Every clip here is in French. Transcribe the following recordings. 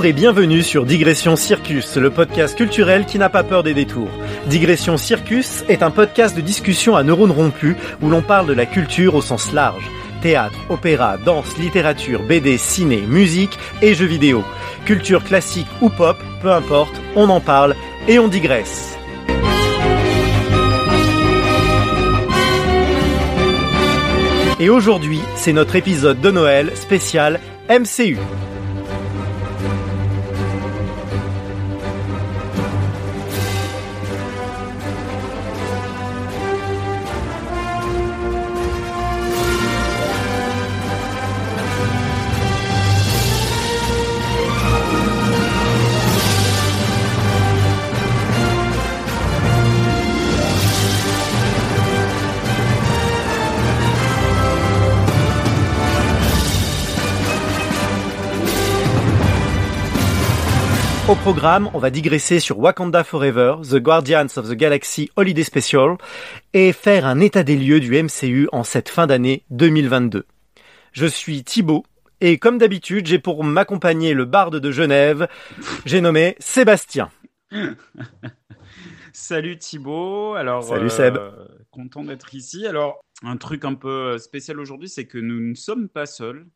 Bonjour et bienvenue sur Digression Circus, le podcast culturel qui n'a pas peur des détours. Digression Circus est un podcast de discussion à neurones rompus où l'on parle de la culture au sens large. Théâtre, opéra, danse, littérature, BD, ciné, musique et jeux vidéo. Culture classique ou pop, peu importe, on en parle et on digresse. Et aujourd'hui, c'est notre épisode de Noël spécial MCU. Au programme, on va digresser sur Wakanda Forever, The Guardians of the Galaxy Holiday Special et faire un état des lieux du MCU en cette fin d'année 2022. Je suis Thibaut et comme d'habitude, j'ai pour m'accompagner le barde de Genève, j'ai nommé Sébastien. Salut Thibaut, alors Salut Seb. euh, content d'être ici. Alors un truc un peu spécial aujourd'hui, c'est que nous ne sommes pas seuls.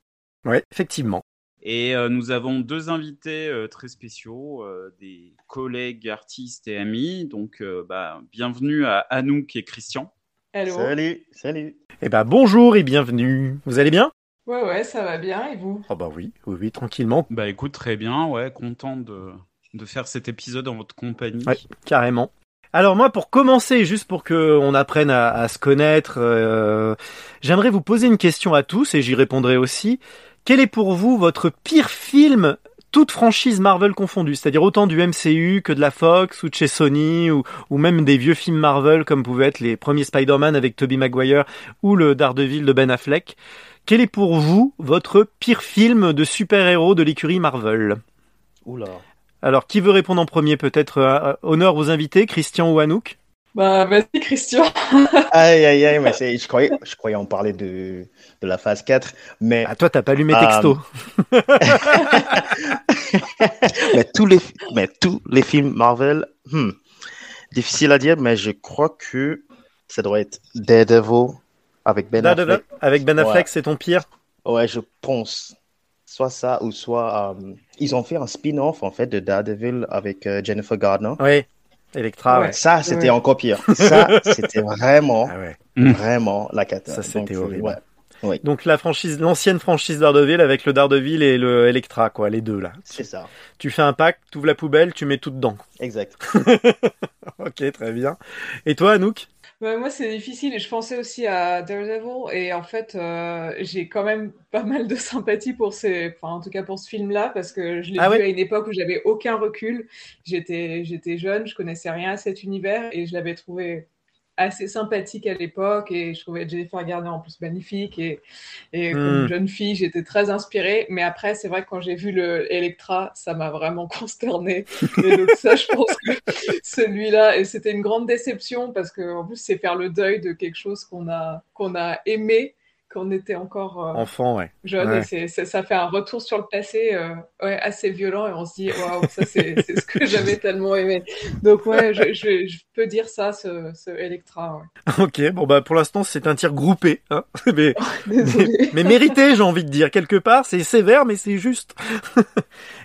Ouais, effectivement. Et euh, nous avons deux invités euh, très spéciaux, euh, des collègues artistes et amis. Donc, euh, bah, bienvenue à Anouk et Christian. Hello. Salut, salut. Eh ben bonjour et bienvenue. Vous allez bien? Ouais, ouais, ça va bien. Et vous? Oh bah oui, oui, oui, tranquillement. Bah écoute, très bien, ouais, content de, de faire cet épisode en votre compagnie. Ouais. Carrément. Alors moi, pour commencer, juste pour que on apprenne à, à se connaître, euh, j'aimerais vous poser une question à tous et j'y répondrai aussi. Quel est pour vous votre pire film, toute franchise Marvel confondue, c'est-à-dire autant du MCU que de la Fox ou de chez Sony ou, ou même des vieux films Marvel comme pouvaient être les premiers Spider-Man avec Tobey Maguire ou le Daredevil de Ben Affleck. Quel est pour vous votre pire film de super-héros de l'écurie Marvel? Oula. Alors, qui veut répondre en premier? Peut-être euh, honneur aux invités, Christian ou Anouk? Bah, vas-y, Christian. Aïe, aïe, aïe, mais c'est, je croyais, je croyais en parler de, de la phase 4, mais, Ah, toi, t'as pas lu mes textos. mais tous les, mais tous les films Marvel, hmm, difficile à dire, mais je crois que ça doit être Daredevil avec Ben Daredevil, Affleck. Avec Ben Affleck, Ouais. c'est ton pire? Ouais, je pense. Soit ça, ou soit, euh, ils ont fait un spin-off, en fait, de Daredevil avec euh, Jennifer Gardner. Oui. Electra, ouais. Ça, c'était Ouais. encore pire. Ça, c'était vraiment, Ah ouais. vraiment la cata. Ça, c'était Donc, euh, horrible. Ouais, Donc la franchise, l'ancienne franchise Daredevil avec le Daredevil et le Electra, quoi, les deux là. c'est ça. Tu fais un pack, tu ouvres la poubelle, tu mets tout dedans. Exact. ok, très bien. Et toi, Anouk? Moi, c'est difficile. Je pensais aussi à Daredevil. Et en fait, euh, j'ai quand même pas mal de sympathie pour ces... enfin, en tout cas pour ce film-là, parce que je l'ai Ah vu ouais? à une époque où j'avais aucun recul. J'étais, j'étais jeune, je connaissais rien à cet univers et je l'avais trouvé assez sympathique à l'époque et je trouvais Jennifer Garner en plus magnifique et, et Hmm. comme jeune fille j'étais très inspirée. Mais après c'est vrai que quand j'ai vu le Electra ça m'a vraiment consternée. Et donc ça je pense que celui-là et c'était une grande déception parce que en plus c'est faire le deuil de quelque chose qu'on a qu'on a aimé quand on était encore euh, Enfant, ouais. jeune Ouais. et c'est, c'est- ça fait un retour sur le passé euh, ouais, assez violent et on se dit waouh ça c'est, c'est ce que j'avais tellement aimé donc ouais je, je, je peux dire ça ce, ce Electra ouais. Ok, bon bah pour l'instant c'est un tir groupé, hein. mais, désolé mais mérité, j'ai envie de dire quelque part. C'est sévère, mais c'est juste.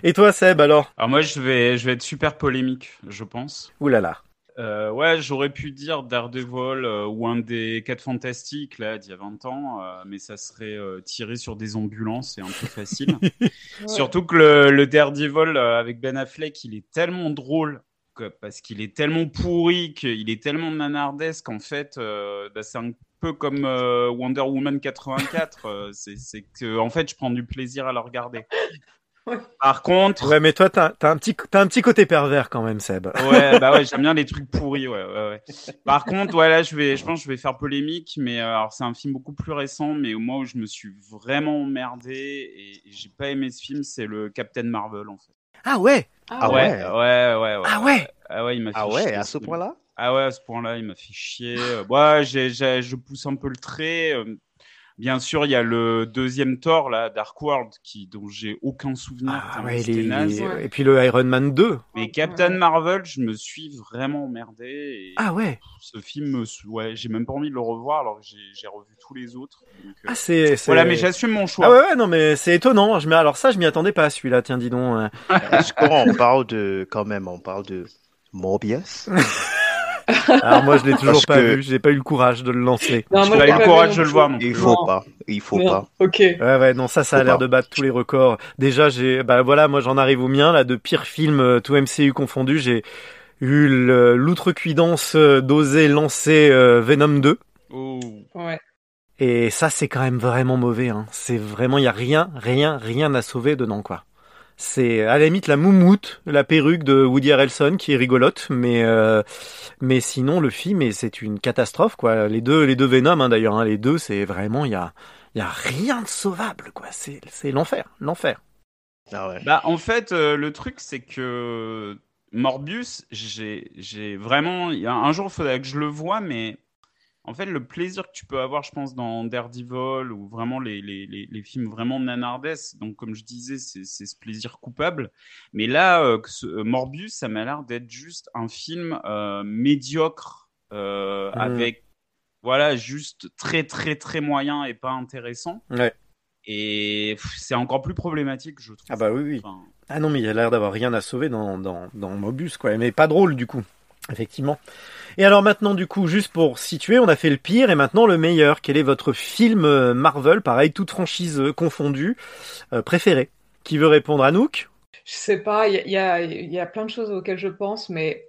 Et toi, Seb, alors? Alors moi, je vais, je vais être super polémique, je pense. Ouh là là. Euh, ouais, j'aurais pu dire Daredevil euh, ou un des quatre fantastiques là d'il y a 20 ans, euh, mais ça serait tiré sur des ambulances, c'est un peu facile. Ouais. Surtout que le, le Daredevil avec Ben Affleck, il est tellement drôle que- parce qu'il est tellement pourri, qu'il est tellement nanardesque en fait, bah, c'est un peu comme Wonder Woman 84. euh, c'est c'est que en fait, je prends du plaisir à le regarder. Ouais. Par contre, Ouais, mais toi, t'as t'as un petit, t'as un petit côté pervers quand même, Seb. Ouais, bah ouais, j'aime bien les trucs pourris, ouais, ouais, ouais. Par contre, ouais, là, je vais, je pense que je vais faire polémique, mais euh, alors c'est un film beaucoup plus récent, mais au moins où je me suis vraiment emmerdé et, et j'ai pas aimé ce film, c'est le Captain Marvel, en fait. Ah ouais? Ah ouais, ouais. ouais, ouais, ouais. Ah ouais? Ah ouais, il m'a fait Ah ouais, chier, à ce point-là? Ah ouais, à ce point-là, il m'a fait chier. Ouais, j'ai, j'ai- je pousse un peu le trait. euh, Bien sûr, il y a le deuxième Thor, là, Dark World, qui, dont j'ai aucun souvenir. Ah ouais, c'était les- naze. Ouais. Et puis le Iron Man 2. Mais Captain Marvel, je me suis vraiment emmerdé. Et Ah ouais. Ce film, ouais, j'ai même pas envie de le revoir alors que j'ai revu tous les autres. Donc, euh, Ah c'est. voilà, mais j'assume mon choix. Ah ouais, ouais, non, mais c'est étonnant. Je Alors ça, je m'y attendais pas à celui-là. Tiens, dis donc. euh. Est-ce qu'on parle de, quand même, on parle de Morbius? Alors moi, je l'ai toujours Parce pas que- vu. J'ai pas eu le courage de le lancer. Non, J'ai moi, pas eu le courage de le voir Il faut Non. pas, il faut Non, pas. Ok. Ouais, ouais, non, ça, ça a l'air de battre tous les records. Déjà, j'ai, bah voilà, moi, j'en arrive au mien, là, de pire film, euh, tout MCU confondu. J'ai eu l'outrecuidance euh, d'oser lancer euh, Venom 2. Oh. Ouais. Et ça, c'est quand même vraiment mauvais, hein. C'est vraiment, il y a rien, rien, rien à sauver dedans, quoi. C'est à la limite la moumoute, la perruque de Woody Harrelson qui est rigolote, mais euh, mais sinon le film c'est une catastrophe quoi. Les deux les deux Venom hein, d'ailleurs, hein, les deux c'est vraiment il y a il y a rien de sauvable quoi. C'est c'est l'enfer, l'enfer. Ah ouais. Bah, en fait, euh, le truc, c'est que Morbius, j'ai j'ai vraiment. il y a Un jour, il faudrait que je le voie, mais en fait, le plaisir que tu peux avoir, je pense, dans Daredevil ou vraiment les, les, les, les films vraiment nanardesques, donc comme je disais, c'est ce plaisir coupable. Mais là, euh, ce- euh, Morbius, ça m'a l'air d'être juste un film euh, médiocre Mhm. avec. Voilà, juste très, très, très moyen et pas intéressant. Ouais. Et c'est encore plus problématique, je trouve. Ah bah oui oui. Enfin, Ah non mais il y a l'air d'avoir rien à sauver dans dans dans Mobius quoi. Mais pas drôle du coup. Effectivement. Et alors maintenant du coup juste pour situer, on a fait le pire et maintenant le meilleur. Quel est votre film euh, Marvel, pareil toute franchise euh, confondue, euh, préféré? Qui veut répondre? À Nook Je sais pas, il y y y a plein de choses auxquelles je pense, mais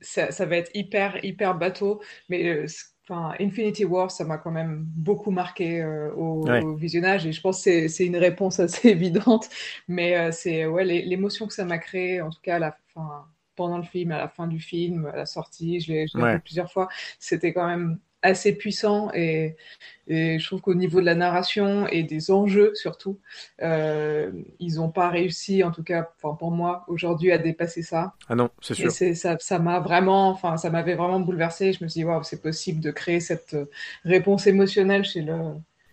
ça, ça va être hyper, hyper bateau. Mais euh, enfin, Infinity War, ça m'a quand même beaucoup marqué euh, au, Ouais. au visionnage et je pense que c'est- une réponse assez évidente. Mais euh, c'est ouais, l'é- l'émotion que ça m'a créé, en tout cas la fin, pendant le film, à la fin du film, à la sortie, je l'ai Ouais. vu plusieurs fois, c'était quand même assez puissant et, et je trouve qu'au niveau de la narration et des enjeux surtout, euh, ils n'ont pas réussi, en tout cas pour moi, aujourd'hui à dépasser ça. Ah non, c'est sûr. ça, ça m'a vraiment, enfin, ça m'avait vraiment bouleversé. Je me suis dit, waouh, c'est possible de créer cette euh, réponse émotionnelle chez le,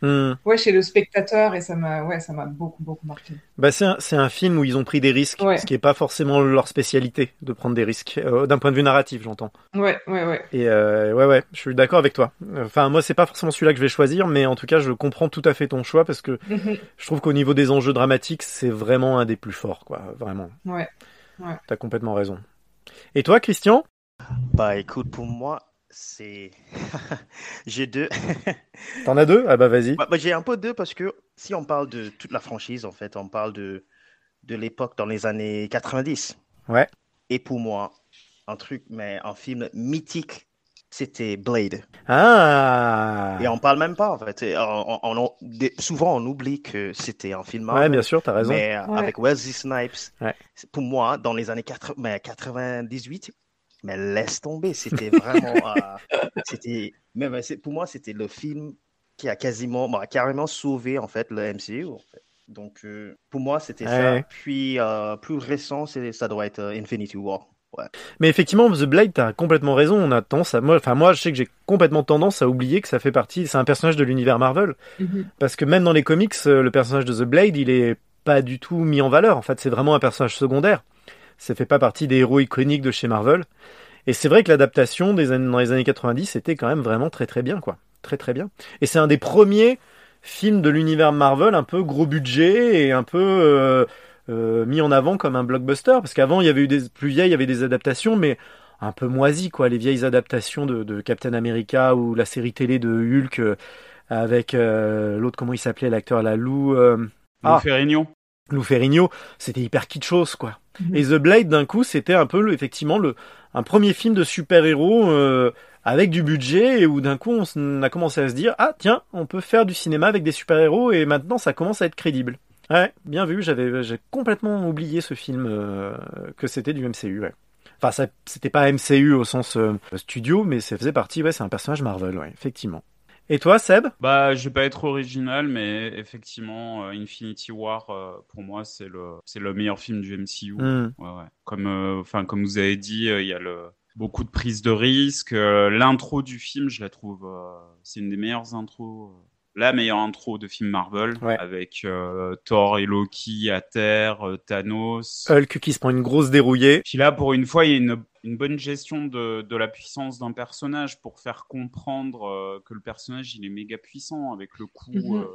Hmm. ouais, chez le spectateur et ça m'a, ouais, ça m'a beaucoup, beaucoup marqué. Bah c'est un, c'est un film où ils ont pris des risques, Ouais. ce qui est pas forcément leur spécialité de prendre des risques euh, d'un point de vue narratif, j'entends. Ouais, ouais, ouais. Et euh, ouais ouais, je suis d'accord avec toi. Enfin moi c'est pas forcément celui-là que je vais choisir, mais en tout cas je comprends tout à fait ton choix parce que je trouve qu'au niveau des enjeux dramatiques c'est vraiment un des plus forts quoi, vraiment. Ouais. T'as complètement raison. Et toi Christian? Bah écoute, pour moi, c'est. J'ai deux. T'en as deux? Ah bah vas-y. Bah, bah, j'ai un peu deux parce que si on parle de toute la franchise, en fait, on parle de, de l'époque dans les années 90. Ouais. Et pour moi, un truc, mais un film mythique, c'était Blade. Ah. Et on parle même pas, en fait. Et on- on- on- des- souvent, on oublie que c'était un film Ouais bien sûr, t'as raison. Mais Ouais. avec Wesley Snipes, Ouais. pour moi, dans les années 80, mais 98, mais laisse tomber, c'était vraiment, euh, c'était, mais, mais c'est- pour moi, c'était le film qui a quasiment, carrément sauvé en fait le MCU. en fait. Donc, euh, pour moi, c'était ça. Ouais. Puis, euh, plus récent, c'est, ça doit être euh, Infinity War. Ouais. Mais effectivement, The Blade, t'as complètement raison. On a tendance à, moi, enfin moi, je sais que j'ai complètement tendance à oublier que ça fait partie, c'est un personnage de l'univers Marvel, Mhm. parce que même dans les comics, le personnage de The Blade, il est pas du tout mis en valeur. En fait, c'est vraiment un personnage secondaire. Ça fait pas partie des héros iconiques de chez Marvel. Et c'est vrai que l'adaptation des années, dans les années 90, c'était quand même vraiment très très bien, quoi. Très très bien. Et c'est un des premiers films de l'univers Marvel, un peu gros budget et un peu euh, euh, mis en avant comme un blockbuster. Parce qu'avant, il y avait eu des plus vieilles, il y avait des adaptations, mais un peu moisies, quoi. Les vieilles adaptations de, de Captain America ou la série télé de Hulk euh, avec euh, l'autre, comment il s'appelait, l'acteur, la Lou. euh, Lou Ah. Ferrigno. Lou Ferrigno, c'était hyper kitschos quoi. Mhm. Et The Blade d'un coup, c'était un peu le, effectivement le un premier film de super-héros euh, avec du budget et où d'un coup on, a commencé à se dire ah tiens, on peut faire du cinéma avec des super-héros et maintenant ça commence à être crédible. Ouais, bien vu, j'avais j'ai complètement oublié ce film euh, que c'était du MCU ouais. Enfin, ça, c'était pas MCU au sens euh, studio, mais ça faisait partie, ouais, c'est un personnage Marvel, ouais, effectivement. Et toi, Seb? Bah, je vais pas être original, mais effectivement, euh, Infinity War, euh, pour moi, c'est le, c'est le meilleur film du MCU. Hmm. Ouais, ouais. Comme, euh, enfin, comme vous avez dit, il y a le, beaucoup de prises de risques. Euh, L'intro du film, je la trouve, c'est une des meilleures intros la meilleure intro de film Marvel, Ouais. avec euh, Thor et Loki à terre, euh, Thanos. Hulk qui se prend une grosse dérouillée. Puis là, pour une fois, il y a une, une bonne gestion de, de la puissance d'un personnage pour faire comprendre euh, que le personnage, il est méga puissant avec le coup Mhm.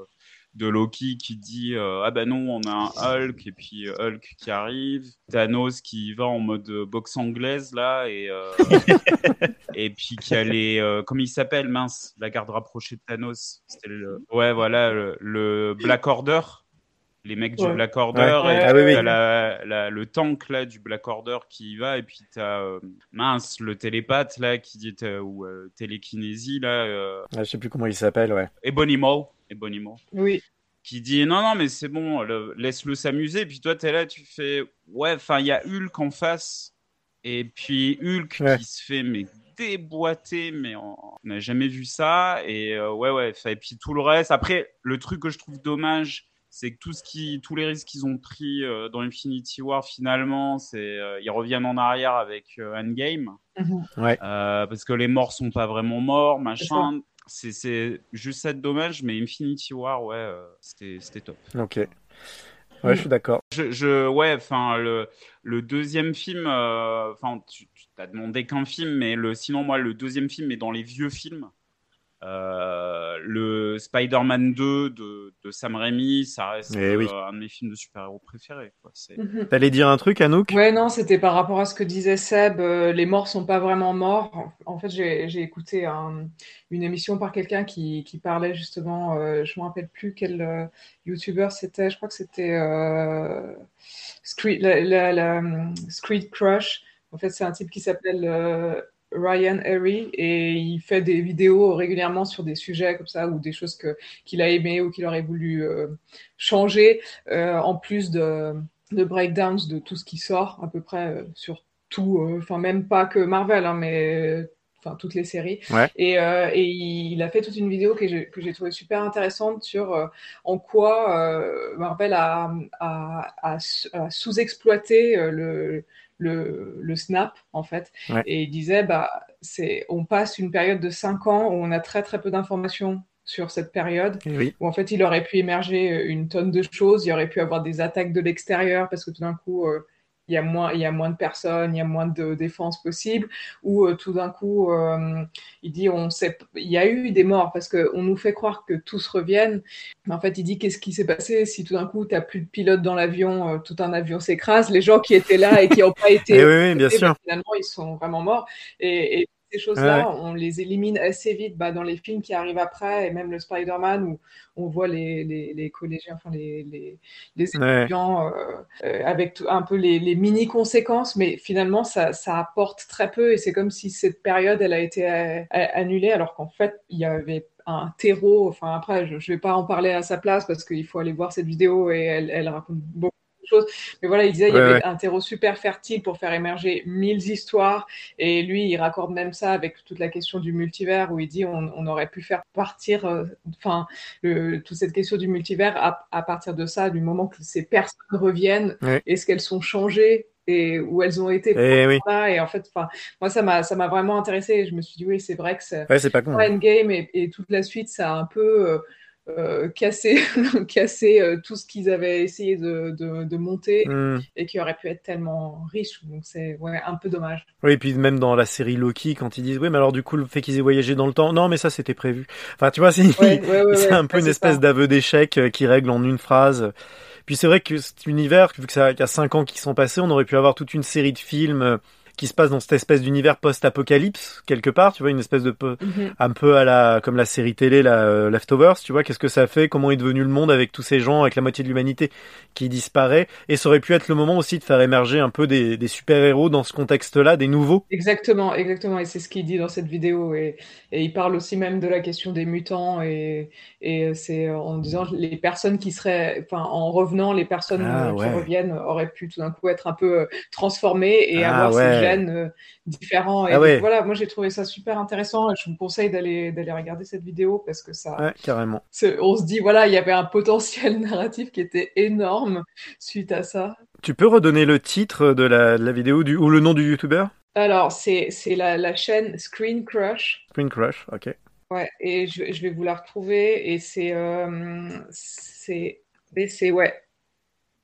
De Loki qui dit euh, Ah ben non, on a un Hulk, et puis euh, Hulk qui arrive, Thanos qui va en mode euh, boxe anglaise là, et, euh, et puis qui a les. euh, comment il s'appelle, mince, la garde rapprochée de Thanos C'était le, Ouais, voilà, le, le Black Order. Les mecs du Ouais. Black Order, Ouais. et Ah oui, oui. la- la- le tank là du Black Order qui y va, et puis t'as euh, mince le télépathe là qui dit ou euh, télékinésie là, euh, Ah, je sais plus comment il s'appelle, ouais. Ebonimo, Oui. qui dit non non mais c'est bon, le- laisse-le s'amuser. Et puis toi t'es là, tu fais ouais, enfin il y a Hulk en face, et puis Hulk Ouais. qui se fait mais déboîter, mais on n'a jamais vu ça. Et euh, ouais ouais, et puis tout le reste. Après le truc que je trouve dommage c'est que tout ce qui, tous les risques qu'ils ont pris euh, dans Infinity War, finalement, c'est euh, ils reviennent en arrière avec euh, Endgame, Mhm. Euh, parce que les morts sont pas vraiment morts, machin. C'est c'est juste ça de dommage, mais Infinity War, ouais, euh, c'était c'était top. Ok. Ouais, je suis d'accord. Je, je ouais, enfin le, le deuxième film, euh, enfin tu tu t'as demandé qu'un film, mais le sinon moi le deuxième film est dans les vieux films. Euh, le Spider-Man 2 de, de Sam Raimi, ça reste Eh oui. euh, un de mes films de super-héros préférés. Mhm. T'allais dire un truc, Anouk? Ouais, non, c'était par rapport à ce que disait Seb. euh, les morts sont pas vraiment morts. En fait, j'ai écouté un- une émission par quelqu'un qui, qui parlait justement, euh, je me rappelle plus quel euh, YouTuber c'était. Je crois que c'était euh, Street, la, la- la, hum, Street Crush. En fait, c'est un type qui s'appelle euh, Ryan Harry et il fait des vidéos régulièrement sur des sujets comme ça ou des choses que qu'il a aimé ou qu'il aurait voulu euh, changer, euh, en plus de de breakdowns de tout ce qui sort à peu près euh, sur tout, enfin même pas que Marvel, hein, mais enfin toutes les séries. Ouais. Et, euh, et il a fait toute une vidéo que j'ai que j'ai trouvé super intéressante sur euh, en quoi euh, Marvel a, a, a, a sous-exploité le, le, le snap en fait. Ouais. Et il disait bah c'est on passe une période de cinq ans où on a très très peu d'informations sur cette période Eh Oui. où en fait il aurait pu émerger une tonne de choses, il aurait pu avoir des attaques de l'extérieur parce que tout d'un coup euh, il y a moins il y a moins de personnes, il y a moins de défense possible, ou euh, tout d'un coup euh, il dit on sait il y a eu des morts parce que on nous fait croire que tous reviennent, mais en fait il dit qu'est-ce qui s'est passé si tout d'un coup tu plus de pilote dans l'avion, euh, tout un avion s'écrase, les gens qui étaient là et qui n'ont pas été Eh oui, oui, bien sûr. bah, finalement, ils sont vraiment morts. Et, et ces choses-là, on les élimine assez vite bah, dans les films qui arrivent après, et même le Spider-Man, où on voit les, les, les collégiens, enfin les, les, les étudiants euh, euh, avec tout- un peu les, les mini-conséquences, mais finalement, ça, ça apporte très peu, et c'est comme si cette période, elle a été euh, annulée, alors qu'en fait, il y avait un terreau, enfin après, je ne vais pas en parler à sa place, parce qu'il faut aller voir cette vidéo, et elle, elle raconte beaucoup Mais voilà, il disait il y avait ouais. un terreau super fertile pour faire émerger mille histoires. Et lui, il raccorde même ça avec toute la question du multivers, où il dit on, on aurait pu faire partir, euh, enfin, toute cette question du multivers à, à partir de ça, du moment que ces personnes reviennent, Ouais. est-ce qu'elles sont changées et où elles ont été Eh oui. là Et en fait, enfin, moi, ça m'a, ça m'a vraiment intéressé. Je me suis dit oui, c'est vrai que c'est Ouais, pas con. hein. Endgame et, et toute la suite, ça a un peu euh, euh, cassé euh, tout ce qu'ils avaient essayé de, de, de monter Hmm. et qui aurait pu être tellement riche. Donc c'est ouais, un peu dommage. Oui, et puis même dans la série Loki, quand ils disent, oui, mais alors du coup, le fait qu'ils aient voyagé dans le temps, non, mais ça, c'était prévu. Enfin, tu vois, c'est Ouais, ouais, un peu une espèce d'aveu d'échec euh, qui règle en une phrase. Puis c'est vrai que cet univers, vu que ça y a cinq ans qui sont passés, on aurait pu avoir toute une série de films qui se passent dans cette espèce d'univers post-apocalypse quelque part, tu vois, une espèce de peu, Mhm. un peu à la comme la série télé la euh, Leftovers, tu vois, qu'est-ce que ça fait, comment est devenu le monde avec tous ces gens, avec la moitié de l'humanité qui disparaît, et ça aurait pu être le moment aussi de faire émerger un peu des, des super-héros dans ce contexte-là, des nouveaux. Exactement, exactement. Et c'est ce qu'il dit dans cette vidéo. Et, et il parle aussi même de la question des mutants. Et, et c'est en disant les personnes qui seraient, enfin, en revenant, les personnes Ah, qui ouais. reviennent auraient pu tout d'un coup être un peu euh, transformées et Ah, avoir ouais. ces euh, différents. Et Ah, ouais. voilà, moi j'ai trouvé ça super intéressant. Et je vous conseille d'aller d'aller regarder cette vidéo parce que ça, Ouais, carrément. on se dit voilà, il y avait un potentiel narratif qui était énorme suite à ça. Tu peux redonner le titre de la, de la vidéo du, ou le nom du youtubeur? Alors c'est la, la chaîne Screen Crush. Screen Crush, ok. Ouais, et je, je vais vous la retrouver. Et c'est. euh, c'est, ouais.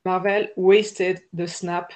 Marvel Wasted the Snap,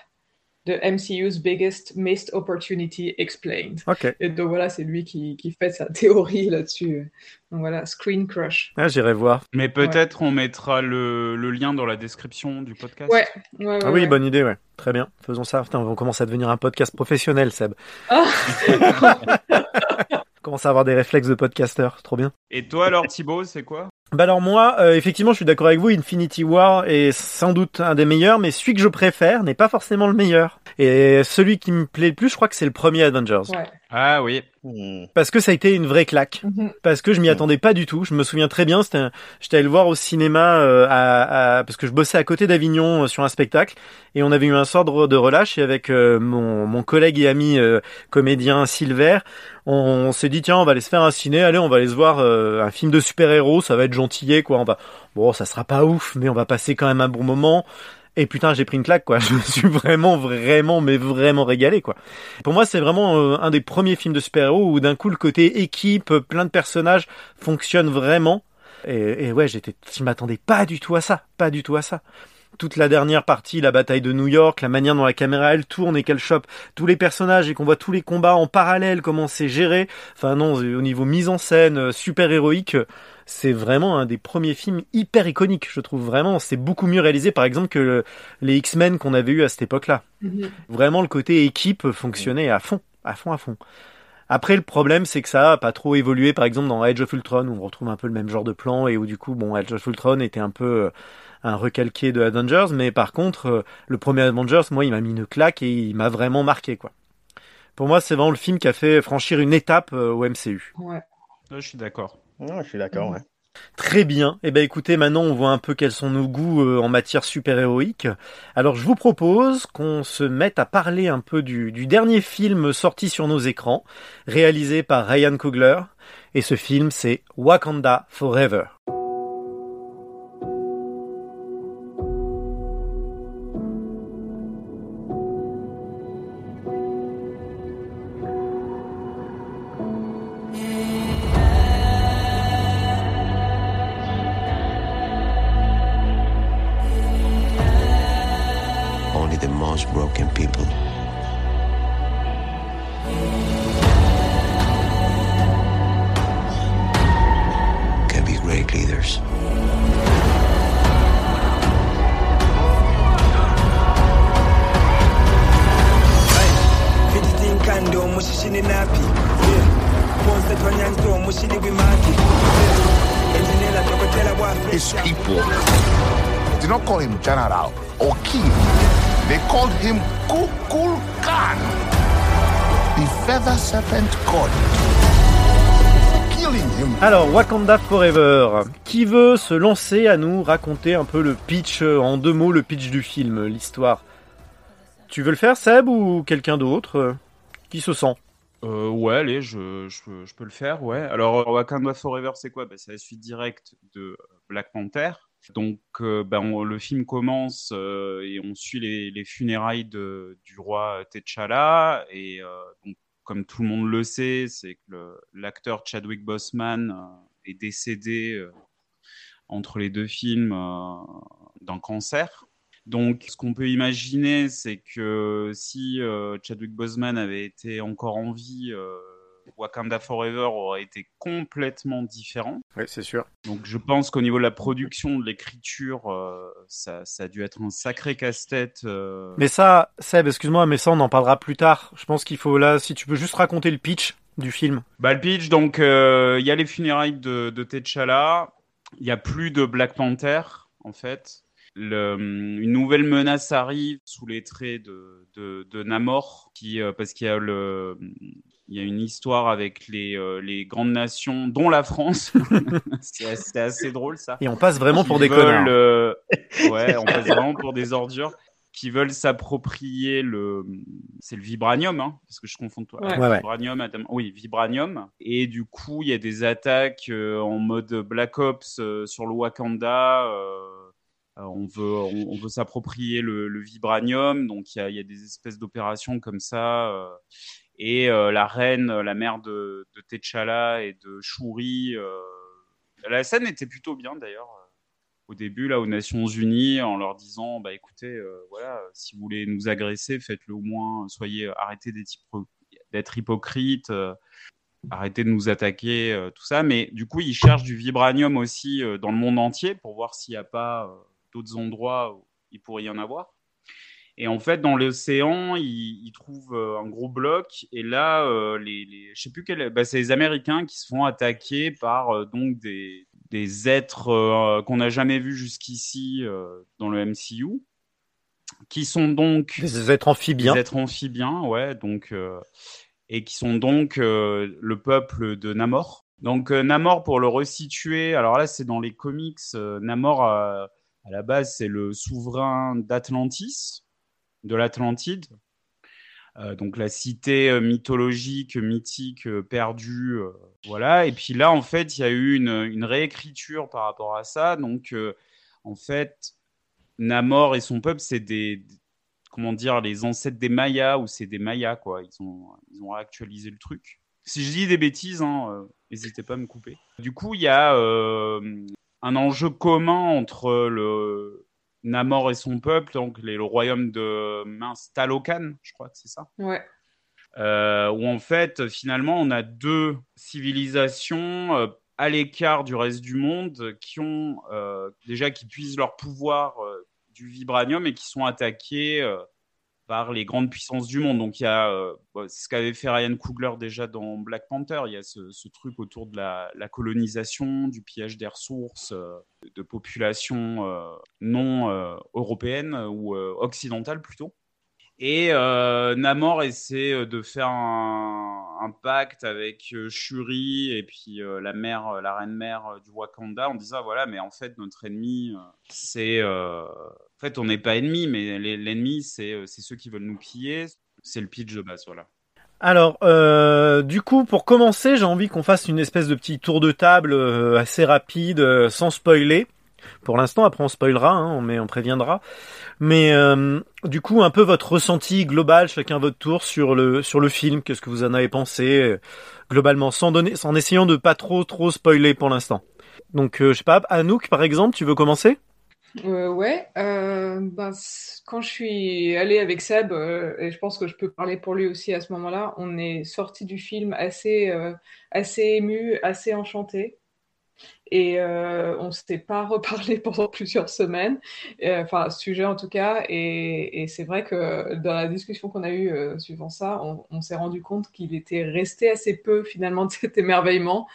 the MCU's biggest missed opportunity explained. Ok. Et donc voilà, c'est lui qui, qui fait sa théorie là-dessus. Donc voilà, Screen Crush. Ah, j'irai voir. Mais peut-être on mettra le, le lien dans la description du podcast. Ouais, ouais, ouais. Ah oui, ouais. bonne idée, ouais. Très bien. Faisons ça. Putain, on commence à devenir un podcast professionnel, Seb. Ah. Commence à avoir des réflexes de podcasteur. C'est trop bien. Et toi alors Thibaut, c'est quoi? Bah alors moi, euh, effectivement, je suis d'accord avec vous. Infinity War est sans doute un des meilleurs, mais celui que je préfère n'est pas forcément le meilleur. Et celui qui me plaît le plus, je crois que c'est le premier Avengers. Ouais. Ah oui. Hmm. Parce que ça a été une vraie claque. Mhm. Parce que je m'y Mm. attendais pas du tout. Je me souviens très bien. C'était, un- j'étais allé le voir au cinéma euh, à, à- parce que je bossais à côté d'Avignon euh, sur un spectacle et on avait eu un sort de, de relâche et avec euh, mon, mon collègue et ami euh, comédien Silver, on, on s'est dit tiens on va aller se faire un ciné. Allez on va aller se voir euh, un film de super héros. Ça va être gentillet quoi. On va bon ça sera pas ouf mais on va passer quand même un bon moment. Et putain, j'ai pris une claque, quoi. Je me suis vraiment, vraiment, mais vraiment régalé, quoi. Pour moi, c'est vraiment euh, un des premiers films de super-héros où d'un coup, le côté équipe, plein de personnages fonctionne vraiment. Et, et ouais, j'étais, je m'attendais pas du tout à ça. Pas du tout à ça. Toute la dernière partie, la bataille de New York, la manière dont la caméra elle tourne et qu'elle chope tous les personnages et qu'on voit tous les combats en parallèle, comment c'est géré. Enfin non, au niveau mise en scène, euh, super héroïque, c'est vraiment un des premiers films hyper iconiques, je trouve vraiment. C'est beaucoup mieux réalisé, par exemple, que le- les X-Men qu'on avait eu à cette époque-là. Mhm. Vraiment, le côté équipe fonctionnait à fond, à fond, à fond. Après, le problème, c'est que ça a pas trop évolué, par exemple, dans Age of Ultron, où on retrouve un peu le même genre de plan, et où du coup, bon, Age of Ultron était un peu euh, un recalqué de Avengers, mais par contre, euh, le premier Avengers, moi, il m'a mis une claque et il m'a vraiment marqué, quoi. Pour moi, c'est vraiment le film qui a fait franchir une étape euh, au MCU. Ouais. Là, je suis d'accord. Ah, je suis d'accord, ouais. Très bien. Eh ben écoutez, maintenant on voit un peu quels sont nos goûts euh, en matière super-héroïque. Alors je vous propose qu'on se mette à parler un peu du, du dernier film sorti sur nos écrans, réalisé par Ryan Coogler. Et ce film, c'est Wakanda Forever. Wakanda Forever. Qui veut se lancer à nous raconter un peu le pitch, euh, en deux mots, le pitch du film, l'histoire? Tu veux le faire, Seb, ou quelqu'un d'autre euh, Qui se sent? Euh, ouais, allez, je, peux le faire, ouais. Alors, Wakanda Forever, c'est quoi? Bah, C'est la suite directe de Black Panther. Donc, bah, le film commence et on suit les, les funérailles de, du roi T'Challa. Et comme tout le monde le sait, c'est que l'acteur Chadwick Boseman est décédé euh, entre les deux films euh, d'un cancer. Donc, ce qu'on peut imaginer, c'est que si euh, Chadwick Boseman avait été encore en vie, euh, Wakanda Forever aurait été complètement différent. Oui, c'est sûr. Donc, je pense qu'au niveau de la production, de l'écriture, euh, ça, ça a dû être un sacré casse-tête. euh. Mais ça, Seb, excuse-moi, mais ça on en parlera plus tard. Je pense qu'il faut là, si tu peux juste raconter le pitch du film. Bah, le pitch, donc, euh, il y a les funérailles de, de T'Challa. Il y a plus de Black Panther, en fait. Le- une nouvelle menace arrive sous les traits de, de, de Namor, qui, euh, parce qu'il y a le, il y a une histoire avec les, euh, les grandes nations, dont la France. C'est assez- drôle, ça. Et on passe vraiment pour des veulent, connards. euh, ouais, on passe vraiment pour des ordures qui veulent s'approprier le, c'est le vibranium, hein, parce que je confonds toi. Ouais. Ouais, ouais. Vibranium, oui, vibranium. Et du coup, il y a des attaques euh, en mode Black Ops euh, sur le Wakanda. euh, euh, on veut, on, on veut s'approprier le, le vibranium, donc il y a, il y a des espèces d'opérations comme ça. euh, Et euh, la reine, la mère de, de T'Challa et de Shuri. euh, la scène était plutôt bien d'ailleurs. Euh, Au début, là, aux Nations Unies, en leur disant, bah écoutez, euh, voilà, si vous voulez nous agresser, faites-le au moins, soyez, arrêtez d'être hypo- d'être hypocrite, euh, arrêtez de nous attaquer, euh, tout ça. Mais du coup, ils cherchent du vibranium aussi euh, dans le monde entier pour voir s'il n'y a pas euh, d'autres endroits où il pourrait y en avoir. Et en fait, dans l'océan, ils, ils trouvent euh, un gros bloc. Et là, euh, les, les, je sais plus quel, bah, c'est les Américains qui se font attaquer par euh, donc des, des êtres euh, qu'on n'a jamais vus jusqu'ici euh, dans le MCU, qui sont donc Des êtres amphibiens. des êtres amphibiens, ouais, donc euh, et qui sont donc le peuple de Namor. Donc Namor, pour le resituer, alors là c'est dans les comics, Namor à la base c'est le souverain d'Atlantis, de l'Atlantide, donc la cité euh, mythologique, mythique, euh, perdue, euh, voilà. Et puis là en fait il y a eu une, réécriture par rapport à ça, donc euh, en fait Namor et son peuple c'est des comment dire, les ancêtres des Mayas ou c'est des Mayas, quoi. Ils ont, ils ont réactualisé le truc. Si je dis des bêtises, hein, euh, n'hésitez pas à me couper. Du coup, il y a euh, un enjeu commun entre le Namor et son peuple, donc les- le royaume de mince Talocan, je crois que c'est ça. Ouais. Euh, où en fait, finalement, on a deux civilisations euh, à l'écart du reste du monde qui ont euh, déjà qui puisent leur pouvoir du vibranium et qui sont attaquées par les grandes puissances du monde. Donc il y a, euh, c'est ce qu'avait fait Ryan Coogler déjà dans Black Panther. Il y a ce, truc autour de la, colonisation, du pillage des ressources euh, de populations euh, non européennes ou occidentales plutôt. Et Namor essaie de faire un, pacte avec Shuri et puis la la reine mère du Wakanda en disant voilà, mais en fait notre ennemi c'est, fait on n'est pas ennemi, mais l'ennemi c'est euh, c'est ceux qui veulent nous piller. C'est le pitch de base, voilà. Alors, euh, du coup, pour commencer, j'ai envie qu'on fasse une espèce de petit tour de table euh, assez rapide, sans spoiler. Pour l'instant, après on spoilera, hein, mais on préviendra. Mais du coup, un peu votre ressenti global, chacun votre tour sur le sur le film. Qu'est-ce que vous en avez pensé globalement, sans donner, en essayant de pas trop trop spoiler pour l'instant. Donc, je sais pas, Anouk, par exemple, tu veux commencer? Euh, ouais, euh, ben, quand je suis allée avec Seb, euh, et je pense que je peux parler pour lui aussi à ce moment-là, on est sorti du film assez, euh, assez ému, assez enchanté. Et euh, on s'était pas reparlé pendant plusieurs semaines, euh, enfin, sujet en tout cas. Et, c'est vrai que dans la discussion qu'on a eue euh, suivant ça, on, s'est rendu compte qu'il était resté assez peu finalement de cet émerveillement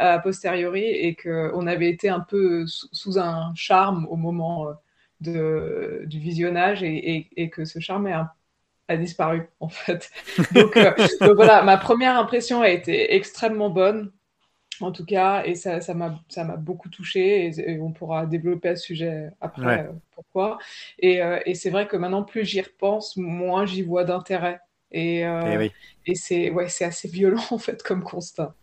euh, a posteriori et qu'on avait été un peu sous, un charme au moment euh, du visionnage et, que ce charme est a disparu en fait. Euh, donc voilà, ma première impression a été extrêmement bonne en tout cas et ça ça m'a ça m'a beaucoup touché et, et on pourra développer à ce sujet après Ouais. euh, pourquoi. Et, euh, et c'est vrai que maintenant plus j'y repense, moins j'y vois d'intérêt. Et, euh, Eh oui. c'est ouais, c'est assez violent en fait comme constat.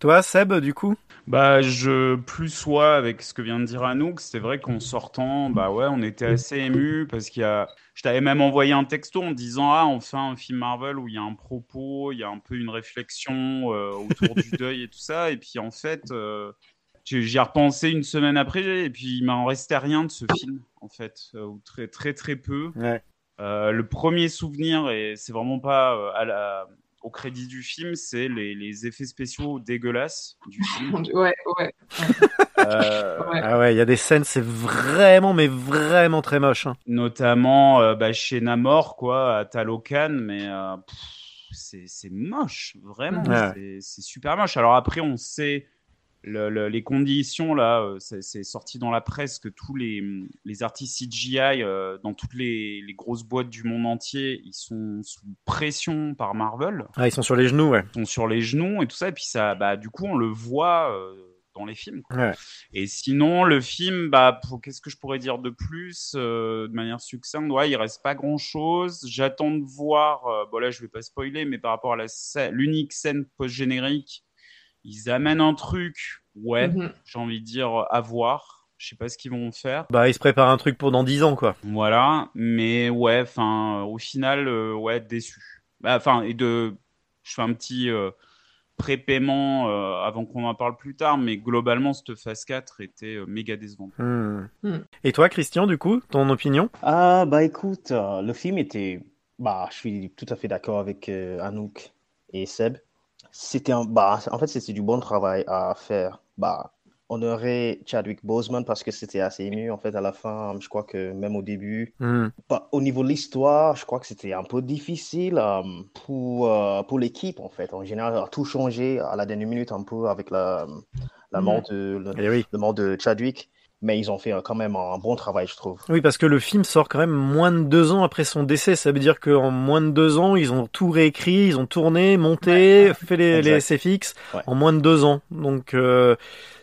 Toi, Seb, du coup? Bah, je plus sois avec ce que vient de dire Anouk. C'est vrai qu'en sortant, bah ouais, on était assez ému parce qu'il y a. Je t'avais même envoyé un texto en disant ah enfin un film Marvel où il y a un propos, il y a un peu une réflexion euh, autour du deuil et tout ça. Et puis en fait, euh, j'y ai repensé une semaine après et puis il m'en restait rien de ce film en fait, euh, ou très très très peu. Ouais. Le premier souvenir, et c'est vraiment pas à la, au crédit du film, c'est les, les effets spéciaux dégueulasses du film. Ouais, ouais. Euh, Ouais. Ah ouais, il y a des scènes, c'est vraiment, mais vraiment très moche. hein. notamment euh, bah, chez Namor, quoi, à Talocan, mais euh, c'est c'est moche, vraiment, Ouais. c'est c'est super moche. Alors après, on sait le- le- les conditions, là, euh, c'est sorti dans la presse que tous les, les artistes CGI euh, dans toutes les, les grosses boîtes du monde entier, ils sont sous pression par Marvel. Ah, ils sont sur les genoux, ouais. sont sur les genoux et tout ça. Et puis ça, bah, du coup, on le voit euh, dans les films. Ouais. Et sinon, le film, bah, qu'est-ce que je pourrais dire de plus euh, de manière succincte? Ouais, il reste pas grand-chose. J'attends de voir. euh, bon là, je vais pas spoiler, mais par rapport à scè- l'unique scène post-générique, ils amènent un truc. Ouais, Mhm. j'ai envie de dire à voir. Je sais pas ce qu'ils vont faire. Bah, ils se préparent un truc pour dans 10 ans, quoi. Voilà, mais ouais, enfin, au final, euh, ouais, déçu. Bah, Enfin, et de. Je fais un petit euh, prépaiement euh, avant qu'on en parle plus tard, mais globalement, cette phase 4 était euh, méga décevante. Hmm. Hmm. Et toi, Christian, du coup, ton opinion? Ah, bah écoute, euh, le film était. Bah, je suis tout à fait d'accord avec euh, Anouk et Seb. C'était un. Bah, en fait, c'était du bon travail à faire. Bah, on aurait Chadwick Boseman parce que c'était assez ému, en fait, à la fin. Je crois que même au début. Hmm. Bah, au niveau de l'histoire, je crois que c'était un peu difficile euh, pour, euh, pour l'équipe, en fait. En général, a tout changé à la dernière minute, un peu, avec la, la mort de, le, Eh oui. le mort de Chadwick. Mais ils ont fait euh, quand même un bon travail, je trouve. Oui, parce que le film sort quand même moins de deux ans après son décès. Ça veut dire qu'en moins de deux ans, ils ont tout réécrit, ils ont tourné, monté, fait les, les. SFX Ouais. en moins de deux ans. Donc, euh,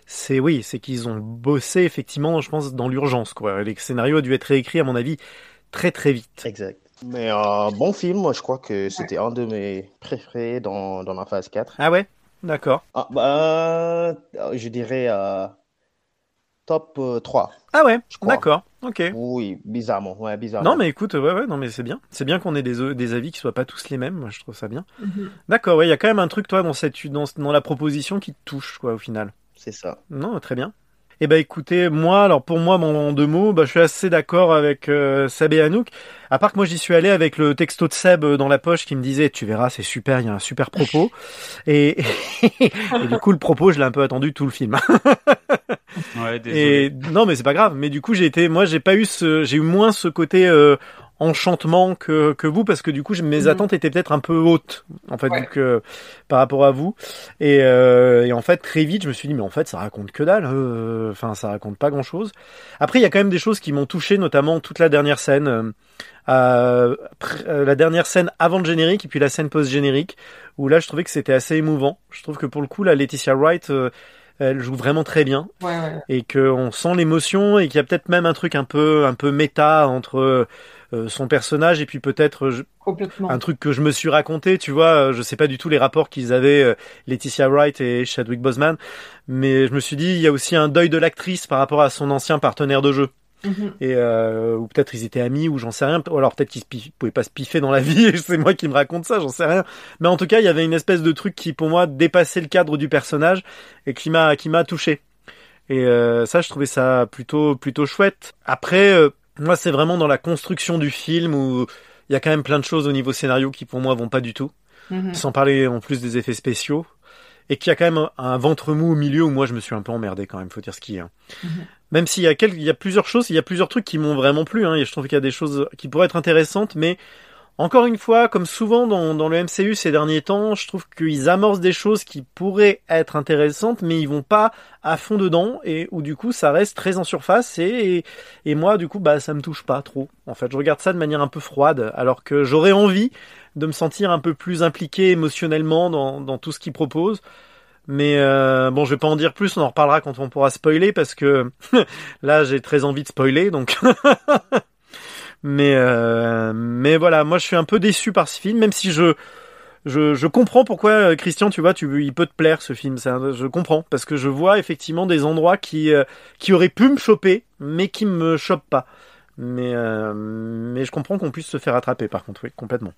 c'est oui, c'est qu'ils ont bossé effectivement, je pense, dans l'urgence. Quoi. Les scénarios ont dû être réécrits, à mon avis, très très vite. Exact. Mais euh, bon film, moi, je crois que c'était un de mes préférés dans, dans la phase 4. Ah ouais, d'accord. Ah, bah, euh, je dirais euh, top euh, 3. Ah ouais, d'accord. Ok. Oui, bizarrement. Ouais, bizarrement. Non mais écoute, ouais ouais, non mais c'est bien. C'est bien qu'on ait des, des avis qui soient pas tous les mêmes. Moi, je trouve ça bien. Mhm. D'accord. Ouais, il y a quand même un truc toi dans cette dans, dans la proposition qui te touche quoi au final. C'est ça. Non, très bien. Eh ben écoutez, moi, alors pour moi, mon en deux mots, bah, je suis assez d'accord avec euh, Seb et Anouk. À part que moi, j'y suis allé avec le texto de Seb euh, dans la poche qui me disait, tu verras, c'est super, il y a un super propos. et, et du coup, le propos, je l'ai un peu attendu tout le film. Ouais, désolé. Et non, mais c'est pas grave. Mais du coup, j'ai été, moi, j'ai pas eu ce, j'ai eu moins ce côté euh, enchantement que que vous parce que du coup, mes Mhm. attentes étaient peut-être un peu hautes en fait Ouais. vu que par rapport à vous. Et, euh, et en fait, très vite, je me suis dit, mais en fait, ça raconte que dalle. euh, Enfin, ça raconte pas grand-chose. Après, il y a quand même des choses qui m'ont touché, notamment toute la dernière scène. euh, euh, euh, la dernière scène avant le générique et puis la scène post-générique où là je trouvais que c'était assez émouvant. Je trouve que pour le coup la Laetitia Wright euh, elle joue vraiment très bien Ouais, ouais. et qu'on sent l'émotion et qu'il y a peut-être même un truc un peu un peu méta entre euh, son personnage et puis peut-être Complètement. un truc que je me suis raconté, tu vois, euh, je sais pas du tout les rapports qu'ils avaient euh, Laetitia Wright et Chadwick Boseman, mais je me suis dit il y a aussi un deuil de l'actrice par rapport à son ancien partenaire de jeu Mhm. et euh, ou peut-être ils étaient amis ou j'en sais rien ou alors peut-être qu'ils pouvaient pas se piffer dans la vie et c'est moi qui me raconte ça j'en sais rien mais en tout cas il y avait une espèce de truc qui pour moi dépassait le cadre du personnage et qui m'a qui m'a touché et euh, ça je trouvais ça plutôt plutôt chouette après euh, moi c'est vraiment dans la construction du film où il y a quand même plein de choses au niveau scénario qui pour moi vont pas du tout Mhm. sans parler en plus des effets spéciaux et qu'il y a quand même un, ventre mou au milieu où moi je me suis un peu emmerdé quand même faut dire ce qu'il y a même s'il y a quelques, il y a plusieurs choses, il y a plusieurs trucs qui m'ont vraiment plu. Hein, et je trouve qu'il y a des choses qui pourraient être intéressantes, mais encore une fois, comme souvent dans, dans le MCU ces derniers temps, je trouve qu'ils amorcent des choses qui pourraient être intéressantes, mais ils vont pas à fond dedans, et où du coup ça reste très en surface. Et, et, moi, du coup, bah ça me touche pas trop. En fait, je regarde ça de manière un peu froide, alors que j'aurais envie de me sentir un peu plus impliqué émotionnellement dans, dans tout ce qu'ils proposent. Mais euh, bon, je vais pas en dire plus, on en reparlera quand on pourra spoiler parce que là j'ai très envie de spoiler donc. mais euh, mais voilà, moi je suis un peu déçu par ce film, même si je je, je comprends pourquoi euh, Christian, tu vois, tu il peut te plaire ce film, ça, je comprends parce que je vois effectivement des endroits qui euh, qui auraient pu me choper, mais qui me chopent pas. Mais mais je comprends qu'on puisse se faire attraper par contre, oui, complètement.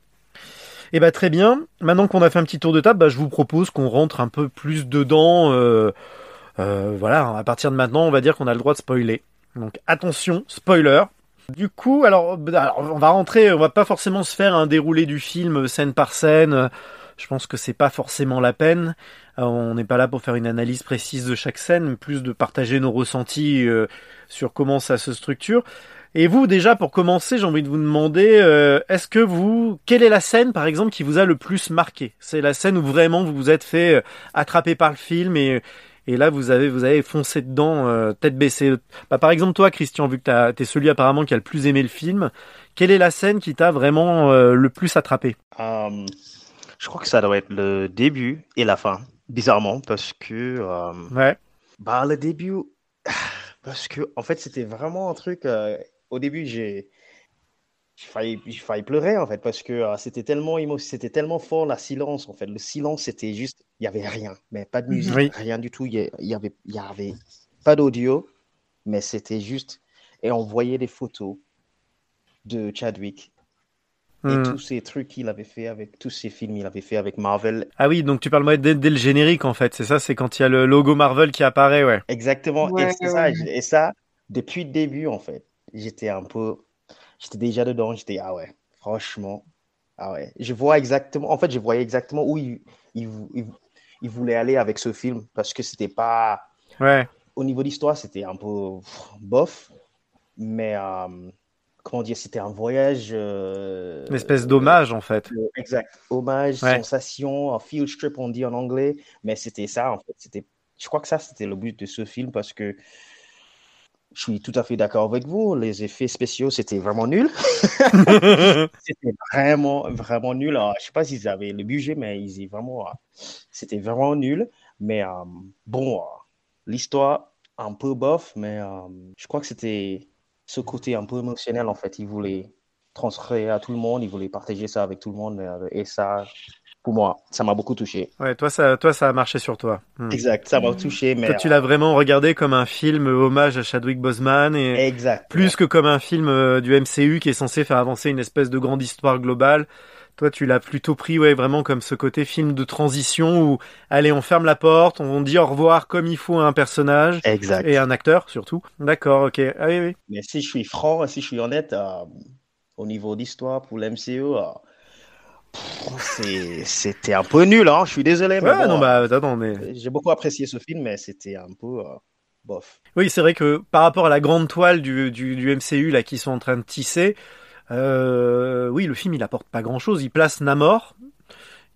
Et bah très bien. Maintenant qu'on a fait un petit tour de table, bah, je vous propose qu'on rentre un peu plus dedans. Voilà, à partir de maintenant, on va dire qu'on a le droit de spoiler. Donc attention, spoiler. Du coup, alors, bah, alors, on va rentrer, on va pas forcément se faire un déroulé du film scène par scène. Je pense que c'est pas forcément la peine. Euh, on n'est pas là pour faire une analyse précise de chaque scène, plus de partager nos ressentis euh, sur comment ça se structure. Et vous, déjà, pour commencer, j'ai envie de vous demander, euh, est-ce que vous, quelle est la scène, par exemple, qui vous a le plus marqué? C'est la scène où vraiment vous vous êtes fait euh, attraper par le film et, et là vous avez vous avez foncé dedans, euh, tête baissée. Bah, par exemple, toi, Christian, vu que t'as- t'es celui apparemment qui a le plus aimé le film, quelle est la scène qui t'a vraiment euh, le plus attrapé? Euh, je crois que ça doit être le début et la fin, bizarrement, parce que euh, Ouais. bah, le début, parce que en fait, c'était vraiment un truc. au début, j'ai j'ai failli, j'ai failli pleurer en fait, parce que euh, c'était tellement émo, c'était tellement fort la silence en fait. Le silence, c'était juste, il y avait rien, mais pas de musique, Oui. rien du tout. Il y, avait, il y avait pas d'audio, mais c'était juste, et on voyait des photos de Chadwick Et Hmm. tous ces trucs qu'il avait fait avec tous ces films, il avait fait avec Marvel. Ah oui, donc tu parles moi dès, dès le générique en fait, c'est ça, c'est quand il y a le logo Marvel qui apparaît, ouais. Exactement. Ouais, et, c'est ouais, ça, ouais. et ça, depuis le début, en fait, j'étais un peu. J'étais déjà dedans. J'étais, ah ouais, franchement. Ah ouais. Je vois exactement. En fait, je voyais exactement où il, il, il, il voulait aller avec ce film. Parce que c'était pas. Ouais. Au niveau d'histoire, c'était un peu bof. Mais. euh, comment dire, c'était un voyage. euh, Une espèce d'hommage en fait. euh, Exact. Hommage, Ouais. sensation, un field trip, on dit en anglais. Mais c'était ça, en fait. C'était, je crois que ça, c'était le but de ce film parce que je suis tout à fait d'accord avec vous. Les effets spéciaux, c'était vraiment nul. C'était vraiment, vraiment nul. Alors, je sais pas s'ils avaient le budget, mais ils vraiment, euh, c'était vraiment nul. Mais euh, bon, euh, l'histoire, un peu bof, mais euh, je crois que c'était ce côté un peu émotionnel, en fait. Ils voulaient transférer à tout le monde, ils voulaient partager ça avec tout le monde. Et ça, pour moi, ça m'a beaucoup touché. Ouais, toi ça, toi ça a marché sur toi. Hmm. Exact, ça m'a touché, mais. Toi tu l'as vraiment regardé comme un film hommage à Chadwick Boseman et Exact. plus que comme un film euh, du MCU qui est censé faire avancer une espèce de grande histoire globale. Toi, tu l'as plutôt pris, ouais, vraiment comme ce côté film de transition où, allez, on ferme la porte, on dit au revoir comme il faut à un personnage Exact. et un acteur surtout. D'accord, ok. Ah oui, oui. Mais si je suis franc, si je suis honnête, euh, au niveau d'histoire pour l'MCU, euh, c'était un peu nul, hein. Je suis désolé, mais Ouais, bon, non, euh, bah, attends, mais. j'ai beaucoup apprécié ce film, mais c'était un peu euh, bof. Oui, c'est vrai que par rapport à la grande toile du, du, du MCU là qui sont en train de tisser, euh, oui, le film il apporte pas grand chose. Il place Namor,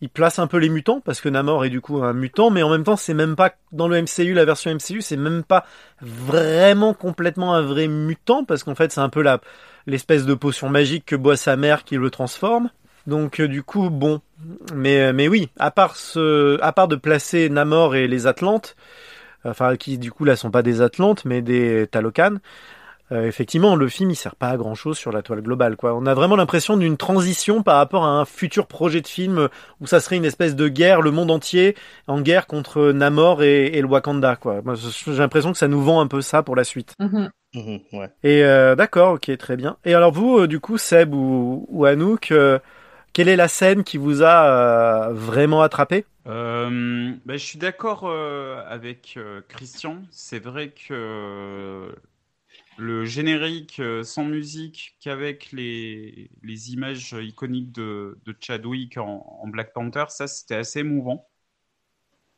il place un peu les mutants parce que Namor est du coup un mutant, mais en même temps c'est même pas dans le MCU la version MCU, c'est même pas vraiment complètement un vrai mutant parce qu'en fait c'est un peu la l'espèce de potion magique que boit sa mère qui le transforme. Donc euh, du coup bon, mais mais oui, à part ce, à part de placer Namor et les Atlantes enfin qui du coup là sont pas des Atlantes mais des Talocan. Euh, effectivement, le film il sert pas à grand chose sur la toile globale quoi. On a vraiment l'impression d'une transition par rapport à un futur projet de film où ça serait une espèce de guerre, le monde entier en guerre contre Namor et, et le Wakanda quoi. Moi, j'ai l'impression que ça nous vend un peu ça pour la suite. Mhm, ouais. Et euh, d'accord, ok, très bien. Et alors vous, euh, du coup, Seb ou, ou Anouk, euh, quelle est la scène qui vous a euh, vraiment attrapé? Euh, bah, je suis d'accord euh, avec Christian. C'est vrai que le générique sans musique qu'avec les, les images iconiques de, de Chadwick en, en Black Panther, ça c'était assez émouvant.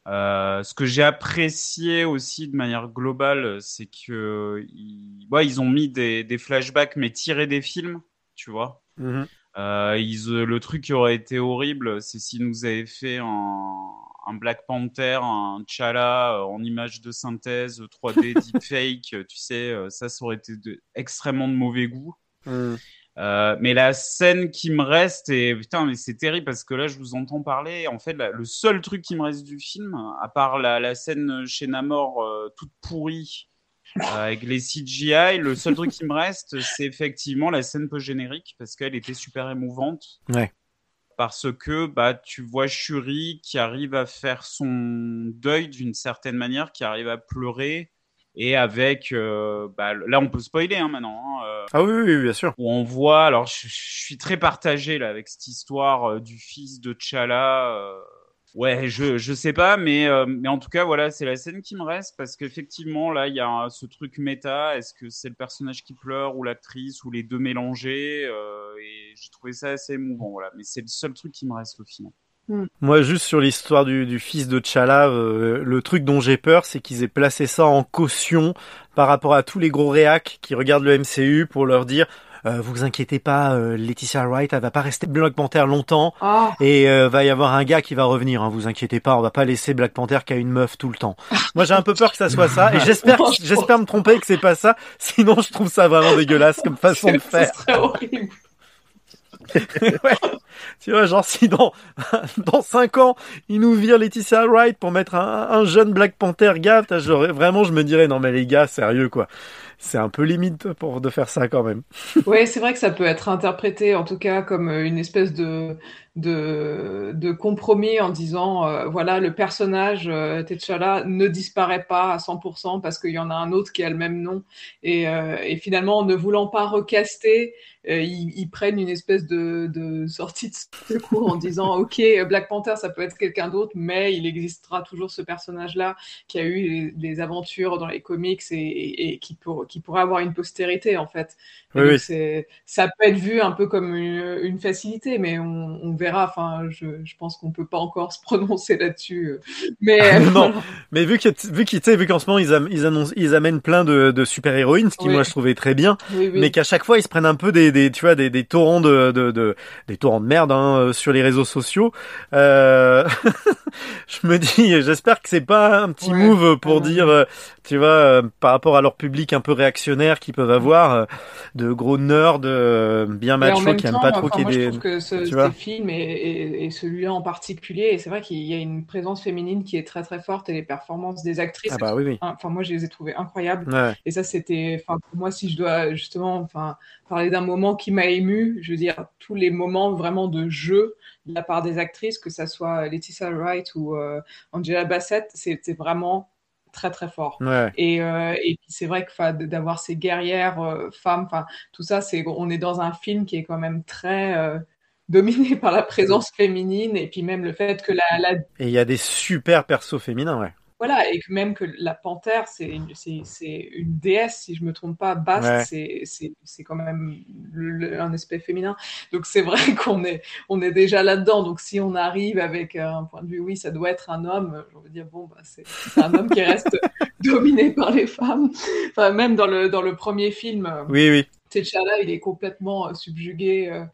Ce que j'ai apprécié aussi de manière globale, c'est que ils, ouais, ils ont mis des, des flashbacks mais tirés des films, tu vois. Mhm. Euh, ils, euh, le truc qui aurait été horrible, c'est s'ils nous avaient fait un, un Black Panther, un T'Challa euh, en image de synthèse, 3D, deepfake, tu sais, ça, ça aurait été de, extrêmement de mauvais goût. Euh, mais la scène qui me reste, et putain, mais c'est terrible parce que là, je vous entends parler. En fait, la- le seul truc qui me reste du film, à part la, la scène chez Namor euh, toute pourrie avec les CGI, le seul truc qui me reste, c'est effectivement la scène post-générique parce qu'elle était super émouvante. Ouais. Parce que bah, tu vois Shuri qui arrive à faire son deuil d'une certaine manière, qui arrive à pleurer. Et avec, euh, bah, là on peut spoiler hein, maintenant, hein, euh, Ah oui, oui, oui, bien sûr. où on voit, alors je, je suis très partagé là avec cette histoire euh, du fils de T'Challa. Ouais, je je sais pas, mais euh, mais en tout cas voilà, c'est la scène qui me reste parce qu'effectivement là il y a un- ce truc méta. Est-ce que c'est le personnage qui pleure ou l'actrice ou les deux mélangés euh, Et j'ai trouvé ça assez émouvant, voilà. Mais c'est le seul truc qui me reste au final. Moi, juste sur l'histoire du, du fils de T'Challa, euh, le truc dont j'ai peur, c'est qu'ils aient placé ça en caution par rapport à tous les gros réacs qui regardent le MCU pour leur dire euh, vous inquiétez pas, euh, Laetitia Wright, elle va pas rester Black Panther longtemps Ah, et euh, va y avoir un gars qui va revenir. Hein, vous inquiétez pas, on va pas laisser Black Panther qu'à une meuf tout le temps. Moi, j'ai un peu peur que ça soit ça et j'espère, j'espère me tromper que c'est pas ça. Sinon, je trouve ça vraiment dégueulasse comme façon de faire. horrible. ouais. Tu vois, genre si dans dans cinq ans ils nous virent Laetitia Wright pour mettre un, un jeune Black Panther gaffe, vraiment je me dirais non mais les gars sérieux quoi, c'est un peu limite pour de faire ça quand même. Oui, c'est vrai que ça peut être interprété en tout cas comme euh, une espèce de, de, de compromis en disant euh, voilà le personnage euh, T'Challa ne disparaît pas à 100% parce qu'il y en a un autre qui a le même nom et, euh, et finalement en ne voulant pas recaster ils, ils, prennent une espèce de, de sortie de secours en disant ok Black Panther ça peut être quelqu'un d'autre mais il existera toujours ce personnage là qui a eu des aventures dans les comics et, et, et qui, pour, qui pourrait avoir une postérité en fait. Oui, oui. c'est ça peut être vu un peu comme une, une facilité mais on, on verra. Enfin je, je pense qu'on peut pas encore se prononcer là-dessus mais non. Mais vu que vu qu'ils vu qu'en ce moment ils, am ils annoncent ils amènent plein de, de super héroïnes ce qui Oui. moi je trouvais très bien mais qu'à chaque fois ils se prennent un peu des, des tu vois des, des torrents de, de, de des torrents de merde hein, euh, sur les réseaux sociaux. Euh... je me dis j'espère que c'est pas un petit Ouais. move pour Ah, dire euh, tu vois euh, par rapport à leur public un peu réactionnaire qu'ils peuvent avoir euh, de gros nerds euh, bien machos qui aiment temps, pas trop enfin, qu'il y ait je des trouve que ce, films et, et, et celui-là en particulier, et c'est vrai qu'il y a une présence féminine qui est très très forte et les performances des actrices, ah bah oui oui enfin moi je les ai trouvées incroyables. ouais. Et ça c'était, enfin pour moi si je dois justement, enfin parler d'un moment qui m'a ému, je veux dire tous les moments vraiment de jeu de la part des actrices, que ça soit Laetitia Wright ou euh, Angela Bassett, c'était vraiment très très fort. ouais Et, euh, et c'est vrai que d'avoir ces guerrières euh, femmes, enfin tout ça, c'est on est dans un film qui est quand même très euh, dominé par la présence féminine et puis même le fait que la, la et il y a des super persos féminins ouais voilà et que même que la panthère c'est une, déesse si je me trompe pas, Bast, Ouais. c'est, quand même le- un aspect féminin. Donc c'est vrai qu'on est on est déjà là-dedans. Donc si on arrive avec un point de vue oui ça doit être un homme, je veux dire bon bah c'est, un homme qui reste dominé par les femmes. Enfin même dans le dans le premier film. oui oui T'Challa, il est complètement euh, subjugué euh,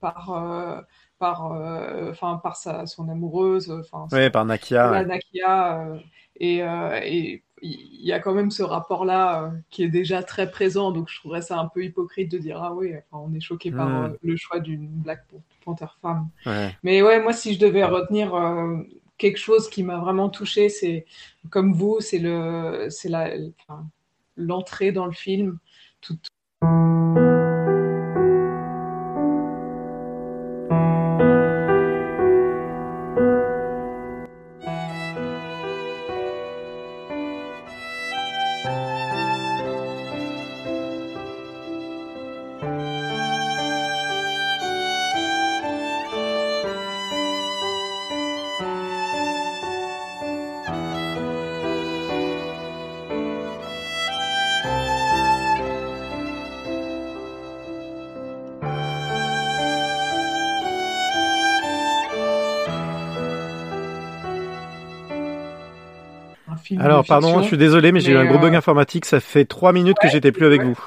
par, euh, par, euh, enfin, par sa, son amoureuse, enfin, ouais par Nakia ouais. Nakia, euh, et, euh, et il y a quand même ce rapport-là euh, qui est déjà très présent, donc je trouverais ça un peu hypocrite de dire ah oui, enfin, on est choqué par Mm. euh, le choix d'une Black Panther femme. ouais. Mais ouais, moi, si je devais retenir euh, quelque chose qui m'a vraiment touché, c'est comme vous, c'est le, c'est l'entrée dans le film. Tout, film Alors, de pardon, je suis désolé, mais j'ai eu un gros euh, bug informatique. Ça fait trois minutes que j'étais plus avec ouais. vous.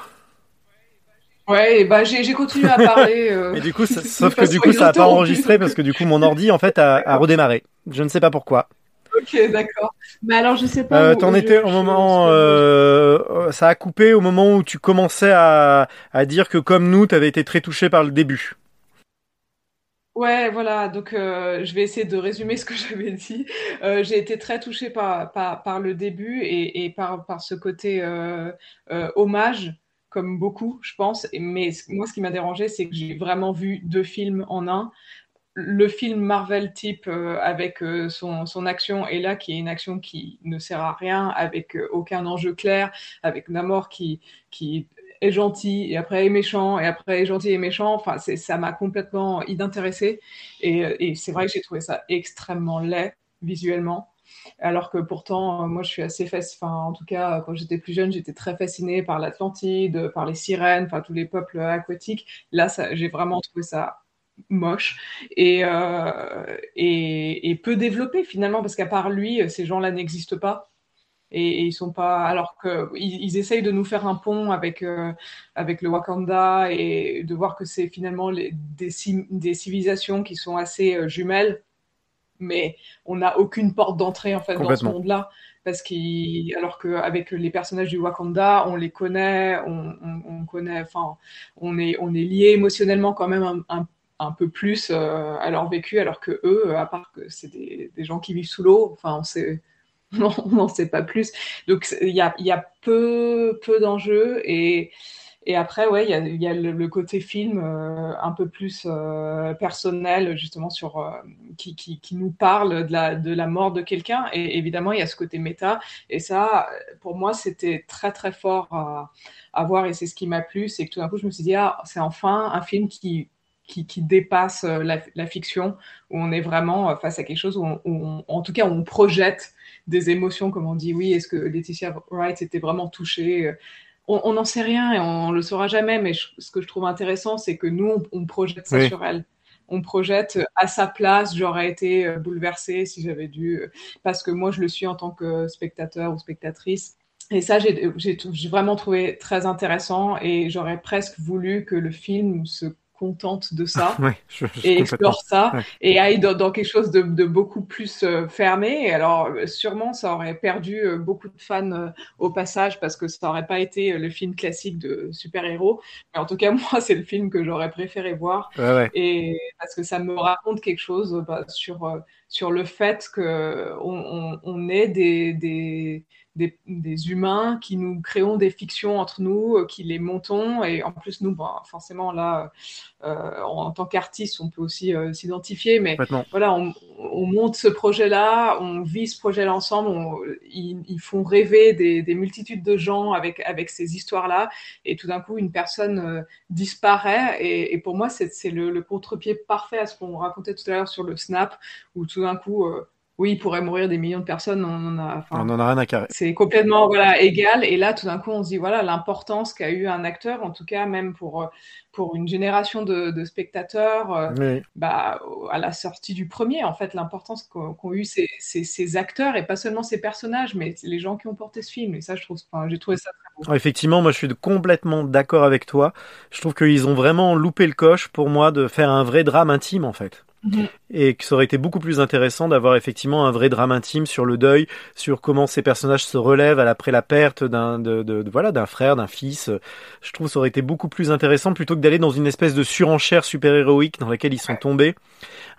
Ouais, bah j'ai continué à parler. euh, Et du coup, ça- sauf que du coup, ça a pas enregistré parce que du coup, mon ordi, en fait, a, a redémarré. Je ne sais pas pourquoi. Ok, d'accord. Mais alors, je sais pas. Euh, T'en étais au moment, euh, euh, ça a coupé au moment où tu commençais à, à dire que comme nous, t'avais été très touché par le début. Ouais, voilà. Donc, euh, je vais essayer de résumer ce que j'avais dit. Euh, j'ai été très touchée par, le début et, par, ce côté euh, hommage, comme beaucoup, je pense. Mais moi, ce qui m'a dérangé, c'est que j'ai vraiment vu deux films en un. Le film Marvel type avec son, action et là qui est une action qui ne sert à rien, avec aucun enjeu clair, avec Namor qui est gentil et après est méchant et après est gentil et méchant. Enfin, c'est, ça m'a complètement inintéressée. Et, euh, et c'est vrai que j'ai trouvé ça extrêmement laid visuellement. Alors que pourtant, euh, moi, je suis assez fascinée. Enfin, en tout cas, quand j'étais plus jeune, j'étais très fascinée par l'Atlantide, par les sirènes, enfin tous les peuples aquatiques. Là, j'ai vraiment trouvé ça moche euh, et, et peu développé finalement, parce qu'à part lui, ces gens-là n'existent pas. Et, et ils sont pas. Alors que ils, ils essayent de nous faire un pont avec euh, avec le Wakanda et de voir que c'est finalement les, des, des civilisations qui sont assez euh, jumelles, mais on n'a aucune porte d'entrée en fait dans ce monde-là. Parce qu'il, alors qu'avec les personnages du Wakanda, on les connaît, on, on, on connaît, enfin, on est, on est lié émotionnellement quand même un, un, un peu plus euh, à leur vécu, alors que eux, à part que c'est des, des gens qui vivent sous l'eau, enfin, on sait, on n'en sait pas plus. Donc il y a, y a peu, peu d'enjeux et, Et après, ouais, il y a, y a le, côté film euh, un peu plus euh, personnel, justement, sur, euh, qui, qui, qui, nous parle de la, de la mort de quelqu'un. Et évidemment, il y a ce côté méta. Et ça, pour moi, c'était très, très fort à, voir. Et c'est ce qui m'a plu. C'est que tout d'un coup, je me suis dit, ah, c'est enfin un film qui, qui, qui, dépasse la, fiction, où on est vraiment face à quelque chose où, en tout cas, on projette des émotions, comme on dit. Oui, est-ce que Laetitia Wright était vraiment touchée on n'en sait rien et on le saura jamais, mais je, ce que je trouve intéressant, c'est que nous, on, on projette ça oui. sur elle. On projette à sa place, j'aurais été euh, bouleversée si j'avais dû, euh, parce que moi, je le suis en tant que spectateur ou spectatrice. Et ça, j'ai vraiment trouvé très intéressant et j'aurais presque voulu que le film se contente de ça ouais, je, je et explore ça ouais. et aille dans, dans, quelque chose de, de beaucoup plus euh, fermé. Et alors, sûrement, ça aurait perdu euh, beaucoup de fans euh, au passage parce que ça n'aurait pas été le film classique de super-héros. Mais en tout cas, moi, c'est le film que j'aurais préféré voir. Ouais, et parce que ça me raconte quelque chose bah, sur, sur le fait qu'on on, on est des, des des, des, humains, qui nous créons des fictions entre nous, euh, qui les montons. Et en plus, nous, bon, forcément, là, euh, en tant qu'artiste, on peut aussi euh, s'identifier. Mais voilà, on, on, monte ce projet-là, on vit ce projet-là ensemble. On, ils, ils, font rêver des, des, multitudes de gens avec, avec ces histoires-là. Et tout d'un coup, une personne euh, disparaît. Et, et, pour moi, c'est le, le contre-pied parfait à ce qu'on racontait tout à l'heure sur le Snap, où tout d'un coup, oui, il pourrait mourir des millions de personnes, on en a, on en a rien à carrer. C'est complètement voilà égal. Et là, tout d'un coup, on se dit voilà l'importance qu'a eu un acteur, en tout cas même pour pour une génération de, de spectateurs, oui. bah, à la sortie du premier, en fait, l'importance qu'ont qu eu ces, ces, ces, acteurs et pas seulement ces personnages, mais les gens qui ont porté ce film. Et ça, je trouve, enfin, j'ai trouvé ça très beau. Effectivement, moi, je suis complètement d'accord avec toi. Je trouve qu'ils ont vraiment loupé le coche pour moi de faire un vrai drame intime, en fait. Mmh. Et que ça aurait été beaucoup plus intéressant d'avoir effectivement un vrai drame intime sur le deuil, sur comment ces personnages se relèvent après la perte d'un de, de, de, voilà d'un frère, d'un fils. Je trouve que ça aurait été beaucoup plus intéressant plutôt que d'aller dans une espèce de surenchère super héroïque dans laquelle ils sont tombés,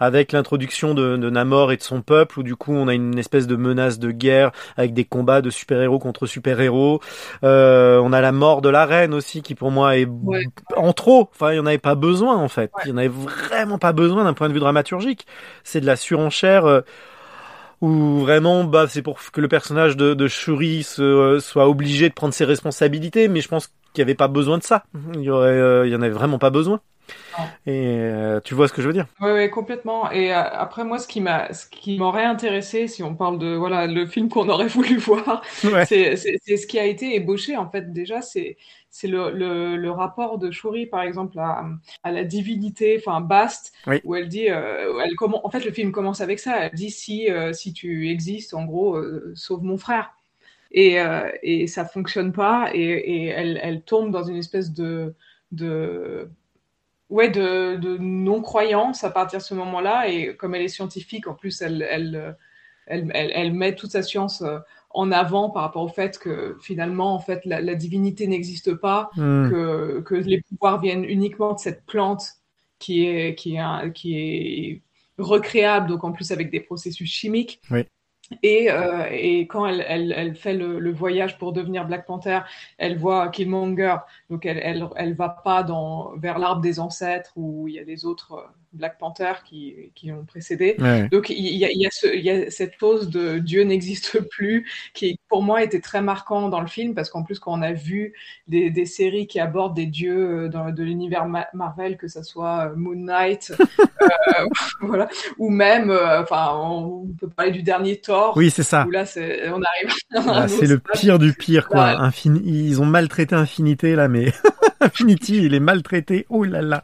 avec l'introduction de, de, Namor et de son peuple, où du coup on a une espèce de menace de guerre avec des combats de super héros contre super héros. Euh, on a la mort de la reine aussi qui pour moi est ouais. en trop. Enfin, il n'y en avait pas besoin en fait. Ouais. Il n'y en avait vraiment pas besoin d'un point de vue dramaturgique. C'est de la surenchère. Euh, où vraiment bah c'est pour que le personnage de, de Shuri se, euh, soit obligé de prendre ses responsabilités mais je pense qu'il n'y avait pas besoin de ça il y aurait euh, il y en avait vraiment pas besoin et euh, tu vois ce que je veux dire? Oui, ouais, complètement. Et euh, après, moi, ce qui m'a, ce qui m'aurait intéressé, si on parle de voilà le film qu'on aurait voulu voir, ouais. c'est ce qui a été ébauché. En fait, déjà, c'est c'est le, le, le, rapport de Shuri, par exemple, à, à la divinité, enfin Bast, oui. où elle dit, euh, elle comment, en fait, le film commence avec ça. Elle dit si si tu existes, en gros, sauve mon frère. Et, et ça fonctionne pas, et, et elle, elle tombe dans une espèce de de ouais, de, de non-croyance à partir de ce moment-là. Et comme elle est scientifique, en plus, elle, elle, elle, elle, met toute sa science euh, en avant par rapport au fait que finalement, en fait, la, la divinité n'existe pas, mm. que, que les pouvoirs viennent uniquement de cette plante qui est, qui est, un, qui est recréable, donc en plus avec des processus chimiques. Oui. Et, euh, et, quand elle, fait le, voyage pour devenir Black Panther, elle voit Killmonger, donc elle, elle, elle va pas dans, vers l'arbre des ancêtres où il y a des autres euh, Black Panther qui, qui ont précédé. Ouais. Donc il y, a, il, y il y a cette chose de Dieu n'existe plus qui pour moi était très marquant dans le film parce qu'en plus quand on a vu des, des, séries qui abordent des dieux euh, dans, de l'univers Marvel, que ce soit Moon Knight, euh, voilà, ou même, euh, enfin on peut parler du dernier Thor. Oui c'est ça. Où là c'est, on arrive. Ah, c'est le pire du pire quoi. Infin ils ont maltraité Infinité là mais Infinity il est maltraité. Oh là là.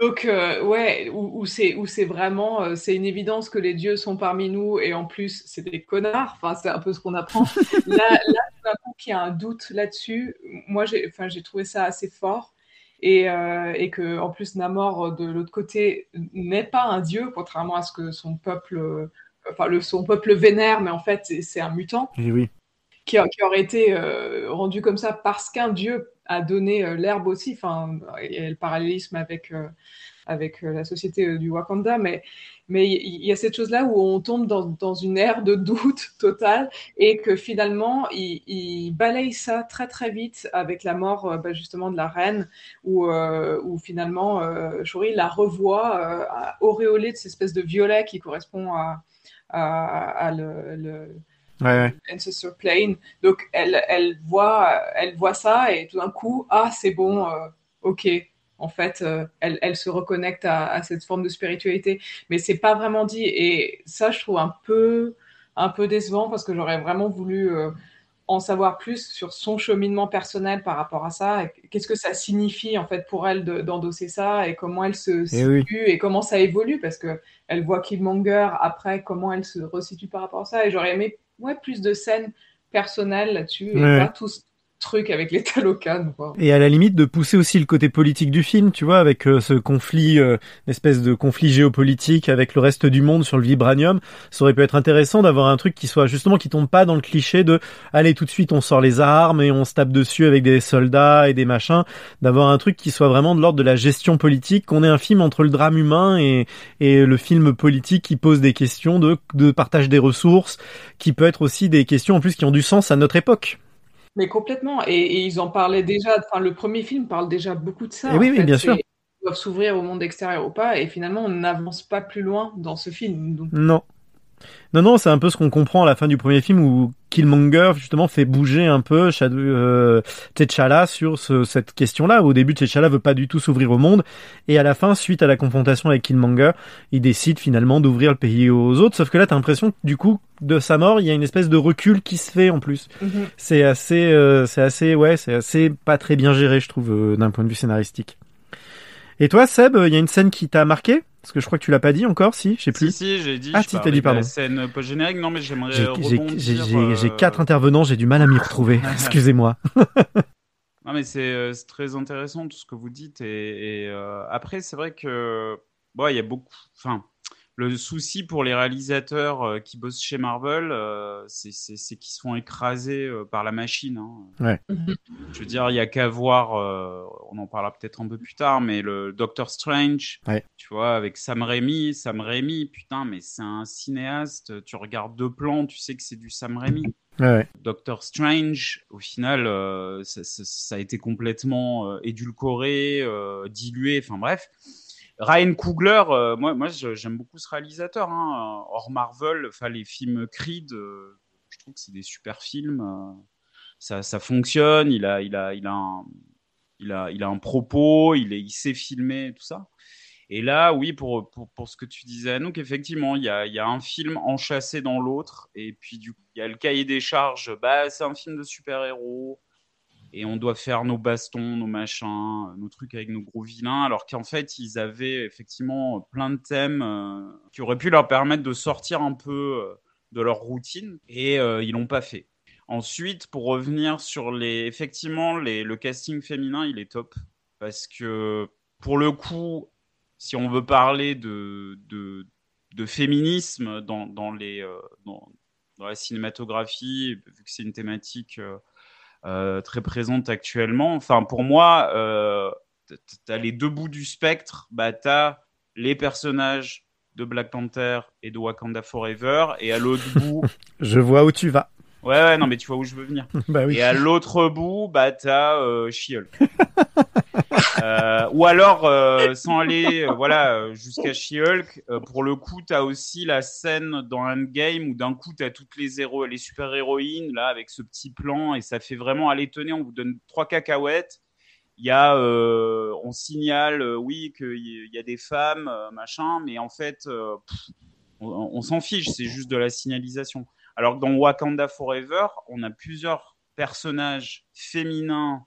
Donc euh, ouais, où, où c'est où c'est vraiment euh, c'est une évidence que les dieux sont parmi nous et en plus c'est des connards. Enfin c'est un peu ce qu'on apprend. là là coup qu'il y a un doute là-dessus, moi j'ai enfin j'ai trouvé ça assez fort et euh, et que en plus Namor de l'autre côté n'est pas un dieu contrairement à ce que son peuple enfin le son peuple vénère mais en fait c'est un mutant. Et oui qui, aurait été euh, rendue comme ça parce qu'un dieu a donné euh, l'herbe aussi. Enfin, il y a le parallélisme avec, euh, avec la société du Wakanda, mais mais il y a cette chose-là où on tombe dans, dans une ère de doute totale et que finalement, il, balaye ça très très vite avec la mort bah, justement de la reine, où, où finalement euh, Shuri la revoit auréolée de cette espèce de violet qui correspond à, à, le- Ouais. Ancestor Plane. Donc elle, elle, voit, elle voit ça et tout d'un coup, ah c'est bon, euh, ok. En fait, euh, elle, elle se reconnecte à, à cette forme de spiritualité, mais c'est pas vraiment dit. Et ça, je trouve un peu, un peu décevant parce que j'aurais vraiment voulu euh, en savoir plus sur son cheminement personnel par rapport à ça. Qu'est-ce que ça signifie en fait pour elle de- d'endosser ça et comment elle se Eh oui. situe et comment ça évolue? Parce que elle voit Killmonger après comment elle se resitue par rapport à ça. Et j'aurais aimé ouais, plus de scènes personnelles là-dessus et Ouais. pas tout truc avec les Talocan. Quoi. Et à la limite de pousser aussi le côté politique du film, tu vois, avec euh, ce conflit, euh, une espèce de conflit géopolitique avec le reste du monde sur le vibranium, ça aurait pu être intéressant d'avoir un truc qui soit justement qui tombe pas dans le cliché de allez tout de suite on sort les armes et on se tape dessus avec des soldats et des machins, d'avoir un truc qui soit vraiment de l'ordre de la gestion politique, qu'on ait un film entre le drame humain et, et le film politique qui pose des questions de, de partage des ressources, qui peut être aussi des questions en plus qui ont du sens à notre époque. Mais complètement. Et, et ils en parlaient déjà. Enfin, le premier film parle déjà beaucoup de ça. Et oui, en oui, fait. bien sûr. Ils doivent s'ouvrir au monde extérieur ou pas. Et finalement, on n'avance pas plus loin dans ce film. Donc, Non. Non, non, c'est un peu ce qu'on comprend à la fin du premier film où Killmonger justement fait bouger un peu Shadow, euh, T'Challa sur ce- cette question-là. Au début, T'Challa veut pas du tout s'ouvrir au monde, et à la fin, suite à la confrontation avec Killmonger, il décide finalement d'ouvrir le pays aux autres. Sauf que là, t'as l'impression que du coup, de sa mort, il y a une espèce de recul qui se fait en plus. mhm. C'est assez, euh, c'est assez, ouais, c'est assez pas très bien géré, je trouve, euh, d'un point de vue scénaristique. Et toi, Seb, il y a une scène qui t'a marqué? Parce que je crois que tu l'as pas dit encore, si Je sais Si, plus. si, j'ai dit. Ah, si, t'as dit, pardon. scène post-générique. Non, mais j'aimerais J'ai euh, quatre intervenants, j'ai du mal à m'y retrouver. Excusez-moi. Non, mais c'est euh, c'est très intéressant tout ce que vous dites. Et, et, euh, après, c'est vrai que bon, il y a beaucoup. Enfin, le souci pour les réalisateurs euh, qui bossent chez Marvel, euh, c'est c'est- c'est qu'ils se font écraser euh, par la machine. hein. Mhm. Je veux dire, il y a qu'à voir. euh, on en parlera peut-être un peu plus tard, mais le Doctor Strange, Ouais. tu vois, avec Sam Raimi. Sam Raimi, putain, mais c'est un cinéaste. Tu regardes deux plans, tu sais que c'est du Sam Raimi. Ouais, ouais. Doctor Strange, au final, euh, ça, ça- ça a été complètement euh, édulcoré, euh, dilué, enfin bref. Ryan Coogler, euh, moi, j'aime beaucoup ce réalisateur. Hein, hors Marvel, les films Creed, euh, je trouve que c'est des super films. euh, ça, fonctionne. Il a, il a, il a un, il a, il a un propos. Il est, sait filmer, tout ça. Et là, oui, pour, pour, pour ce que tu disais, Anouk, effectivement, il y a, y a un film enchâssé dans l'autre, et puis du coup, il y a le cahier des charges, bah, c'est un film de super-héros, et on doit faire nos bastons, nos machins, nos trucs avec nos gros vilains, alors qu'en fait, ils avaient effectivement plein de thèmes euh, qui auraient pu leur permettre de sortir un peu euh, de leur routine, et euh, ils l'ont pas fait. Ensuite, pour revenir sur les, effectivement, le casting féminin, il est top, parce que pour le coup, si on veut parler de, de, féminisme dans, dans, les, euh, dans, la cinématographie, vu que c'est une thématique très présente actuellement, enfin pour moi, euh, tu as les deux bouts du spectre, bah, tu as les personnages de Black Panther et de Wakanda Forever, et à l'autre bout, Je vois où tu vas. ouais, ouais, non, mais tu vois où je veux venir. bah oui. Et à l'autre bout, bah, t'as euh, She-Hulk. Euh, ou alors, euh, sans aller euh, voilà, jusqu'à She-Hulk, pour le coup, t'as aussi la scène dans Endgame où d'un coup, t'as toutes les, héros, les super-héroïnes, là, avec ce petit plan, et ça fait vraiment aller tenir, on vous donne trois cacahuètes. Il y a, on signale, oui, qu'il y, a des femmes, machin, mais en fait, on, on s'en fiche, c'est juste de la signalisation. Alors que dans Wakanda Forever, on a plusieurs personnages féminins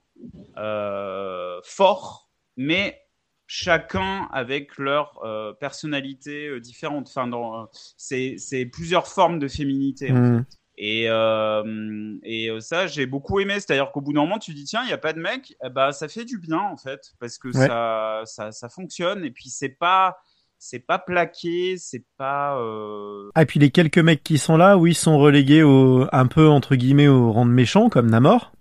forts, mais chacun avec leur euh, personnalité euh, différente. Enfin, dans, euh, c'est, c'est plusieurs formes de féminité. en Hmm. et, euh, et euh, ça, j'ai beaucoup aimé. C'est-à-dire qu'au bout d'un moment, tu dis, tiens, il n'y a pas de mec. Eh ben, ça fait du bien, en fait, parce que Ouais. ça, ça, ça fonctionne. Et puis, c'est pas, c'est pas plaqué, c'est pas. euh, Ah, et puis les quelques mecs qui sont là, oui, sont relégués au, un peu, entre guillemets, au rang de méchants, comme Namor.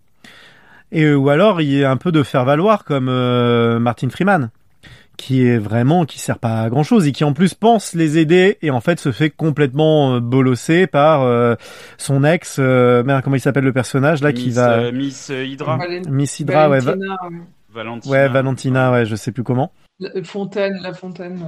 Et, euh, ou alors, il y a un peu de faire valoir, comme euh, Martin Freeman. Qui est vraiment, qui sert pas à grand chose et qui en plus pense les aider et en fait se fait complètement euh, bolosser par euh, son ex, euh, merde, comment il s'appelle le personnage là qui Miss, va, euh, Miss Hydra, Valen- Miss Hydra, ouais, va- Valentina, euh, Valentina. ouais, Valentina, ouais, je sais plus comment. la- Fontaine, la Fontaine.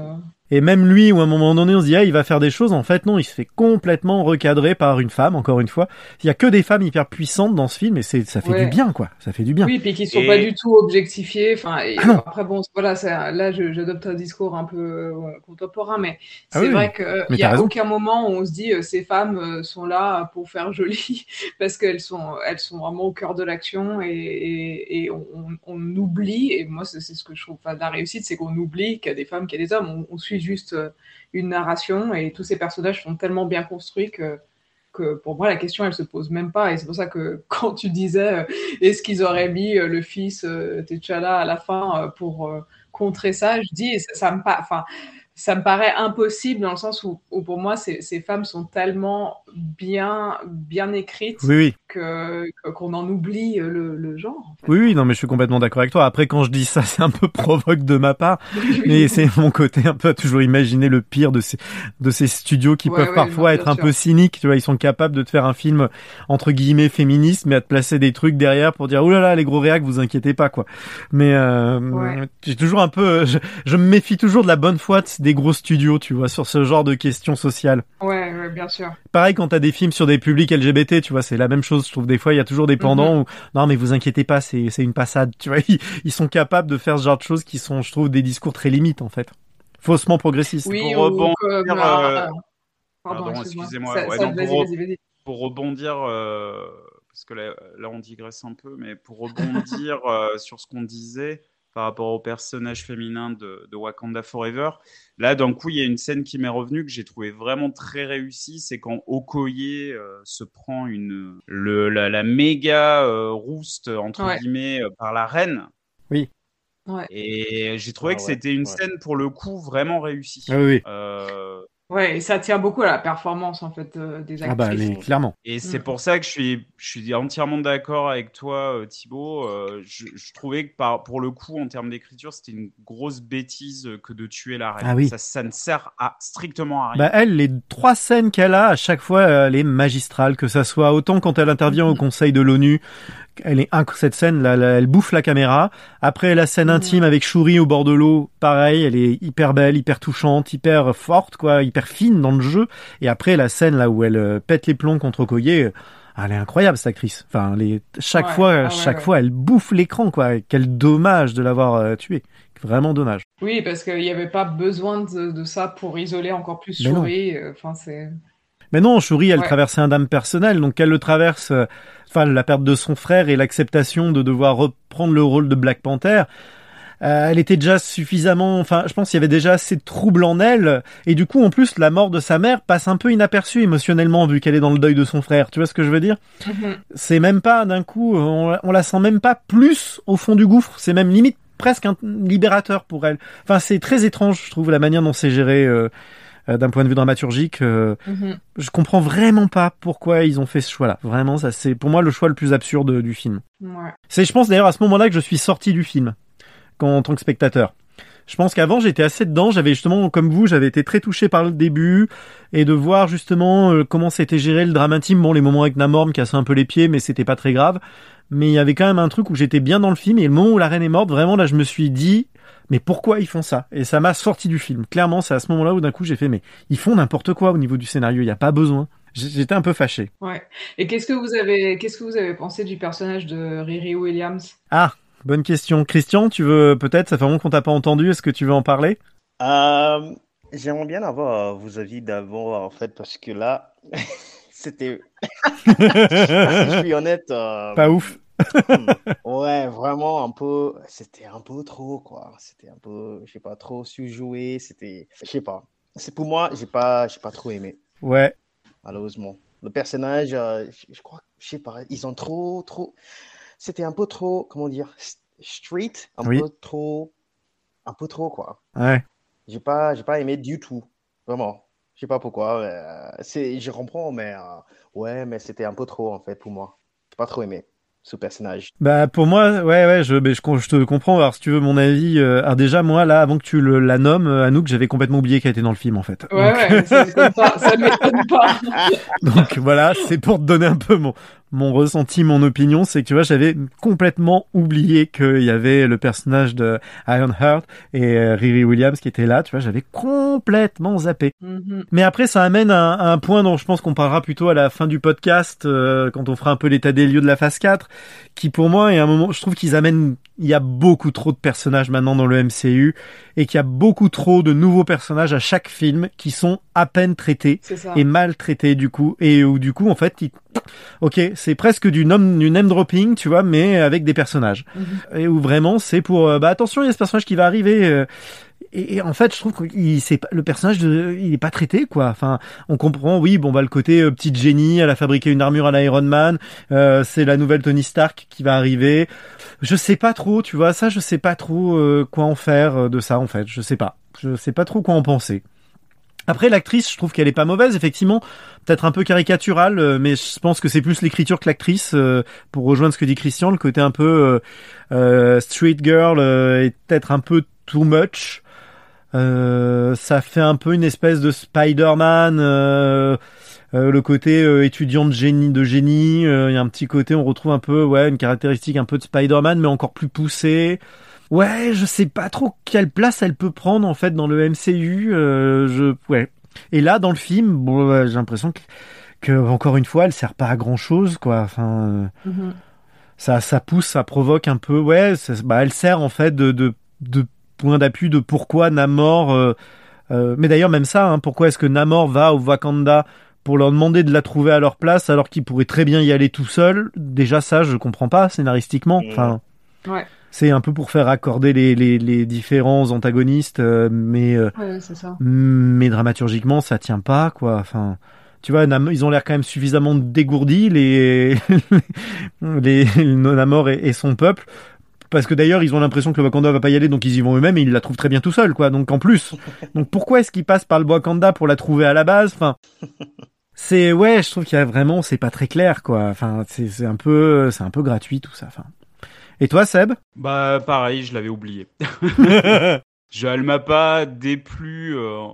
Et même lui, où à un moment donné, on se dit, ah, il va faire des choses. En fait, non, il se fait complètement recadrer par une femme, encore une fois. Il y a que des femmes hyper puissantes dans ce film et c'est, ça fait Ouais. du bien, quoi. Ça fait du bien. Oui, puis qui sont Et- pas du tout objectifiés. Enfin, et Ah non. après bon, voilà, là, j'adopte un discours un peu euh, contemporain, mais Ah c'est oui, vrai qu'il n'y a raison. aucun moment où on se dit euh, ces femmes euh, sont là pour faire joli, parce qu'elles sont, elles sont vraiment au cœur de l'action et, et, et on, on- on oublie. Et moi, c'est c'est ce que je trouve pas de la réussite, c'est qu'on oublie qu'il y a des femmes, qu'il y a des hommes. On, on suit juste euh, une narration et tous ces personnages sont tellement bien construits que pour moi la question elle se pose même pas. Et c'est pour ça que quand tu disais euh, est-ce qu'ils auraient mis euh, le fils T'Challa à la fin pour contrer ça je dis ça, ça me pa- enfin ça me paraît impossible dans le sens où, où pour moi ces, ces femmes sont tellement bien bien écrites Oui, oui. que qu'on en oublie euh, le, le genre en fait. Oui, oui, non, mais je suis complètement d'accord avec toi. Après, quand je dis ça, c'est un peu provoque de ma part. Mais c'est mon côté un peu à toujours imaginer le pire de ces, de ces studios qui Ouais, peuvent ouais, parfois non, être un sûr. peu cyniques. Tu vois, ils sont capables de te faire un film, entre guillemets, féministe, mais à te placer des trucs derrière pour dire, oulala, là là, les gros réacs, vous inquiétez pas, quoi. Mais, euh, Ouais. j'ai toujours un peu, je, je me méfie toujours de la bonne foi de- des gros studios, tu vois, sur ce genre de questions sociales. ouais, ouais, bien sûr Pareil quand t'as des films sur des publics LGBT, tu vois, c'est la même chose. Je trouve des fois il y a toujours des pendants où non mais vous inquiétez pas, c'est c'est une passade. Tu vois, ils, ils sont capables de faire ce genre de choses qui sont, je trouve, des discours très limites en fait, faussement progressistes. oui pour ou rebondir, comme, euh, euh, pardon, excuse-moi. excusez-moi. Ouais, pour- rebondir, euh, parce que là, là, on digresse un peu, mais pour rebondir euh, sur ce qu'on disait par rapport au personnage féminin de, de Wakanda Forever, là, d'un coup, il y a une scène qui m'est revenue que j'ai trouvé vraiment très réussie, c'est quand Okoye euh, se prend une le, la, la méga euh, rouste entre Ouais. guillemets euh, par la reine. Ouais. Et j'ai trouvé Ah que ouais, c'était une ouais. scène pour le coup vraiment réussie. Ah oui, oui. Euh, Ouais, et ça tient beaucoup à la performance en fait euh, des actrices. Ah bah mais clairement. Et c'est Mm. pour ça que je suis, je suis entièrement d'accord avec toi, euh, Thibaut. Euh, je, je trouvais que par, pour le coup, en termes d'écriture, c'était une grosse bêtise euh, que de tuer la reine. Ah oui. ça, ça ne sert à, strictement à rien. Bah elle, les trois scènes qu'elle a, à chaque fois, elle est magistrale, que ça soit autant quand elle intervient au Conseil de l'ONU, elle est cette scène là, elle bouffe la caméra. Après la scène intime avec Shuri au bord de l'eau, pareil, elle est hyper belle, hyper touchante, hyper forte, quoi, hyper fine dans le jeu. Et après la scène là où elle euh, pète les plombs contre Okoye, euh, elle est incroyable cette actrice. Enfin, les, chaque Ouais, fois, ah ouais, chaque ouais. fois, elle bouffe l'écran, quoi. Quel dommage de l'avoir euh, tué. Vraiment dommage. Oui, parce qu'il n'y avait pas besoin de, de ça pour isoler encore plus non. Shuri. euh, Enfin, c'est. Mais non, Shuri, elle Ouais. traversait un dame personnel, donc elle le traverse, euh, enfin la perte de son frère et l'acceptation de devoir reprendre le rôle de Black Panther. Euh, elle était déjà suffisamment, enfin, je pense qu'il y avait déjà assez de troubles en elle, et du coup, en plus, la mort de sa mère passe un peu inaperçue émotionnellement vu qu'elle est dans le deuil de son frère. Tu vois ce que je veux dire? Mhm. C'est même pas d'un coup, on, on la sent même pas plus au fond du gouffre. C'est même limite presque un libérateur pour elle. Enfin, c'est très étrange, je trouve, la manière dont c'est géré euh, euh, d'un point de vue dramaturgique. euh, Mhm. je comprends vraiment pas pourquoi ils ont fait ce choix-là. Vraiment, ça c'est pour moi le choix le plus absurde du film. Ouais. C'est, je pense d'ailleurs à ce moment-là que je suis sorti du film, quand, en tant que spectateur. Je pense qu'avant j'étais assez dedans, j'avais justement, comme vous, j'avais été très touché par le début et de voir justement euh, comment c'était géré le drame intime. Bon, les moments avec Namor me cassaient un peu les pieds, mais c'était pas très grave. Mais il y avait quand même un truc où j'étais bien dans le film et le moment où la reine est morte, vraiment là, je me suis dit, mais pourquoi ils font ça? Et ça m'a sorti du film. Clairement, c'est à ce moment-là où d'un coup j'ai fait, mais ils font n'importe quoi au niveau du scénario, il n'y a pas besoin. J'étais un peu fâché. Ouais. Et qu'est-ce que vous avez, qu'est-ce que vous avez pensé du personnage de Riri Williams? Ah, bonne question. Christian, tu veux peut-être, ça fait longtemps qu'on t'a pas entendu, est-ce que tu veux en parler? Euh, j'aimerais bien avoir vos avis d'abord, en fait, parce que là, c'était. je suis honnête. euh, Pas ouf. Hmm, ouais, vraiment un peu. C'était un peu trop, quoi. C'était un peu, je sais pas, trop surjoué. C'était, je sais pas. C'est pour moi, j'ai pas, j'ai pas trop aimé, Ouais, malheureusement. Le personnage, euh, je, crois, je sais pas, ils ont trop, trop. C'était un peu trop, comment dire, street, un Oui. peu trop, un peu trop, quoi. ouais. J'ai pas, j'ai pas aimé du tout. Vraiment. Je sais pas pourquoi. euh, c'est, je comprends, mais euh, ouais, mais c'était un peu trop en fait pour moi. J'ai pas trop aimé ce personnage. Bah pour moi, ouais, ouais, je, mais je, je te comprends. Alors si tu veux mon avis, euh, alors déjà moi là, avant que tu le, la nommes, euh, Anouk, j'avais complètement oublié qu'elle était dans le film en fait. Ouais, Donc, ouais, ça m'étonne pas. Ça m'étonne pas. Donc voilà, c'est pour te donner un peu mon, mon ressenti, mon opinion, c'est que tu vois, j'avais complètement oublié qu'il y avait le personnage de Ironheart et euh, Riri Williams qui était là, tu vois, j'avais complètement zappé. Mhm. Mais après, ça amène à, à un point dont je pense qu'on parlera plutôt à la fin du podcast, euh, quand on fera un peu l'état des lieux de la phase 4, qui pour moi est un moment, je trouve qu'ils amènent, il y a beaucoup trop de personnages maintenant dans le MCU, et qu'il y a beaucoup trop de nouveaux personnages à chaque film qui sont à peine traités et mal traités du coup, et où du coup, en fait, ils- ok, c'est presque du name, du name dropping, tu vois, mais avec des personnages. Mhm. Et où vraiment, c'est pour, euh, bah attention, il y a ce personnage qui va arriver. euh, et, et en fait, je trouve que le personnage, de, il est pas traité, quoi. Enfin, on comprend, oui, bon, bah le côté euh, petite génie, elle a fabriqué une armure à l'Iron Man, euh, c'est la nouvelle Tony Stark qui va arriver. Je sais pas trop, tu vois, ça, je sais pas trop euh, quoi en faire de ça, en fait. Je sais pas. Je sais pas trop quoi en penser. Après, l'actrice, je trouve qu'elle est pas mauvaise, effectivement. Peut-être un peu caricaturale, euh, mais je pense que c'est plus l'écriture que l'actrice. euh, pour rejoindre ce que dit Christian, le côté un peu euh, euh, street girl est peut-être un peu too much. Ça fait un peu une espèce de Spider-Man. le côté étudiant de génie, de génie, il y a un petit côté, on retrouve un peu, ouais, une caractéristique un peu de Spider-Man, mais encore plus poussée. Ouais, je sais pas trop quelle place elle peut prendre en fait dans le MCU. euh, je, ouais. Et là, dans le film, bon, ouais, j'ai l'impression que, que encore une fois, elle sert pas à grand chose, quoi. Enfin, euh, Mhm. ça, ça pousse, ça provoque un peu. Ouais, ça- bah, elle sert en fait de, de, de point d'appui de pourquoi Namor. euh, euh, mais d'ailleurs, même ça, hein, pourquoi est-ce que Namor va au Wakanda pour leur demander de la trouver à leur place alors qu'il pourrait très bien y aller tout seul? Déjà, ça, je comprends pas scénaristiquement. Enfin. Ouais. C'est un peu pour faire accorder les, les, les différents antagonistes, euh, mais euh, Ouais, ça. mais dramaturgiquement ça tient pas quoi. Enfin, tu vois, ils ont l'air quand même suffisamment dégourdis les les Namor et, et son peuple. Parce que d'ailleurs, ils ont l'impression que le Wakanda va pas y aller, donc ils y vont eux-mêmes et ils la trouvent très bien tout seuls, quoi. Donc en plus, donc pourquoi est-ce qu'ils passent par le Wakanda pour la trouver à la base? Enfin, c'est ouais, je trouve qu'il y a vraiment, c'est pas très clair, quoi. Enfin, c'est c'est un peu, c'est un peu gratuit tout ça. Enfin. Et toi, Seb? Bah pareil, je l'avais oublié. Je, elle m'a pas déplu euh,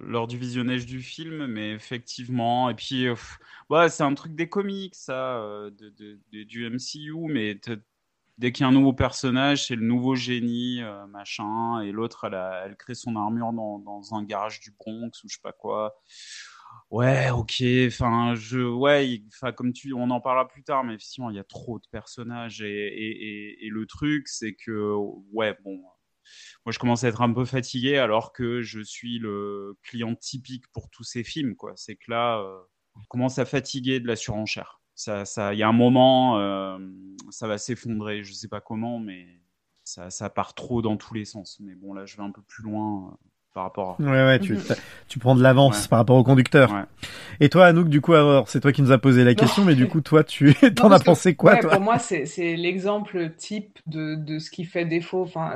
lors du visionnage du film, mais effectivement. Et puis, euh, pff, ouais, c'est un truc des comics, ça, euh, de, de- de- du MCU, mais dès qu'il y a un nouveau personnage, c'est le nouveau génie, euh, machin, et l'autre, elle, elle crée son armure dans, dans un garage du Bronx ou je sais pas quoi. Ouais, ok. Enfin, je, ouais, enfin, comme tu, on en parlera plus tard, mais effectivement, il y a trop de personnages et, le truc, c'est que, ouais, bon, moi, je commence à être un peu fatigué alors que je suis le client typique pour tous ces films, quoi. C'est que là, euh, je commence à fatiguer de la surenchère. Ça, il y a un moment, euh, ça va s'effondrer. Je sais pas comment, mais ça, ça part trop dans tous les sens. Mais bon, là, je vais un peu plus loin. euh, par rapport à... Ouais, ouais, tu, Mhm. tu prends de l'avance Ouais. par rapport au conducteur. Ouais. Et toi, Anouk, du coup, alors, c'est toi qui nous as posé la question, mais du coup, toi, tu t'en as pensé quoi, ouais, toi Pour moi, c'est c'est l'exemple type de, de ce qui fait défaut, enfin,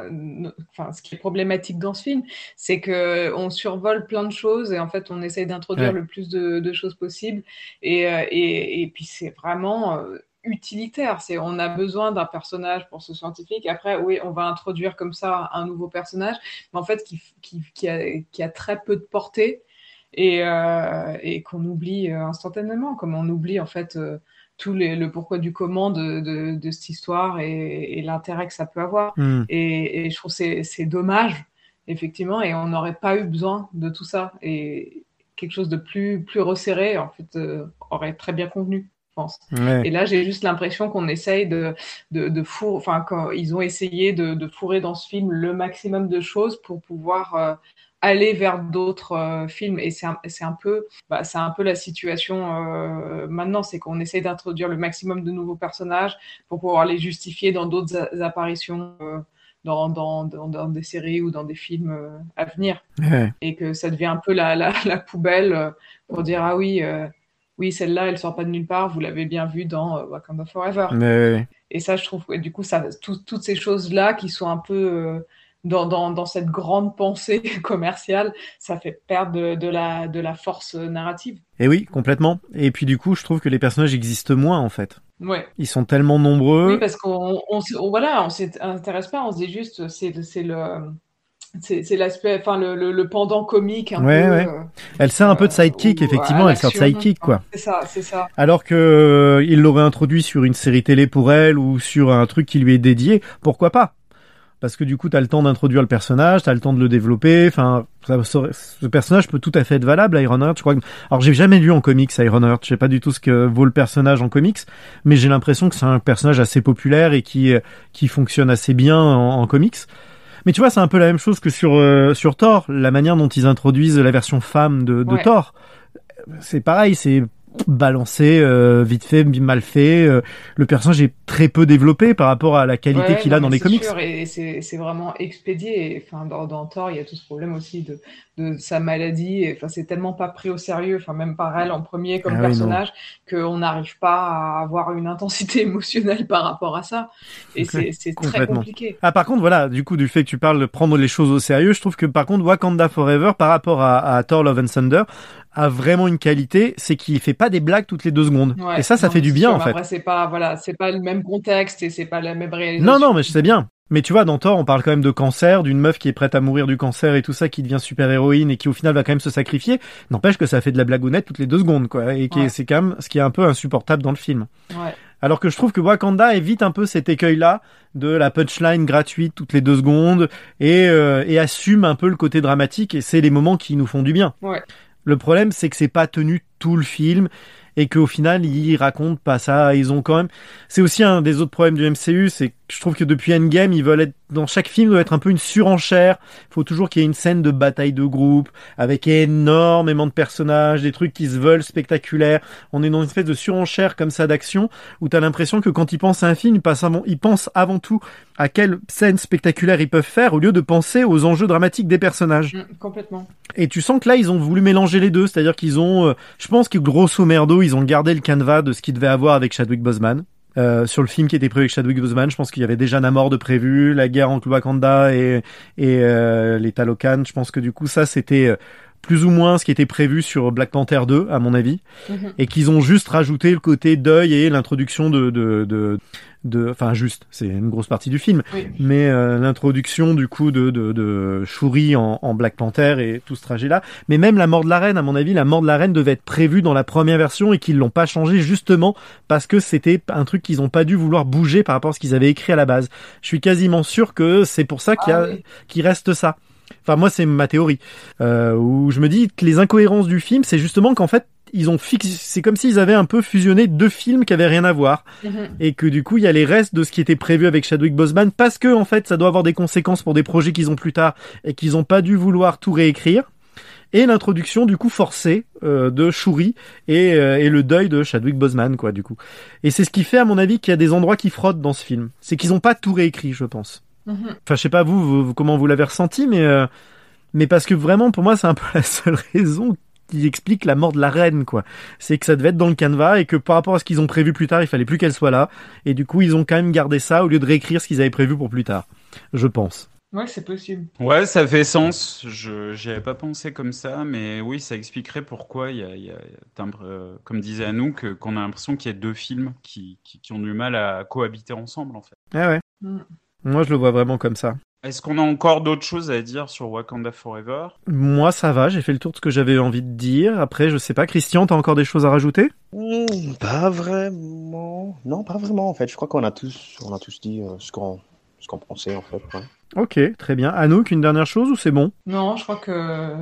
ce qui est problématique dans ce film, c'est que on survole plein de choses et en fait, on essaye d'introduire Ouais. le plus de, de choses possible. Et, euh, et, et puis, c'est vraiment euh, utilitaire. C'est, on a besoin d'un personnage pour ce scientifique. Après, oui, on va introduire comme ça un nouveau personnage, mais en fait, qui, qui, qui, a, qui a très peu de portée et, euh, et qu'on oublie euh, instantanément, comme on oublie en fait euh, tout les, le pourquoi du comment de, de, de cette histoire et, et l'intérêt que ça peut avoir. Hmm. Et, et je trouve que c'est c'est dommage, effectivement, et on n'aurait pas eu besoin de tout ça. Et quelque chose de plus, plus resserré, en fait, euh, aurait très bien convenu, pense. Ouais. Et là, j'ai juste l'impression qu'on essaye de, de, de fourrer, enfin, ils ont essayé de, de fourrer dans ce film le maximum de choses pour pouvoir euh, aller vers d'autres euh, films. Et c'est un, un peu, bah, c'est un peu la situation euh, maintenant, c'est qu'on essaye d'introduire le maximum de nouveaux personnages pour pouvoir les justifier dans d'autres apparitions. dans, dans, dans, des séries ou dans des films à venir Ouais. et que ça devient un peu la, la, la poubelle pour dire ah oui oui celle-là elle sort pas de nulle part vous l'avez bien vue dans euh, Wakanda Forever et ça je trouve que du coup ça tout- toutes ces choses là qui sont un peu euh, dans, dans, dans cette grande pensée commerciale, ça fait perdre de, de la, de la force narrative. Et oui, complètement. Et puis du coup, je trouve que les personnages existent moins en fait. Ouais. Ils sont tellement nombreux. Oui, parce qu'on on, voilà, on s'intéresse pas, on se dit juste c'est le c'est l'aspect, enfin le, le, le pendant comique un Ouais, peu. ouais. euh, Elle sert un peu de euh, sidekick, ou effectivement, elle sert de sidekick quoi. C'est ça, c'est ça. Alors que euh, il l'aurait introduit sur une série télé pour elle ou sur un truc qui lui est dédié, pourquoi pas? Parce que du coup, t'as le temps d'introduire le personnage, t'as le temps de le développer. Enfin, ce personnage peut tout à fait être valable, Ironheart. Je crois. Que... Alors, j'ai jamais lu en comics Ironheart. Je sais pas du tout ce que vaut le personnage en comics, mais j'ai l'impression que c'est un personnage assez populaire et qui qui fonctionne assez bien en, en comics. Mais tu vois, c'est un peu la même chose que sur euh, sur Thor, la manière dont ils introduisent la version femme de, de Ouais. Thor. C'est pareil, c'est balancé, euh, vite fait, mal fait. euh, le personnage est très peu développé par rapport à la qualité Ouais, qu'il a dans les comics. sûr, et c'est c'est vraiment expédié. Et, Enfin, dans, dans Thor, il y a tout ce problème aussi de, de sa maladie. Et, Enfin, c'est tellement pas pris au sérieux, enfin même par elle en premier comme Ah oui, personnage, qu'on n'arrive pas à avoir une intensité émotionnelle par rapport à ça. Et c'est c'est très compliqué. Ah par contre voilà, du coup du fait que tu parles de prendre les choses au sérieux, je trouve que par contre Wakanda Forever par rapport à, à Thor Love and Thunder a vraiment une qualité, c'est qu'il fait pas des blagues toutes les deux secondes. Ouais, et ça, ça non, fait du bien en fait. Après, c'est pas voilà, c'est pas le même contexte et c'est pas la même réalisation. Non non, mais je sais bien. Mais tu vois, dans Thor, on parle quand même de cancer, d'une meuf qui est prête à mourir du cancer et tout ça, qui devient super héroïne et qui au final va quand même se sacrifier. N'empêche que ça fait de la blagounette toutes les deux secondes, quoi. Et Ouais. c'est quand même ce qui est un peu insupportable dans le film. Ouais. Alors que je trouve que Wakanda évite un peu cet écueil-là de la punchline gratuite toutes les deux secondes et, euh, et assume un peu le côté dramatique et c'est les moments qui nous font du bien. Ouais. Le problème, c'est que c'est pas tenu tout le film et qu'au final, ils racontent pas ça. Ils ont quand même. C'est aussi un des autres problèmes du MCU, c'est que je trouve que depuis Endgame, ils veulent être dans chaque film doit être un peu une surenchère. Il faut toujours qu'il y ait une scène de bataille de groupe avec énormément de personnages, des trucs qui se veulent spectaculaires. On est dans une espèce de surenchère comme ça d'action où t'as l'impression que quand ils pensent à un film, ils, passent avant, ils pensent avant tout à quelle scène spectaculaire ils peuvent faire au lieu de penser aux enjeux dramatiques des personnages. Mm, complètement. Et tu sens que là, ils ont voulu mélanger les deux, c'est-à-dire qu'ils ont, euh, je pense que grosso merdo, ils ont gardé le canevas de ce qu'ils devaient avoir avec Chadwick Boseman. Euh, sur le film qui était prévu avec Chadwick Boseman, je pense qu'il y avait déjà Namor de prévu, la guerre entre Wakanda et, et euh, les Talocan. Je pense que du coup, ça, c'était euh, plus ou moins ce qui était prévu sur Black Panther 2, à mon avis Mhm. et qu'ils ont juste rajouté le côté deuil et l'introduction de, de, de, de, enfin juste, c'est une grosse partie du film, Oui. mais euh, l'introduction du coup de, de, de Shuri en, en Black Panther et tout ce trajet-là. Mais même la mort de la reine, à mon avis, la mort de la reine devait être prévue dans la première version et qu'ils l'ont pas changé justement parce que c'était un truc qu'ils ont pas dû vouloir bouger par rapport à ce qu'ils avaient écrit à la base. Je suis quasiment sûr que c'est pour ça qu'il Ah oui. reste ça. Enfin, moi, c'est ma théorie. Euh, où je me dis que les incohérences du film, c'est justement qu'en fait, ils ont fixé, c'est comme s'ils avaient un peu fusionné deux films qui avaient rien à voir. Mhm. Et que du coup, il y a les restes de ce qui était prévu avec Chadwick Boseman parce que, en fait, ça doit avoir des conséquences pour des projets qu'ils ont plus tard et qu'ils ont pas dû vouloir tout réécrire. Et l'introduction, du coup, forcée, euh, de Shuri et, euh, et le deuil de Chadwick Boseman, quoi, du coup. Et c'est ce qui fait, à mon avis, qu'il y a des endroits qui frottent dans ce film. C'est qu'ils ont pas tout réécrit, je pense. Mhm. Enfin, je sais pas vous, vous- vous- comment vous l'avez ressenti, mais euh, mais parce que vraiment, pour moi, c'est un peu la seule raison qui explique la mort de la reine, quoi. C'est que ça devait être dans le canevas et que par rapport à ce qu'ils ont prévu plus tard, il fallait plus qu'elle soit là. Et du coup, ils ont quand même gardé ça au lieu de réécrire ce qu'ils avaient prévu pour plus tard. Je pense. Ouais, c'est possible. Ouais, ça fait sens. Je j'y avais pas pensé comme ça, mais oui, ça expliquerait pourquoi il y a, y euh, comme disait Anouk, qu'on a l'impression qu'il y a deux films qui, qui, qui ont du mal à cohabiter ensemble, en fait. Ah ouais. Mm. Moi, je le vois vraiment comme ça. Est-ce qu'on a encore d'autres choses à dire sur Wakanda Forever? Moi, ça va. J'ai fait le tour de ce que j'avais envie de dire. Après, je sais pas. Christian, t'as encore des choses à rajouter? Hmm, pas vraiment. Non, pas vraiment en fait. Je crois qu'on a tous, on a tous dit euh, ce qu'on, ce qu'on pensait en fait. ouais. Ok, très bien. Anouk, une dernière chose ou c'est bon? Non, je crois que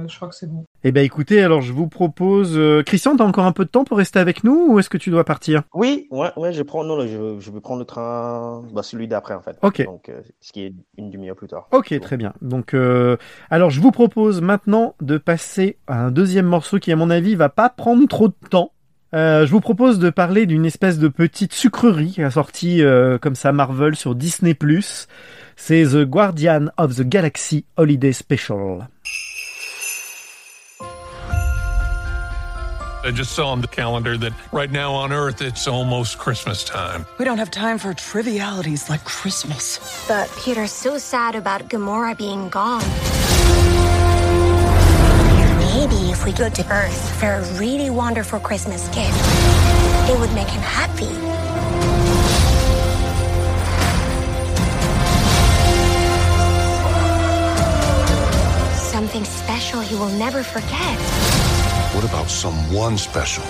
je crois que c'est bon. Eh ben, écoutez, alors je vous propose. euh, Christian, t'as encore un peu de temps pour rester avec nous ou est-ce que tu dois partir? Oui, ouais, ouais, je prends, non, je vais prendre le train, bah, celui d'après en fait. Ok. Donc, euh, ce qui est une demi-heure plus tard. Ok, très bien. Donc, euh, alors je vous propose maintenant de passer à un deuxième morceau qui, à mon avis, va pas prendre trop de temps. Euh, je vous propose de parler d'une espèce de petite sucrerie qui a sorti euh, comme ça Marvel sur Disney+. C'est The Guardian of the Galaxy Holiday Special. I just saw on the calendar that right now on Earth it's almost Christmas time. We don't have time for trivialities like Christmas. But Peter's so sad about Gamora being gone. Maybe if we go to Earth for a really wonderful Christmas gift, it would make him happy. Something special he will never forget. What about someone special?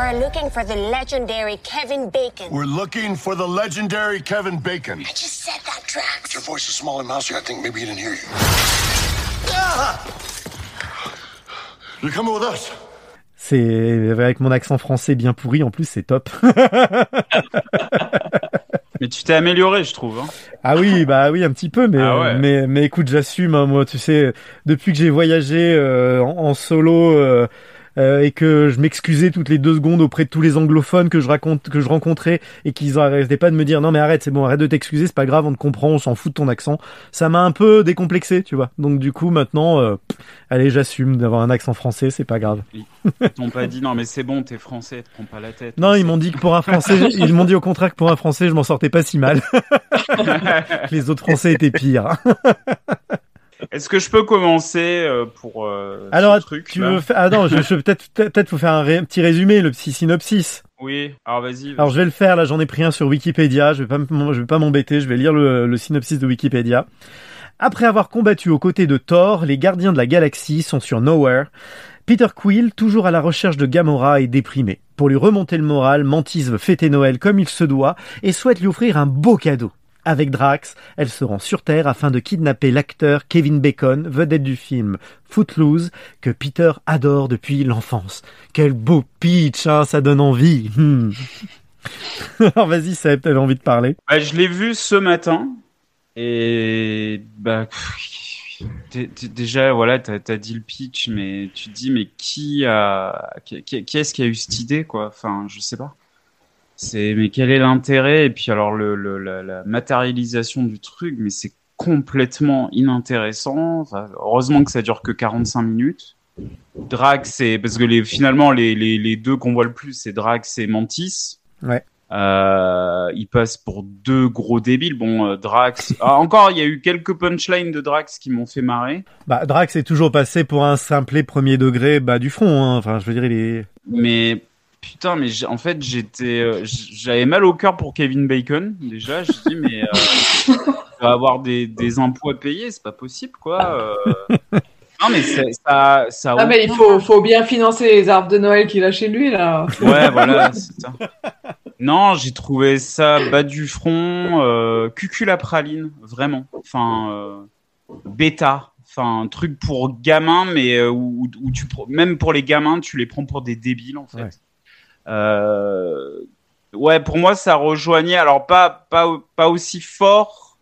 We're looking for the legendary Kevin Bacon. We're looking for the legendary Kevin Bacon. I just said that, Drax. But your voice is small and mousy. I think maybe he didn't hear you. You're coming with us. C'est avec mon accent français bien pourri en plus, c'est top. Mais tu t'es amélioré, je trouve. Hein. Ah oui, bah oui, un petit peu, mais Ah ouais. mais mais écoute, j'assume. hein, moi, tu sais, depuis que j'ai voyagé euh, en, en solo euh, euh, et que je m'excusais toutes les deux secondes auprès de tous les anglophones que je raconte, que je rencontrais et qu'ils arrêtaient pas de me dire non mais arrête, c'est bon, arrête de t'excuser, c'est pas grave, on te comprend, on s'en fout de ton accent. Ça m'a un peu décomplexé, tu vois. Donc du coup, maintenant, euh, allez, j'assume d'avoir un accent français, c'est pas grave. Ils t'ont pas dit non, mais c'est bon, t'es français, te prends pas la tête. Non, ils m'ont dit que pour un français, ils m'ont dit au contraire que pour un français, je m'en sortais pas si mal. les autres français étaient pires. Est-ce que je peux commencer euh, pour euh, Alors, ce truc tu veux. Ah non, je, je peut-être peut-être faut faire un ré- petit résumé, le petit synopsis. Oui, alors vas-y. Alors je vais le faire, là j'en ai pris un sur Wikipédia, je vais pas, m- je vais pas m'embêter, je vais lire le, le synopsis de Wikipédia. Après avoir combattu aux côtés de Thor, les gardiens de la galaxie sont sur Nowhere. Peter Quill, toujours à la recherche de Gamora, est déprimé. Pour lui remonter le moral, Mantis veut fêter Noël comme il se doit et souhaite lui offrir un beau cadeau. Avec Drax, elle se rend sur Terre afin de kidnapper l'acteur Kevin Bacon, vedette du film Footloose, que Peter adore depuis l'enfance. Quel beau pitch, hein, ça donne envie. Hmm. Alors vas-y, Seb, t'avais envie de parler. Bah, je l'ai vu ce matin et bah déjà voilà, t'as as dit le pitch, mais tu te dis mais qui a qui- qui est-ce qui a eu cette idée quoi? Enfin, je sais pas. C'est mais quel est l'intérêt? Et puis alors le, le- la, la matérialisation du truc, mais c'est complètement inintéressant. Enfin, heureusement que ça dure que 45 minutes. Drax, c'est parce que les, finalement les, les, les deux qu'on voit le plus, c'est Drax et Mantis. Ouais. Euh, il passe pour deux gros débiles. Bon, euh, Drax. Ah, encore, il y a eu quelques punchlines de Drax qui m'ont fait marrer. Bah, Drax est toujours passé pour un simplet premier degré bah, du front. Hein. Enfin, je veux dire, il est... Mais putain, mais en fait, j'étais, euh, j'avais mal au cœur pour Kevin Bacon. Déjà, je dis mais euh, il va avoir des, des impôts à payer, c'est pas possible quoi. euh. Non mais c'est- ça, ça. Ah, mais il faut, faut bien financer les arbres de Noël qu'il a chez lui, là. Ouais, voilà, c'est ça. Non, j'ai trouvé ça bas du front, euh, cuculapraline, vraiment. Enfin, euh, bêta. Enfin, un truc pour gamins, mais où, où tu même pour les gamins, tu les prends pour des débiles en fait. Ouais. Euh, ouais, pour moi, ça rejoignait. Alors pas pas pas aussi fort,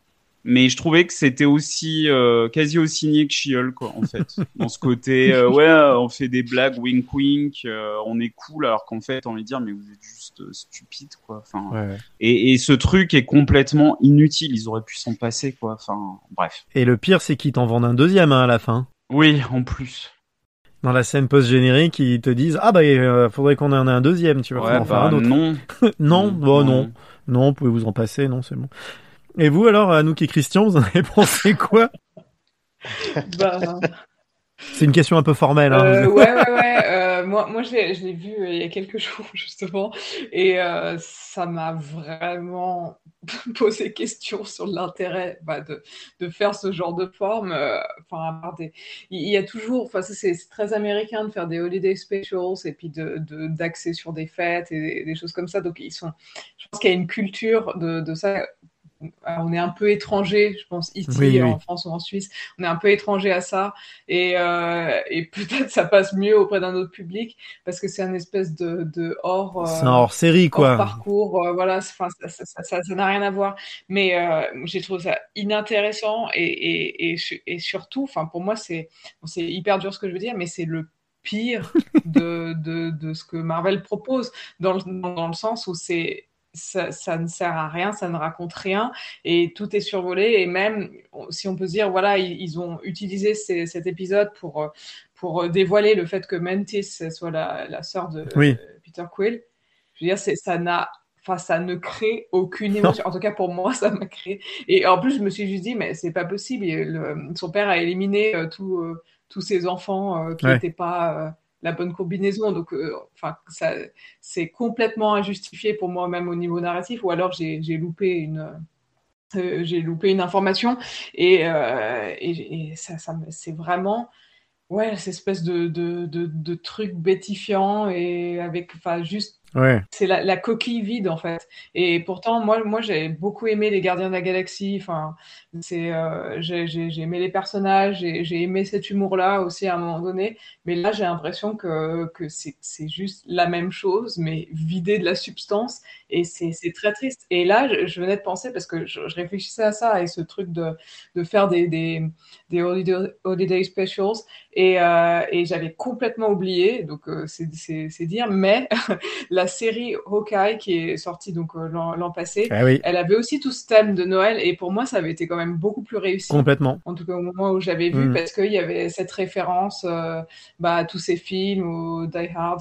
mais je trouvais que c'était aussi euh, quasi aussi niais que She-Hulk, quoi, en fait. Dans ce côté, euh, ouais, on fait des blagues, wink wink, on est cool, alors qu'en fait, on va dire, mais vous êtes juste stupide, quoi. Enfin, Ouais. et, et ce truc est complètement inutile. Ils auraient pu s'en passer, quoi. Enfin, bref. Et le pire, c'est qu'ils t'en vendent un deuxième hein, à la fin. Oui, en plus. Dans la scène post-générique, ils te disent Ah bah, euh, faudrait qu'on en ait un deuxième, tu vois. Ouais, en faire un bah, autre. non. non, bon, non. Non, pouvez vous en passer, non, c'est bon. Et vous alors, Anouk et Christian, vous en avez pensé quoi? Bah, C'est une question un peu formelle. Hein. Euh, ouais, ouais, ouais. Moi, moi, je l'ai, vu euh, il y a quelques jours, justement, et euh, ça m'a vraiment posé question sur l'intérêt bah, de, de faire ce genre de forme. euh, Enfin, il y a toujours, c'est très américain de faire des holiday specials et puis de, de, d'axer sur des fêtes et des, choses comme ça. Donc, ils sont, je pense qu'il y a une culture de, de ça. Alors, on est un peu étranger, je pense, ici, Oui, en oui. France ou en Suisse. On est un peu étranger à ça et, euh, et peut-être ça passe mieux auprès d'un autre public parce que c'est un espèce de, de hors, euh, C'est un hors-série, quoi. hors parcours, euh, voilà, ça ça- ça- ça- ça n'a rien à voir. Mais euh, j'ai trouvé ça inintéressant et, et, et, su- et surtout, enfin, pour moi, c'est bon, hyper dur ce que je veux dire, mais c'est le pire de, de, de ce que Marvel propose dans le, dans le sens où c'est ça, ça, ne sert à rien, ça ne raconte rien et tout est survolé. Et même si on peut se dire, voilà, ils, ils ont utilisé ces, cet épisode pour, pour dévoiler le fait que Mantis soit la, la sœur de Oui. Peter Quill. Je veux dire, ça n'a. Enfin, ça ne crée aucune émotion. En tout cas, pour moi, ça m'a créé. Et en plus, je me suis juste dit, mais c'est pas possible. Le- son père a éliminé euh, tout, euh, tous ses enfants euh, qui Ouais. n'étaient pas euh, la bonne combinaison. Donc, euh, enfin, ça, c'est complètement injustifié pour moi, même au niveau narratif. Ou alors, j'ai j'ai loupé une. euh, j'ai loupé une information et, euh, et, ça, c'est vraiment ouais cette espèce de, de, de, de truc bétifiant et avec enfin juste C'est la, coquille vide en fait. Et pourtant, moi, moi, j'ai beaucoup aimé les Gardiens de la Galaxie. Enfin, c'est, euh, j'ai, aimé les personnages, j'ai, aimé cet humour-là aussi à un moment donné. Mais là, j'ai l'impression que, que c'est juste la même chose, mais vidé de la substance. Et c'est, très triste. Et là, je, je venais de penser parce que je, je réfléchissais à ça et ce truc de, de faire des, des, des holiday, holiday specials. Et, euh, et j'avais complètement oublié. Donc, euh, c'est, dire. Mais la série Hawkeye qui est sortie donc euh, l'an passé, Ah oui. elle avait aussi tout ce thème de Noël et pour moi ça avait été quand même beaucoup plus réussi. Complètement. En tout cas au moment où j'avais vu Mm. parce qu'il y avait cette référence euh, bah, à tous ces films ou Die Hard,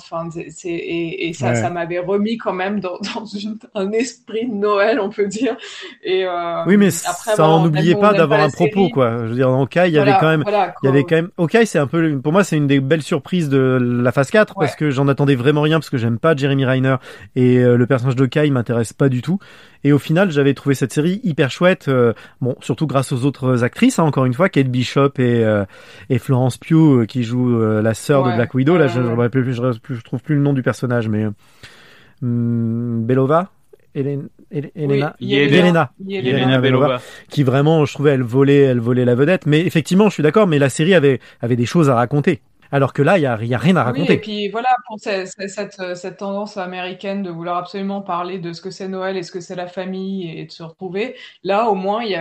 c'est- et, et ça Ouais. ça m'avait remis quand même dans, dans une- un esprit de Noël on peut dire. Et euh, Oui, mais après, ça on pas n'aime d'avoir un propos, quoi. Je veux dire, en il y Voilà, avait quand même, voilà, il y avait quand même, Hawkeye, c'est un peu, pour moi, c'est une des belles surprises de la phase 4 parce que j'en attendais vraiment rien parce que j'aime pas Jeremy Renner et euh, le personnage d'Hawkeye m'intéresse pas du tout. Et au final, j'avais trouvé cette série hyper chouette, euh, bon, surtout grâce aux autres actrices, hein, encore une fois, Kate Bishop et, euh, et Florence Pugh qui joue la sœur de Black Widow. Là, je, je, je, je trouve plus le nom du personnage, mais, hum, Belova? Hélène, Hélène- Helena? Yelena. Yelena. Yelena Yelena Belova. qui vraiment, je trouvais, elle volait, elle volait la vedette. Mais effectivement, je suis d'accord, mais la série avait, avait des choses à raconter. Alors que là, il y a, y a rien à Oui, et raconter. puis voilà, pour cette, cette, cette tendance américaine de vouloir absolument parler de ce que c'est Noël et ce que c'est la famille et de se retrouver, là au moins il y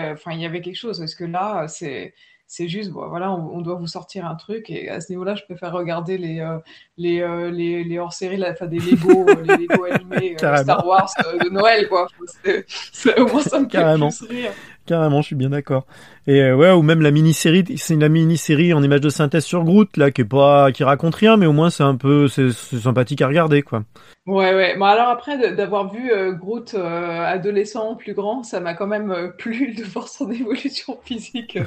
avait quelque chose, parce que là c'est c'est juste, bon, voilà, on, on doit vous sortir un truc, et à ce niveau-là, je préfère regarder les, euh, les, euh, les, les hors-séries, la- enfin, des Lego, euh, les Lego animés euh. Star Wars euh, de Noël, quoi. C'est- c'est- au moins ça me fait Carrément. plus rire. Carrément, je suis bien d'accord. Et euh, ouais, ou même la mini-série, c'est la mini-série en image de synthèse sur Groot, là, qui est pas, qui raconte rien, mais au moins c'est un peu, c'est sympathique à regarder, quoi. Ouais, ouais. Bon, alors après, d'avoir vu euh, Groot euh, adolescent plus grand, ça m'a quand même euh, plu de voir son évolution physique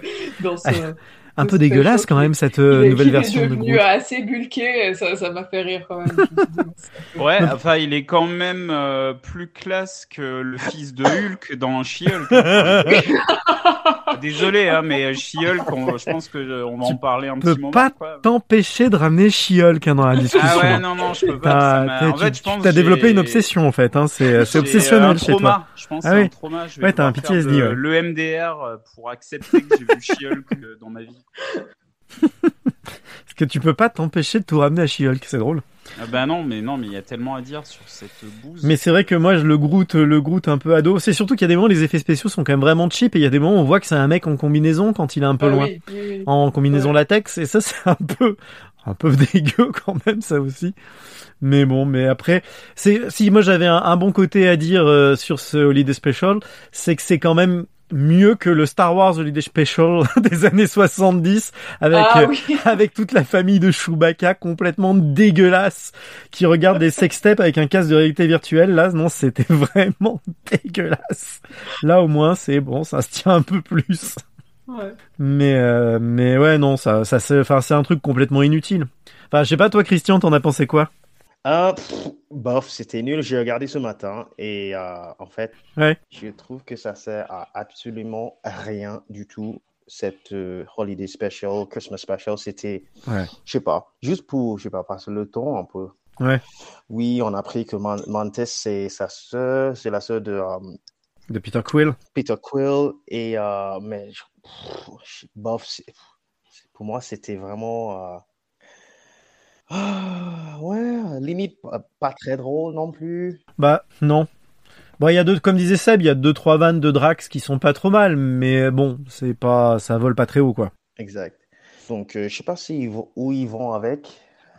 dans ce. Un peu dégueulasse quand même cette euh, il est- nouvelle qu'il est version de Groot. assez bulqué, et ça, ça m'a fait rire quand même. Ouais, enfin, il est quand même euh, plus classe que le fils de Hulk dans She-Hulk. Désolé, hein, mais She-Hulk, on- je pense que euh, on va en parler un Tu peux petit moment. pas quoi. t'empêcher de ramener She-Hulk hein, dans la discussion. Ah ouais, non, non, je peux pas. T'as ça en t'as- fait, tu- je pense t'as que développé une obsession en fait, hein, c'est obsessionnel euh, un chez trauma. toi. Je pense Ah que c'est oui. un trauma. Je vais Ouais, t'as un PTSD, ouais. l'EMDR euh, pour accepter que j'ai vu She-Hulk euh, dans ma vie. Parce que tu peux pas t'empêcher de tout ramener à She-Hulk, c'est drôle. Ah bah non, mais non, mais il y a tellement à dire sur cette bouse. Mais c'est vrai que moi, je le Groot, le Groot un peu ado. C'est surtout qu'il y a des moments, les effets spéciaux sont quand même vraiment cheap et il y a des moments où on voit que c'est un mec en combinaison quand il est un peu Ah loin. oui, oui, oui. En combinaison Ouais. latex. Et ça, c'est un peu, un peu dégueu quand même, ça aussi. Mais bon, mais après, c'est, si moi j'avais un, un bon côté à dire euh, sur ce Holiday Special, c'est que c'est quand même mieux que le Star Wars Holiday Special des années 70 avec Ah euh, avec toute la famille de Chewbacca complètement dégueulasse qui regarde des sextapes avec un casque de réalité virtuelle. Là, non, c'était vraiment dégueulasse. Là, au moins, c'est bon, ça se tient un peu plus. Ouais. Mais euh, mais ouais, non, ça ça c'est enfin c'est un truc complètement inutile. Enfin, je sais pas toi Christian, t'en as pensé quoi? Ah, pff, bof, c'était nul. J'ai regardé ce matin et euh, en fait, Ouais. je trouve que ça sert à absolument rien du tout. Cette euh, holiday special, Christmas special, c'était, Ouais. je sais pas, juste pour, je sais pas, passer le temps un peu. Ouais. Oui, on a appris que Man- Mantis, c'est sa sœur, c'est la sœur de euh, De Peter Quill. Peter Quill. Et, euh, mais, pff, bof, pour moi, c'était vraiment. Ah, ouais, limite pas, très drôle non plus. Bah non. Bon, il y a deux, comme disait Seb, il y a deux trois vannes de Drax qui sont pas trop mal, mais bon, c'est pas, ça vole pas très haut quoi. Exact. Donc, euh, je sais pas vont- où ils vont avec.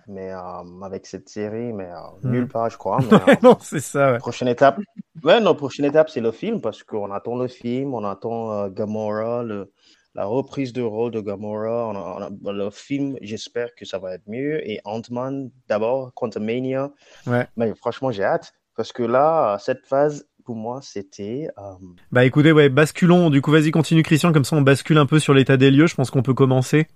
mais euh, avec cette série, mais euh, Hmm. nulle part, je crois. Mais, non, c'est ça. Ouais. prochaine étape, ouais, non, prochaine étape, c'est le film parce qu'on attend le film, on attend Gamora, le, la reprise de rôle de Gamora, on a- on a- le film, j'espère que ça va être mieux. Et Ant-Man, d'abord, Quantumania. Ouais. Mais franchement, j'ai hâte parce que là, cette phase, pour moi, c'était. euh, Bah écoutez, ouais, basculons. Du coup, vas-y, continue Christian, comme ça on bascule un peu sur l'état des lieux. Je pense qu'on peut commencer.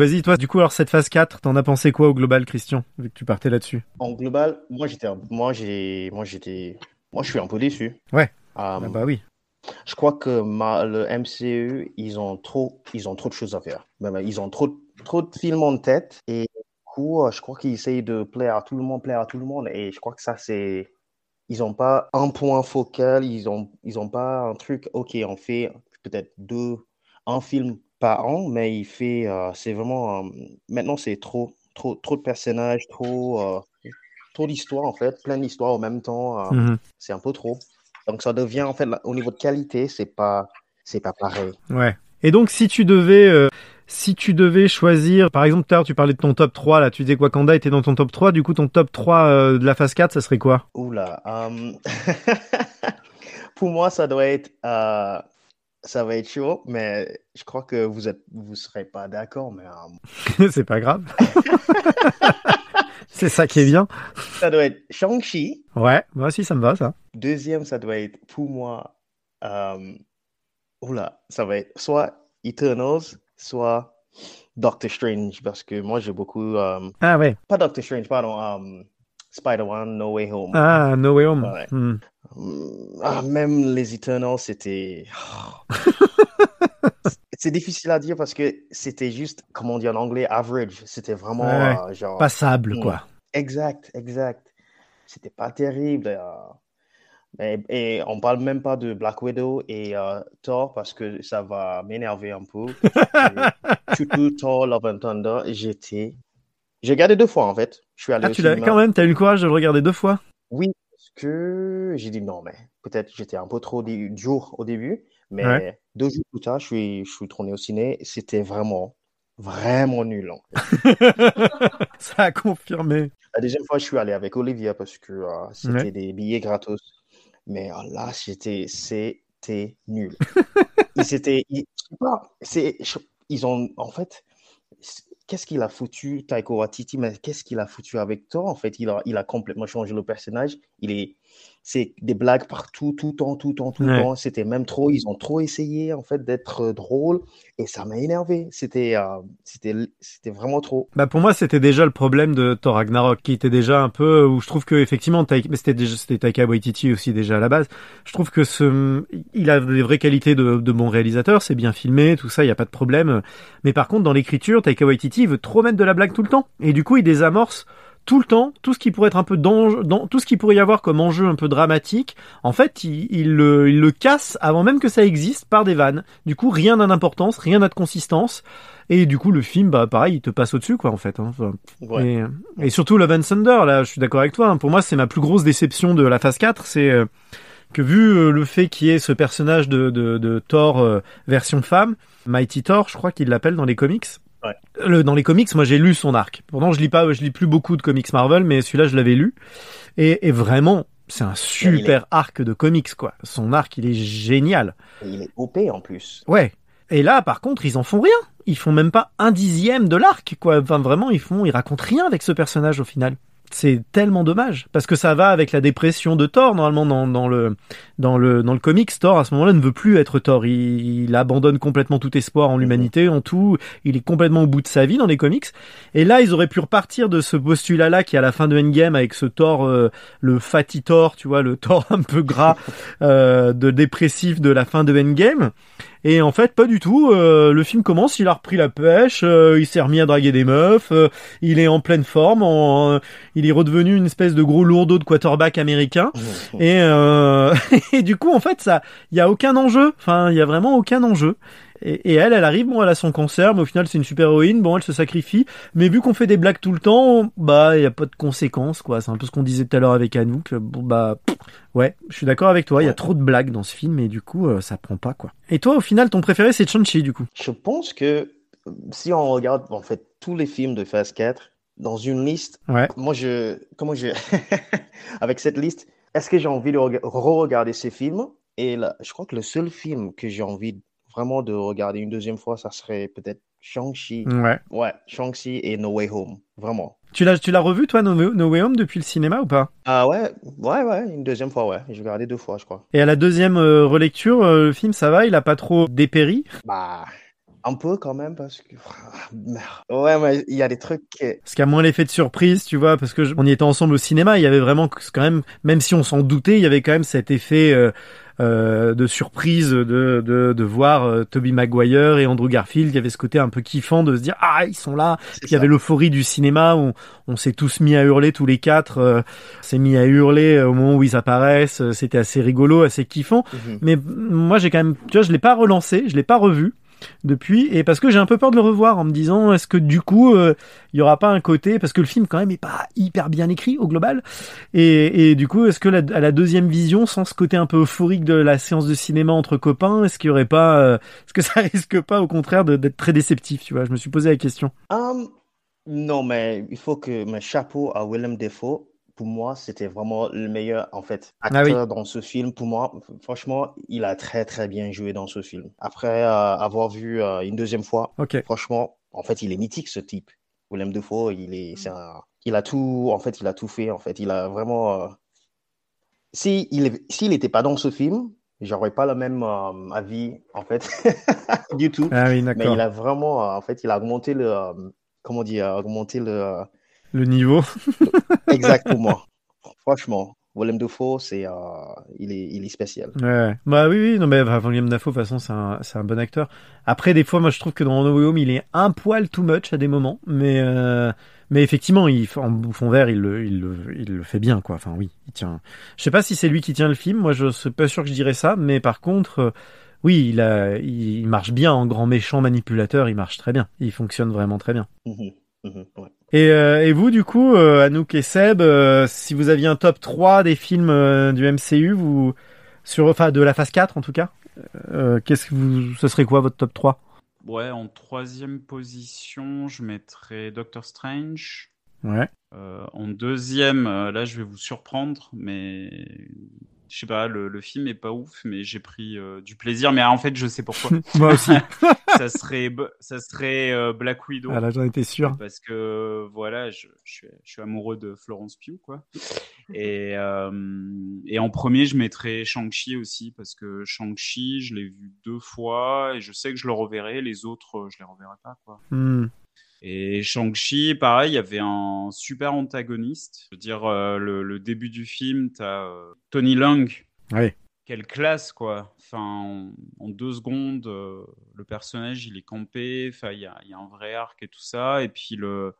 Vas-y, toi, du coup, alors cette phase 4, t'en as pensé quoi au global, Christian, vu que tu partais là-dessus? En global, moi, j'étais, moi, j'ai, moi, j'étais, moi, je suis un peu déçu. Ouais. Euh, Ah bah oui. Je crois que ma- le MCU, ils ont trop, ils ont trop de choses à faire. Ils ont trop, trop de films en tête et du coup, euh, je crois qu'ils essayent de plaire à tout le monde, plaire à tout le monde. Et je crois que ça, c'est, ils n'ont pas un point focal, ils ont, ils ont pas un truc. Ok, on fait peut-être deux, un film par an, mais il fait, euh, c'est vraiment, euh, maintenant c'est trop, trop, trop de personnages, trop, euh, trop d'histoires en fait, plein d'histoires en même temps. Mhm. C'est un peu trop. Donc ça devient en fait au niveau de qualité, c'est pas c'est pas pareil. Ouais. Et donc, si tu devais, si tu devais choisir, par exemple, tout à l'heure, tu parlais de ton top 3, là, tu disais que Wakanda était dans ton top 3, du coup, ton top 3 euh, de la phase 4, ça serait quoi? Oula. euh, Pour moi, ça doit être euh, ça va être chaud, mais je crois que vous êtes vous serez pas d'accord, mais euh, C'est pas grave. C'est ça qui est bien. ça doit être Shang-Chi. Ouais, moi aussi, ça me va, ça. Deuxième, ça doit être pour moi euh, oula, ça va être soit Eternals, soit Doctor Strange, parce que moi j'ai beaucoup euh, Ah ouais. pas Doctor Strange, pardon, Spider-Man, No Way Home. Ah, No Way Home. Ouais. Hmm. Mm, Ah, même les Eternals, c'était. C'est difficile à dire parce que c'était juste, comment dit en anglais, average. C'était vraiment Ouais. euh, genre. Passable, Mm. quoi. Exact, exact. C'était pas terrible. euh, mais- et on parle même pas de Black Widow et euh, Thor parce que ça va m'énerver un peu. Et Surtout Thor, Love and Thunder, j'étais. J'ai regardé deux fois en fait. Je suis allé Ah, tu l'as quand même, t'as eu le courage de le regarder deux fois? Oui, que j'ai dit non, mais peut-être j'étais un peu trop dur au début, mais Ouais. deux jours plus tard, je suis, je suis tourné au ciné. C'était vraiment, vraiment nul. Ça a confirmé. La deuxième fois, je suis allé avec Olivia parce que euh, c'était Ouais. des billets gratos. Mais euh, là, c'était, c'était nul. Ils étaient, ils, je sais pas, c'est, je- ils ont, en fait, qu'est-ce qu'il a foutu, Taika Waititi, mais qu'est-ce qu'il a foutu avec toi, en fait? Il a, il a complètement changé le personnage. Il est, c'est des blagues partout, tout le temps, tout le temps, tout le Ouais. temps. C'était même trop, ils ont trop essayé, en fait, d'être euh, drôle et ça m'a énervé. C'était, euh, c'était, c'était vraiment trop. Bah pour moi c'était déjà le problème de Thor Ragnarok qui était déjà un peu où je trouve que effectivement Taika- c'était déjà c'était Taika Waititi aussi déjà à la base. Je trouve que ce il a des vraies qualités de, de bon réalisateur, c'est bien filmé, tout ça, il y a pas de problème. Mais par contre dans l'écriture, Taika Waititi veut trop mettre de la blague tout le temps et du coup il désamorce tout le temps, tout ce qui pourrait être un peu d'enjeu, tout ce qui pourrait y avoir comme enjeu un peu dramatique, en fait, il, il le, il le casse avant même que ça existe par des vannes. Du coup, rien n'a d'importance, rien n'a de consistance. Et du coup, le film, bah, pareil, il te passe au-dessus, quoi, en fait. hein. Enfin, Ouais. et, et surtout Love and Thunder, là, je suis d'accord avec toi. hein. Pour moi, c'est ma plus grosse déception de la phase 4, c'est euh, que vu euh, le fait qu'il y ait ce personnage de, de, de Thor euh, version femme, Mighty Thor, je crois qu'il l'appelle dans les comics. Ouais. Le, dans les comics, moi j'ai lu son arc. Pourtant, je lis pas, je lis plus beaucoup de comics Marvel, mais celui-là, je l'avais lu. Et, et vraiment, c'est un super arc de comics, quoi. Son arc, il est génial. Et il est OP en plus. Ouais. Et là, par contre, ils en font rien. Ils font même pas un dixième de l'arc, quoi. Enfin, vraiment, ils font, ils racontent rien avec ce personnage au final c'est tellement dommage parce que ça va avec la dépression de Thor normalement dans, dans le dans le dans le comics Thor à ce moment-là ne veut plus être Thor. Il, il abandonne complètement tout espoir en l'humanité en tout. Il est complètement au bout de sa vie dans les comics. Et là ils auraient pu repartir de ce postulat là qui est à la fin de Endgame avec ce Thor euh, le fatty Thor tu vois le Thor un peu gras euh, de dépressif de la fin de Endgame et en fait, pas du tout. Euh, le film commence, il a repris la pêche, euh, il s'est remis à draguer des meufs, euh, il est en pleine forme, il est redevenu une espèce de gros lourdeau de quarterback américain. et, et du coup, en fait, ça, il y a aucun enjeu. Enfin, il y a vraiment aucun enjeu. Et, elle, elle arrive, bon, elle a son cancer, mais au final, c'est une super héroïne. Bon, elle se sacrifie. Mais vu qu'on fait des blagues tout le temps, bah, il y a pas de conséquences, quoi. C'est un peu ce qu'on disait tout à l'heure avec Anouk. Bon, bah, ouais, je suis d'accord avec toi. Il y a trop de blagues dans ce film, et du coup, euh, ça prend pas, quoi. Et toi, au final, ton préféré, c'est Chun-Chi, du coup. Je pense que si on regarde, en fait, tous les films de Phase 4, dans une liste, ouais. moi, je, comment je, avec cette liste, est-ce que j'ai envie de re-regarder ces films? Et là, je crois que le seul film que j'ai envie vraiment de regarder une deuxième fois, ça serait peut-être Shang-Chi. Ouais. Ouais, Shang-Chi et No Way Home. Vraiment. Tu l'as, tu l'as revu, toi, no, Way Home, depuis le cinéma ou pas? Ah ouais, ouais, ouais, une deuxième fois, ouais. J'ai regardé deux fois, je crois. Et à la deuxième euh, relecture, euh, le film, ça va Il a pas trop dépéri? Bah. Un peu quand même parce que ouais mais il y a des trucs parce qu'il y a moins l'effet de surprise tu vois parce que on y était ensemble au cinéma il y avait vraiment quand même même si on s'en doutait il y avait quand même cet effet euh, euh, de surprise de, de, de voir euh, Toby Maguire et Andrew Garfield. Il y avait ce côté un peu kiffant de se dire ah ils sont là. Puis il y avait l'euphorie du cinéma où on, s'est tous mis à hurler tous les quatre. Euh, s'est mis à hurler au moment où ils apparaissent. C'était assez rigolo, assez kiffant. Mhm. Mais moi j'ai quand même, tu vois, je l'ai pas relancé, je l'ai pas revu depuis et parce que j'ai un peu peur de le revoir en me disant est-ce que du coup euh, il y aura pas un côté parce que le film quand même est pas hyper bien écrit au global et, et du coup est-ce que la, à la deuxième vision sans ce côté un peu euphorique de la séance de cinéma entre copains est-ce qu'il y aurait pas euh, est-ce que ça risque pas au contraire d'être très déceptif tu vois? Je me suis posé la question. Um, non mais il faut que mes chapeau à Willem Defoe pour moi, c'était vraiment le meilleur en fait ah acteur dans ce film. Pour moi, franchement, il a très très bien joué dans ce film. Après euh, avoir vu euh, une deuxième fois, franchement, en fait, il est mythique ce type. Willem Dafoe, il est, c'est un, il a tout, en fait, il a tout fait. En fait, il a vraiment. Euh... Si il, s'il n'était pas dans ce film, j'aurais pas le même euh, avis en fait du tout. Ah oui, Mais il a vraiment, en fait, il a augmenté le, comment dire, augmenté le le niveau. Exactement. Franchement, Willem Dafoe, c'est, euh, il est, il est spécial. Ouais. Bah oui, oui, non mais enfin, Willem Dafoe, de toute façon, c'est un, c'est un bon acteur. Après, des fois, moi, je trouve que dans No Way Home, il est un poil too much à des moments, mais, euh, mais effectivement, il, en bouffon vert, il le, il le, il le fait bien, quoi. Enfin, oui, il tient. Je sais pas si c'est lui qui tient le film. Moi, je suis pas sûr que je dirais ça, mais par contre. Euh, oui, il, a, il marche bien en grand méchant manipulateur, il marche très bien. Il fonctionne vraiment très bien. Mhm, mhm, ouais. Et, euh, et, vous, du coup, euh, Anouk et Seb, euh, si vous aviez un top 3 des films euh, du MCU, vous, sur, enfin, de la phase 4 en tout cas, qu'est-ce que vous, ce serait quoi votre top 3 Ouais, en troisième position, je mettrais Doctor Strange. Ouais. en deuxième, là, je vais vous surprendre, mais je sais pas, le, le, film est pas ouf, mais j'ai pris euh, du plaisir. Mais en fait, je sais pourquoi. Moi aussi. ça serait, ça serait euh, Black Widow. Ah là, j'en étais sûr. Parce que voilà, je, je, suis, je suis, amoureux de Florence Pugh, quoi. Et, euh, et en premier, je mettrais Shang-Chi aussi, parce que Shang-Chi, je l'ai vu deux fois et je sais que je le reverrai. Les autres, je les reverrai pas, quoi. Hmm. Et Shang-Chi, pareil, il y avait un super antagoniste. Je veux dire, euh, le, le, début du film, tu as euh, Tony Leung. Oui. Quelle classe, quoi. Enfin, en, en deux secondes, euh, le personnage, il est campé. Enfin, il y a, y a, un vrai arc et tout ça. Et puis, le,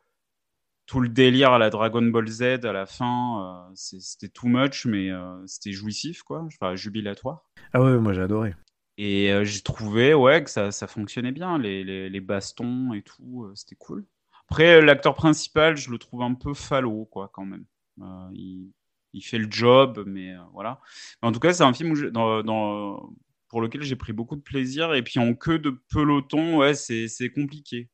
tout le délire à la Dragon Ball Z à la fin, c'était too much, mais c'était jouissif, quoi. Enfin, jubilatoire. Ah ouais, moi j'ai adoré. Et euh, j'ai trouvé ouais, que ça, ça fonctionnait bien, les, les, les bastons et tout, euh, c'était cool. Après, euh, l'acteur principal, je le trouve un peu falot, quoi, quand même. Euh, il, il, fait le job, mais voilà. Mais en tout cas, c'est un film où dans, dans, pour lequel j'ai pris beaucoup de plaisir. Et puis en queue de peloton, ouais, c'est compliqué.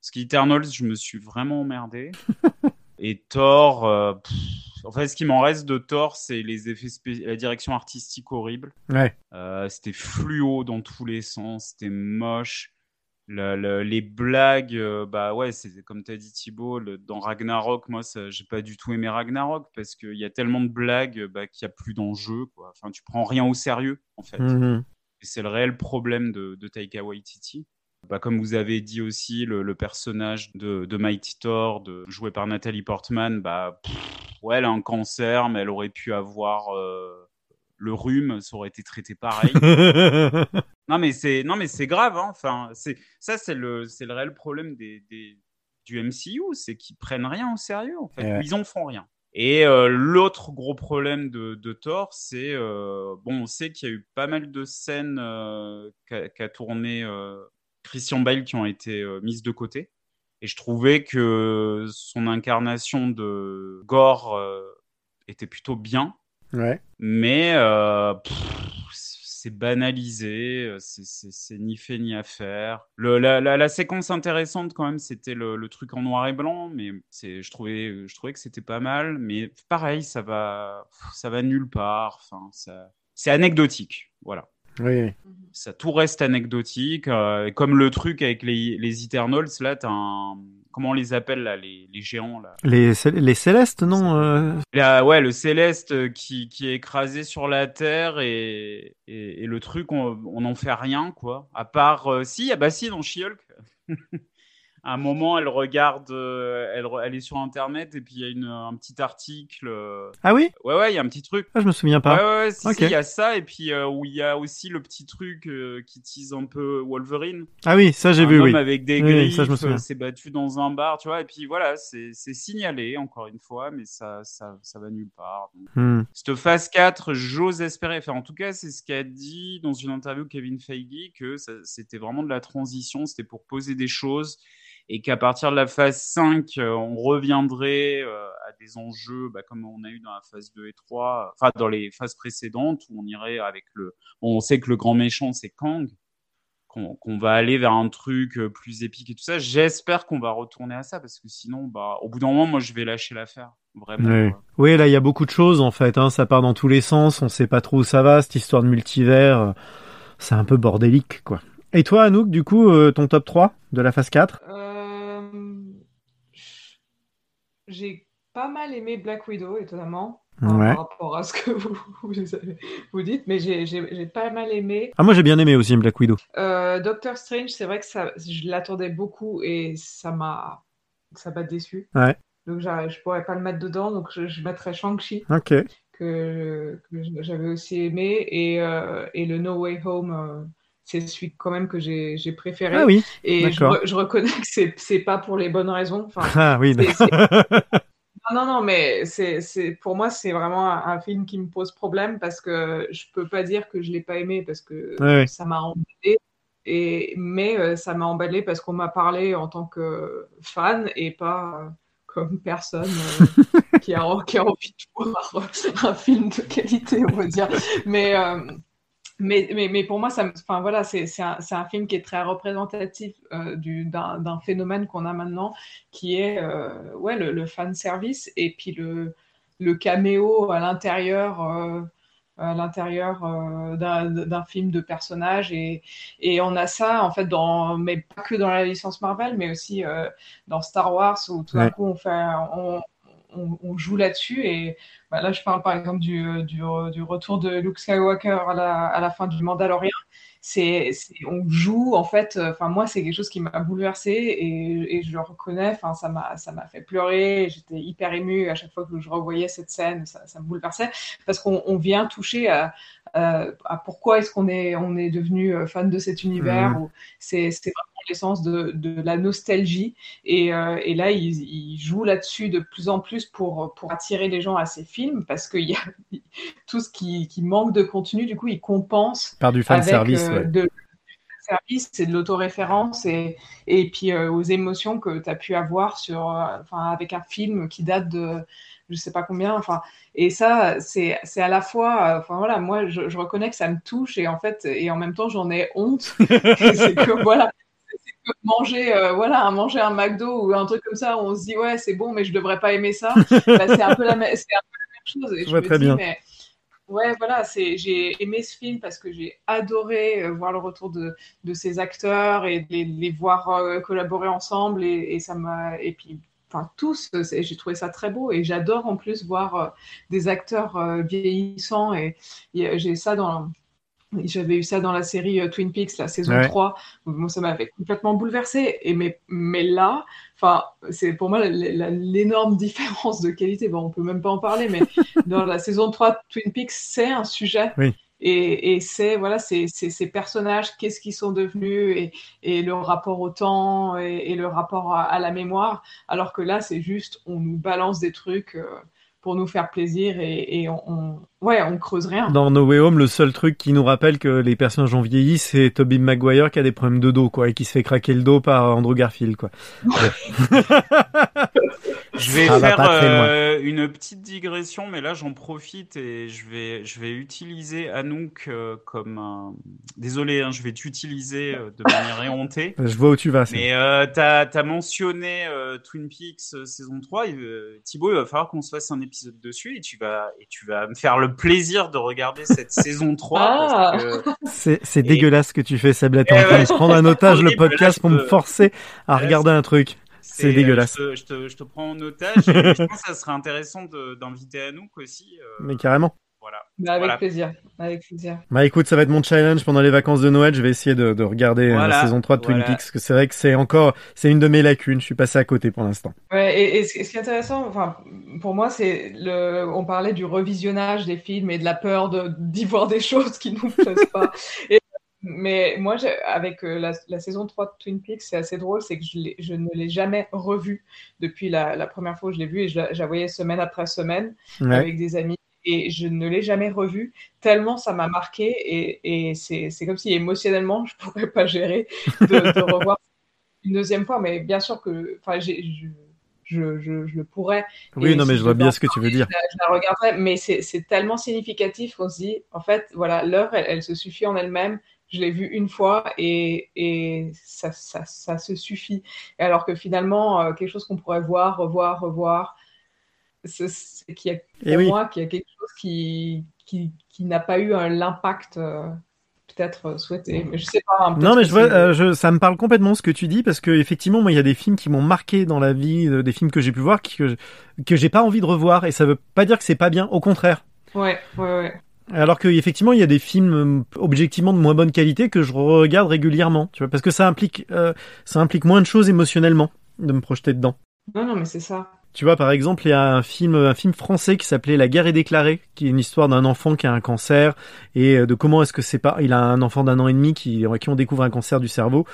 Parce qu'Eternals, je me suis vraiment emmerdé. et Thor, en fait, ce qui m'en reste de Thor, c'est les effets la direction artistique horrible. Ouais. Euh, c'était fluo dans tous les sens, c'était moche. Le- le- les blagues, euh, bah ouais, c'est comme t'as dit Thibaut, le- dans Ragnarok, moi, j'ai pas du tout aimé Ragnarok parce qu'il y a tellement de blagues bah, qu'il y a plus d'enjeu. Enfin, tu prends rien au sérieux, en fait. Mhm. Et c'est le réel problème de, de Taika Waititi. Bah, comme vous avez dit aussi, le, le personnage de, de Mighty Thor, de, joué par Nathalie Portman, bah, pff, ouais, elle a un cancer, mais elle aurait pu avoir euh, le rhume, ça aurait été traité pareil. non, mais c'est, non, mais c'est grave, hein. Enfin, c'est, ça, c'est le, c'est le réel problème des, des- du MCU, c'est qu'ils prennent rien au sérieux, en fait. Ouais. Ils en font rien. Et euh, l'autre gros problème de, de Thor, c'est euh, bon, on sait qu'il y a eu pas mal de scènes euh, qu'a qu'a tourné Christian Bale qui ont été mises de côté. Et je trouvais que son incarnation de Gore euh, était plutôt bien, Ouais. mais euh, c'est banalisé, euh, c'est- ni fait ni à faire. Le, la, la, la séquence intéressante quand même, c'était le, le truc en noir et blanc, mais je trouvais, je trouvais que c'était pas mal. Mais pareil, ça va, ça va nulle part. Enfin, ça, c'est anecdotique, voilà. Oui. Ça tout reste anecdotique, euh, comme le truc avec les, les Eternals. Là, t'as un, comment on les appelle là, les, les géants là? Les, les célestes, non euh, Là, ouais, le céleste euh, qui, qui est écrasé sur la terre et, et, et le truc, on on n'en fait rien, quoi. À part, euh, si, ah bah si, dans She-Hulk. À un moment, elle regarde, euh, elle, est sur Internet et puis il y a une, un petit article. euh, Ah oui? Ouais, ouais, il y a un petit truc. Ah, je me souviens pas. Ouais, ouais, ouais, si, Ok. si, il y a ça et puis euh, où il y a aussi le petit truc qui tease un peu Wolverine. Ah oui, ça j'ai vu, homme oui. avec des Oui, griffes, ça, je me souviens. s'est battu dans un bar, tu vois. Et puis voilà, c'est signalé encore une fois, mais ça, ça, ça va nulle part. Donc, Hmm. cette phase 4, j'ose espérer. Enfin, en tout cas, c'est ce qu'a dit dans une interview Kevin Feige, que c'était vraiment de la transition, c'était pour poser des choses, et qu'à partir de la phase 5, euh, on reviendrait euh, à des enjeux bah, comme on a eu dans la phase 2 et 3, enfin dans les phases précédentes, où on irait avec le... bon, on sait que le grand méchant, c'est Kang, qu'on va aller vers un truc euh, plus épique et tout ça. J'espère qu'on va retourner à ça, parce que sinon, bah, au bout d'un moment, moi, je vais lâcher l'affaire. Vraiment. Oui. là, il y a beaucoup de choses, en fait. Hein. Ça part dans tous les sens. On sait pas trop où ça va, cette histoire de multivers. C'est un peu bordélique, quoi. Et toi, Anouk, du coup, euh, ton top 3 de la phase 4 Euh, J'ai pas mal aimé Black Widow, étonnamment, Ouais. par rapport à ce que vous, vous, dites, mais j'ai j'ai- j'ai pas mal aimé. Ah, moi, j'ai bien aimé aussi Black Widow. Euh, Doctor Strange, c'est vrai que ça, je l'attendais beaucoup et ça m'a ça m'a déçu. Ouais. Donc je pourrais pas le mettre dedans, donc je, je mettrais Shang-Chi Ok. que, que j'avais aussi aimé et, euh, et le No Way Home. euh, c'est celui quand même que j'ai préféré. Ah oui, Et je, re- je reconnais que c'est c'est pas pour les bonnes raisons. Enfin, Ah oui, non, non, non, mais c'est, pour moi, c'est vraiment un, un film qui me pose problème parce que je peux pas dire que je l'ai pas aimé parce que ça m'a emballé. Et, mais euh, ça m'a emballé parce qu'on m'a parlé en tant que fan et pas euh, comme personne euh, qui, a, qui a envie de voir un film de qualité, on va dire. Mais, euh, mais, mais, mais pour moi, enfin, voilà, c'est un, film qui est très représentatif euh, du- d'un phénomène qu'on a maintenant, qui est euh, ouais, le, le fan service et puis le, le caméo à l'intérieur euh, à l'intérieur d'un film de personnage et, et on a ça en fait dans mais pas que dans la licence Marvel mais aussi dans Star Wars où tout d'un Ouais. coup on fait on, on, on joue là-dessus et bah, là je parle par exemple du, du, du retour de Luke Skywalker à la, à la fin du Mandalorian. C'est on joue en fait enfin moi c'est quelque chose qui m'a bouleversé et, je le reconnais. Enfin ça m'a ça m'a fait pleurer. J'étais hyper émue à chaque fois que je revoyais cette scène. Ça, me bouleversait parce qu'on on vient toucher à, à, à pourquoi est-ce qu'on est on est devenu euh, fan de cet univers ou c'est vraiment l'essence de, de la nostalgie. Et, euh, et là il, il joue là-dessus de plus en plus pour pour attirer les gens à ces films parce qu'il y a tout ce qui, qui manque de contenu. Du coup il compense Par du fan service, euh, ouais. de, service, c'est de l'autoréférence et, et puis euh, aux émotions que tu as pu avoir sur, euh, enfin, avec un film qui date de je sais pas combien. Enfin, et ça, c'est à la fois, euh, enfin voilà, moi je, je reconnais que ça me touche et en fait, et en même temps j'en ai honte. c'est que voilà, comme manger, euh, voilà, manger un McDo ou un truc comme ça, où on se dit ouais c'est bon mais je devrais pas aimer ça. Bah, c'est un peu la, même- chose. Et Je vois me très dis, bien. mais ouais voilà, j'ai aimé ce film parce que j'ai adoré euh, voir le retour de, de ces acteurs et les, les voir euh, collaborer ensemble et, et ça m'a et puis enfin tous, euh, j'ai trouvé ça très beau et j'adore en plus voir euh, des acteurs euh, vieillissants et, et j'ai ça dans j'avais eu ça dans la série euh, Twin Peaks, la saison Ouais. 3. Donc, moi, ça m'avait complètement bouleversé. Et mais, mais là, enfin, c'est pour moi l'énorme différence de qualité. Bon, on peut même pas en parler, mais dans la saison 3 de Twin Peaks, c'est un sujet. Oui. Et, et c'est voilà, c'est- ces personnages, qu'est-ce qu'ils sont devenus et, et le rapport au temps et, et le rapport à, à la mémoire. Alors que là, c'est juste, on nous balance des trucs euh, pour nous faire plaisir et, et on, on- ouais, on creuse rien. Dans No Way Home, le seul truc qui nous rappelle que les personnages ont vieilli, c'est Tobey Maguire qui a des problèmes de dos, quoi, et qui se fait craquer le dos par Andrew Garfield, quoi. Je vais Ça va faire euh, une petite digression, mais là j'en profite et je vais, je vais utiliser Anouk euh, comme un... Désolé, hein, je vais t'utiliser euh, de manière éhontée. Je vois où tu vas. c'est- Mais euh, t'as as mentionné euh, Twin Peaks euh, saison 3. et, euh, Thibaut, il va falloir qu'on se fasse un épisode dessus et tu vas, et tu vas me faire le plaisir de regarder cette saison 3. Ah. C'est, c'est dégueulasse ce que tu fais, Sabla. T'es Eh en train ouais, de prendre un otage le là, podcast pour me forcer à Là, regarder un truc. C'est euh, dégueulasse. Je te, je te- je te prends en otage. et je pense que ça serait intéressant de- d'inviter Anouk aussi. euh, Mais carrément. voilà. Mais avec Voilà. plaisir, avec plaisir. Bah écoute, ça va être mon challenge pendant les vacances de Noël. Je vais essayer de, de regarder euh, la saison 3 de Twin. Peaks, parce que c'est vrai que c'est encore, c'est une de mes lacunes. Je suis passé à côté pour l'instant. Ouais, et, et ce ce qui est intéressant, enfin, pour moi, c'est le, on parlait du revisionnage des films et de la peur de d'y voir des choses qui nous plaisent pas. Et- mais moi, avec euh, la, la saison 3 de Twin Peaks, c'est assez drôle, c'est que je, ne l'ai jamais revu depuis la, la première fois où je l'ai vu et je la, je la voyais semaine après semaine Ouais. avec des amis et je ne l'ai jamais revu tellement ça m'a marqué et, et c'est comme si émotionnellement je pourrais pas gérer de, de revoir une deuxième fois mais bien sûr que enfin j'ai je, je, je, le pourrais Oui, Et non, mais je vois bien en ce que tu veux dire. je la, la regarderais mais c'est c'est tellement significatif qu'on se dit en fait voilà l'heure elle, elle se suffit en elle-même je l'ai vue une fois et, et ça, ça, ça se suffit. Et alors que finalement, euh, quelque chose qu'on pourrait voir, revoir, revoir, c'est qu'il y a, Eh pour oui. moi, qu'il y a quelque chose qui, qui, qui n'a pas eu l'impact euh, peut-être euh, souhaité. Mais je sais pas. hein, Non, mais que je vois, c'est- euh, je, ça me parle complètement ce que tu dis parce que effectivement, moi, il y a des films qui m'ont marqué dans la vie, euh, des films que j'ai pu voir qui- que je- que j'ai pas envie de revoir et ça veut pas dire que c'est pas bien, au contraire. Ouais, ouais, ouais. Alors que effectivement, il y a des films euh, objectivement de moins bonne qualité que je regarde régulièrement, tu vois, parce que ça implique, euh, ça implique moins de choses émotionnellement de me projeter dedans. Non, non, mais c'est ça. Tu vois, par exemple, il y a un film, un film français qui s'appelait La guerre est déclarée, qui est une histoire d'un enfant qui a un cancer et euh, de comment est-ce que c'est pas, il a un enfant d'un an et demi qui, à qui on découvre un cancer du cerveau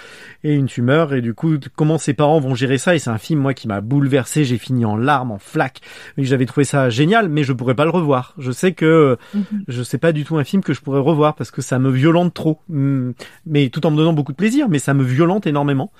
et une tumeur et du coup, comment ses parents vont gérer ça et c'est un film, moi, qui m'a bouleversé, j'ai fini en larmes, en flaques, et j'avais trouvé ça génial, mais je pourrais pas le revoir. Je sais que, je sais pas du tout un film que je pourrais revoir parce que ça me violente trop, Hum, mais tout en me donnant beaucoup de plaisir, mais ça me violente énormément.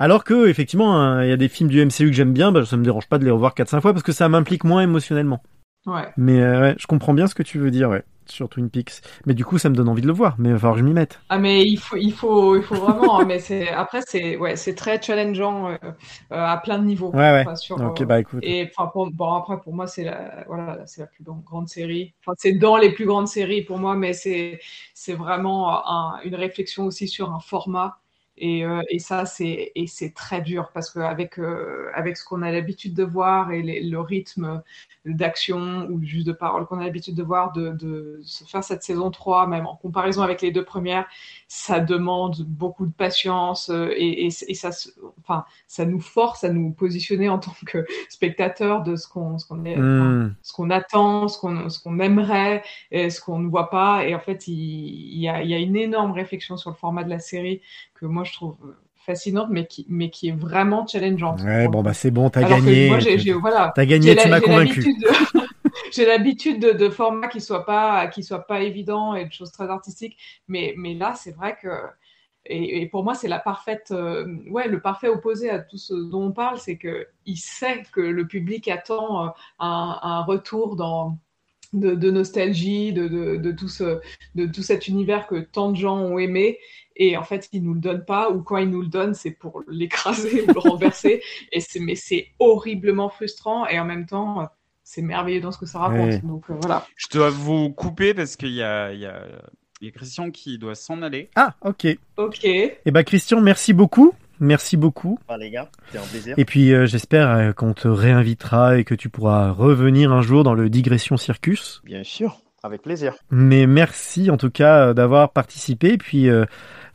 Alors que effectivement, hein, il y a des films du MCU que j'aime bien, bah, ça me dérange pas de les revoir 4-5 fois parce que ça m'implique moins émotionnellement. Ouais. Mais euh, ouais, je comprends bien ce que tu veux dire, ouais, sur Twin Peaks. Mais du coup, ça me donne envie de le voir, mais il va falloir que je m'y mette. Ah mais il faut il faut il faut vraiment hein, mais c'est après c'est ouais c'est très challengeant euh, euh, à plein de niveaux Ouais, ouais. Enfin, sur, Ok, bah, écoute. et enfin pour, bon après pour moi c'est la voilà c'est la plus grande, grande série enfin c'est dans les plus grandes séries pour moi mais c'est c'est vraiment un- une réflexion aussi sur un format et, euh, et ça c'est et c'est très dur parce qu'avec avec ce qu'on a l'habitude de voir et les- le rythme d'action ou juste de parole qu'on a l'habitude de voir de, de se faire cette saison 3 même en comparaison avec les deux premières ça demande beaucoup de patience euh, et, et, et ça enfin ça nous force à nous positionner en tant que spectateur de ce qu'on ce qu'on Hmm. ce qu'on attend, ce qu'on ce qu'on aimerait, et ce qu'on ne voit pas. Et en fait, il, il y a, il y a une énorme réflexion sur le format de la série que moi je trouve fascinante, mais qui, mais qui est vraiment challengeante. Ouais, bon, bah c'est bon, t'as gagné. moi, j'ai, j'ai- voilà, T'as gagné, tu m'as convaincu. J'ai l'habitude de, de formats qui soient pas qui soient pas évidents et de choses très artistiques, mais mais là, c'est vrai que et, et pour moi, c'est la parfaite, euh, ouais, le parfait opposé à tout ce dont on parle, c'est que il sait que le public attend euh, un, un retour dans de, de nostalgie, de, de, de tout ce, de tout cet univers que tant de gens ont aimé. Et en fait, ils nous le donnent pas, ou quand ils nous le donnent, c'est pour l'écraser ou le renverser. Et c'est, mais c'est horriblement frustrant. Et en même temps, c'est merveilleux dans ce que ça raconte. Ouais. Donc euh, voilà. Je dois vous couper parce qu'il y a, il y, a, il y a Christian qui doit s'en aller. Ah, ok. Ok. Eh ben Christian, merci beaucoup. Merci beaucoup. Enfin, les gars, c'était un plaisir. Et puis euh, j'espère euh, qu'on te réinvitera et que tu pourras revenir un jour dans le Digression Circus. Bien sûr, avec plaisir. Mais merci en tout cas euh, d'avoir participé. Et puis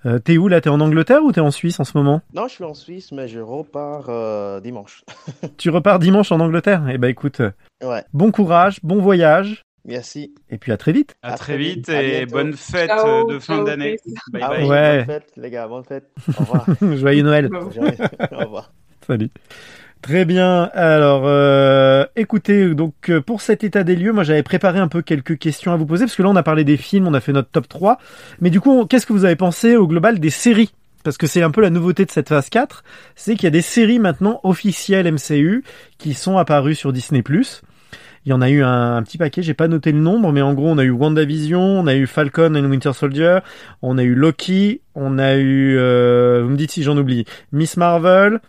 euh, t'es où là? T'es en Angleterre ou t'es en Suisse en ce moment? Non, je suis en Suisse, mais je repars euh, dimanche. Tu repars dimanche en Angleterre? Eh ben écoute, euh, Ouais, bon courage, bon voyage. merci. Et puis à très vite. À, À très vite et bonne fête Ciao, de fin ciao, d'année. Bye Ah bye. oui, Ouais. bonne fête, les gars, bonne fête. Au revoir. Joyeux Noël. Joyeux- Au revoir. Salut. Très bien. Alors, euh, écoutez, donc euh, pour cet état des lieux, moi j'avais préparé un peu quelques questions à vous poser parce que là on a parlé des films, on a fait notre top 3. Mais du coup, qu'est-ce que vous avez pensé au global des séries? Parce que c'est un peu la nouveauté de cette phase 4, c'est qu'il y a des séries maintenant officielles MCU qui sont apparues sur Disney+. Il y en a eu un, un petit paquet, j'ai pas noté le nombre, mais en gros on a eu WandaVision, on a eu Falcon and Winter Soldier, on a eu Loki, on a eu, euh, vous me dites si j'en oublie, Miss Marvel,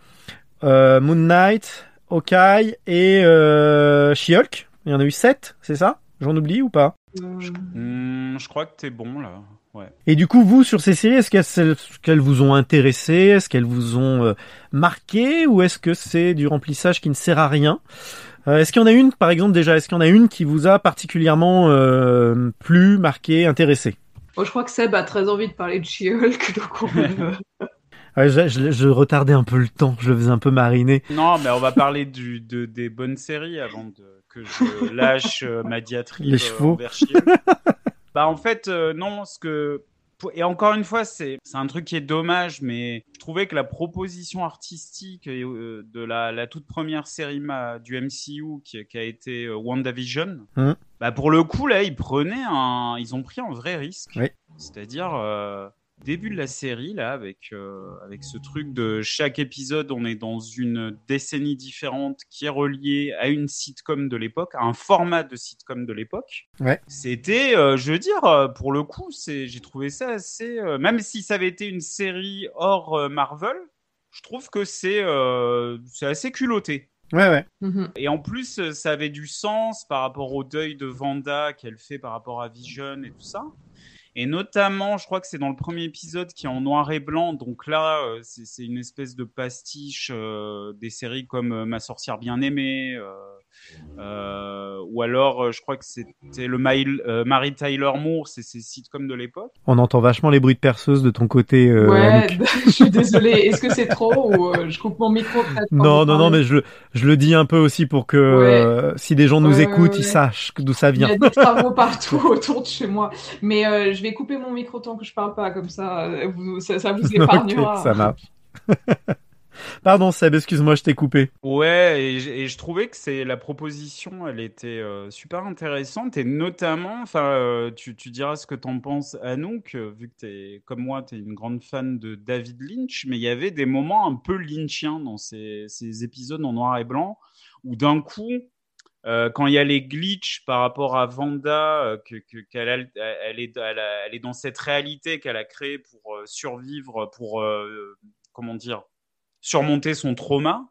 euh, Moon Knight, Hawkeye et euh, She-Hulk. Il y en a eu sept, c'est ça? J'en oublie ou pas? Hmm, je crois que t'es bon là. Ouais. Et du coup, vous, sur ces séries, est-ce qu'elles, est-ce qu'elles vous ont intéressé? Est-ce qu'elles vous ont euh, marqué? Ou est-ce que c'est du remplissage qui ne sert à rien? Euh, Est-ce qu'il y en a une, par exemple, déjà Est-ce qu'il y en a une qui vous a particulièrement euh, plu, marqué, intéressé? Moi, je crois que Seb a très envie de parler de She-Hulk, donc on Ouais, je, je- je retardais un peu le temps, je le faisais un peu mariner. Non, mais on va parler du, de, des bonnes séries avant de, que je lâche euh, ma diatribe Les euh, chevaux. She-Hulk. bah en fait, euh, non, ce que... Et encore une fois, c'est un truc qui est dommage, mais je trouvais que la proposition artistique euh, de la, la toute première série ma- du MCU qui, qui a été euh, WandaVision, Mhm. bah pour le coup, là, ils prenaient un... Ils ont pris un vrai risque. Oui. C'est-à-dire... début de la série là avec euh, avec ce truc de chaque épisode on est dans une décennie différente qui est reliée à une sitcom de l'époque à un format de sitcom de l'époque Ouais. c'était euh, je veux dire euh, pour le coup c'est j'ai trouvé ça assez euh, même si ça avait été une série hors euh, Marvel je trouve que c'est euh, c'est assez culotté Ouais, ouais. Mhm. et en plus, ça avait du sens par rapport au deuil de Vanda qu'elle fait par rapport à Vision et tout ça. Et notamment, je crois que c'est dans le premier épisode qui est en noir et blanc. Donc là, euh, c'est une espèce de pastiche euh, des séries comme euh, Ma sorcière bien aimée. Euh, ou alors, euh, je crois que c'était le Mail- euh, Mary Tyler Moore, c'est ces sitcoms de l'époque. On entend vachement les bruits de perceuse de ton côté. euh, ouais, je suis désolée. Est-ce que c'est trop ou euh, je coupe mon micro Non, non, non, mais je, je le dis un peu aussi pour que Ouais. euh, si des gens nous écoutent, ouais, ils sachent d'où ça Il y vient. a des travaux partout autour de chez moi. Mais euh, je vais couper mon micro tant que je parle pas, comme ça, vous- ça, ça vous épargnera. ça marche. Pardon Seb, excuse-moi, je t'ai coupé. Ouais, et, je trouvais que c'est la proposition, elle était euh, super intéressante et notamment, enfin, euh, tu, diras ce que t'en penses, Anouk, euh, vu que t'es comme moi, t'es une grande fan de David Lynch, mais il y avait des moments un peu lynchiens dans ces, épisodes en noir et blanc où d'un coup, quand il y a les glitches par rapport à Vanda, que, que- qu'elle est, dans cette réalité qu'elle a créée pour survivre, pour comment dire, surmonter son trauma.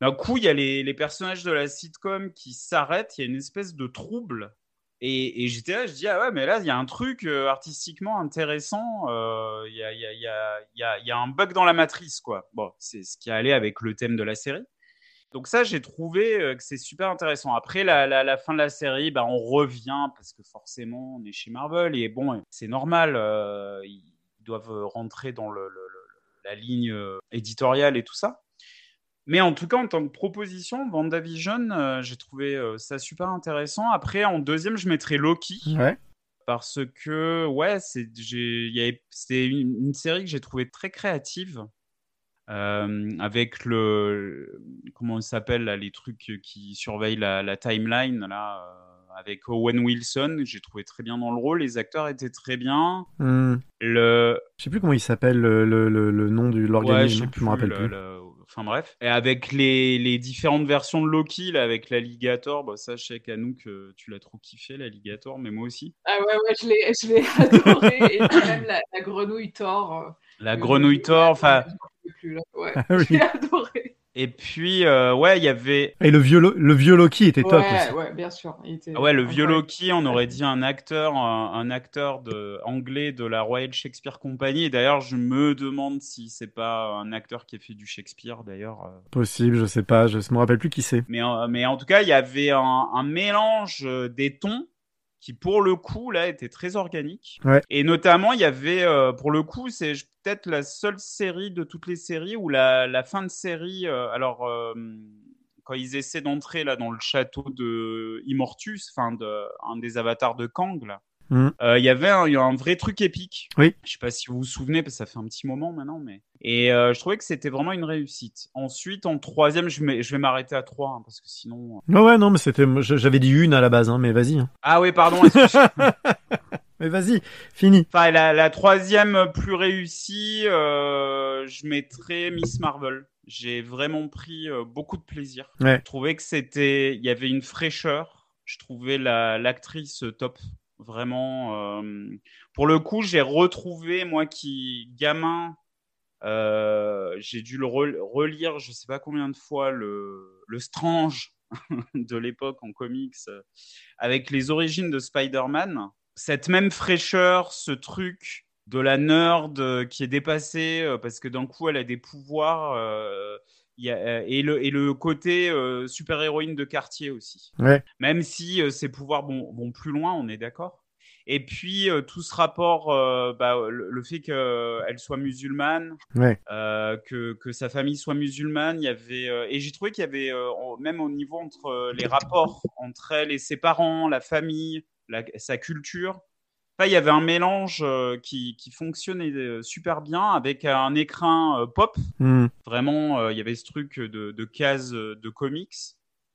D'un coup, il y a les, les personnages de la sitcom qui s'arrêtent, il y a une espèce de trouble. Et, et j'étais là, je dis, ah ouais, mais là, il y a un truc euh, artistiquement intéressant, euh, il y, a, y, a, y, a, y, a, un bug dans la matrice, quoi. Bon, c'est ce qui allait avec le thème de la série. Donc ça, j'ai trouvé euh, que c'est super intéressant. Après, la, la, la fin de la série, bah, on revient, parce que forcément, on est chez Marvel, et bon, c'est normal, ils doivent rentrer dans le- la ligne euh, éditoriale et tout ça. Mais en tout cas, en tant que proposition, WandaVision, euh, j'ai trouvé euh, ça super intéressant. Après, en deuxième, je mettrais Loki. Ouais. Parce que, ouais, c'était une, une série que j'ai trouvée très créative. euh, avec le. Comment ça s'appelle, les trucs qui surveillent la, la timeline, là, avec Owen Wilson. J'ai trouvé très bien dans le rôle. Les acteurs étaient très bien. Hmm. Le, Je sais plus comment il s'appelle le, le, le, le nom du Ouais, je l'organisme, sais je me rappelle le- plus. le- enfin bref. Et avec les, les différentes versions de Loki, là, avec l'alligator, bah, ça, je sais qu'Anouk, euh, tu l'as trop kiffé, l'alligator, mais moi aussi. Ah ouais, ouais, je l'ai, je l'ai adoré. Et puis même la, la grenouille Thor. euh, La le- grenouille Thor, enfin. Ouais, Ah oui. j'ai adoré. Et puis, euh, ouais, il y avait. Et le vieux, le vieux Loki était top ouais, aussi. ouais, bien sûr. il était Ah ouais, le vieux. Loki, on aurait dit un acteur, un, un acteur de, anglais de la Royal Shakespeare Company. Et d'ailleurs, je me demande si c'est pas un acteur qui a fait du Shakespeare, d'ailleurs. euh. Possible, je sais pas, je me rappelle plus qui c'est. Mais, euh, mais en tout cas, il y avait un, un mélange euh, des tons qui, pour le coup, là, était très organique. Ouais. Et notamment, il y avait, euh, pour le coup, c'est peut-être la seule série de toutes les séries où la, la fin de série, euh, alors, euh, quand ils essaient d'entrer là dans le château de Immortus, enfin, de, un des avatars de Kang, là, Mhm. euh, il y avait un, il y a un vrai truc épique. Oui. Je sais pas si vous vous souvenez, parce que ça fait un petit moment maintenant, mais. Et euh, je trouvais que c'était vraiment une réussite. Ensuite, en troisième, je, je vais m'arrêter à trois, hein, parce que sinon. euh, Ouais, ouais, non, mais c'était, j'avais dit une à la base, hein, mais vas-y. hein. Ah oui, pardon. Mais vas-y, fini. enfin, la, la troisième plus réussie, euh, je mettrais Miss Marvel. J'ai vraiment pris euh, beaucoup de plaisir. Ouais. Je trouvais que c'était, il y avait une fraîcheur. Je trouvais la l'actrice top. Vraiment. euh, Pour le coup, j'ai retrouvé moi qui gamin. euh, j'ai dû le re- relire, je sais pas combien de fois, le, Strange de l'époque en comics, euh, avec les origines de Spider-Man. Cette même fraîcheur, ce truc de la nerd qui est dépassée parce que d'un coup elle a des pouvoirs y a- euh, et, le, et le côté euh, super-héroïne de quartier aussi. Ouais. Même si euh, ses pouvoirs vont, vont plus loin, on est d'accord. Et puis euh, tout ce rapport, euh, bah, le, le fait qu'elle soit musulmane, Ouais. euh, que, que sa famille soit musulmane, il y avait euh, et j'ai trouvé qu'il y avait euh, même au niveau entre euh, les rapports entre elle et ses parents, la famille, la- sa culture. Enfin, il y avait un mélange euh, qui, qui fonctionnait euh, super bien avec un écran euh, pop. Hmm. Vraiment, il y avait ce truc de, de cases euh, de comics.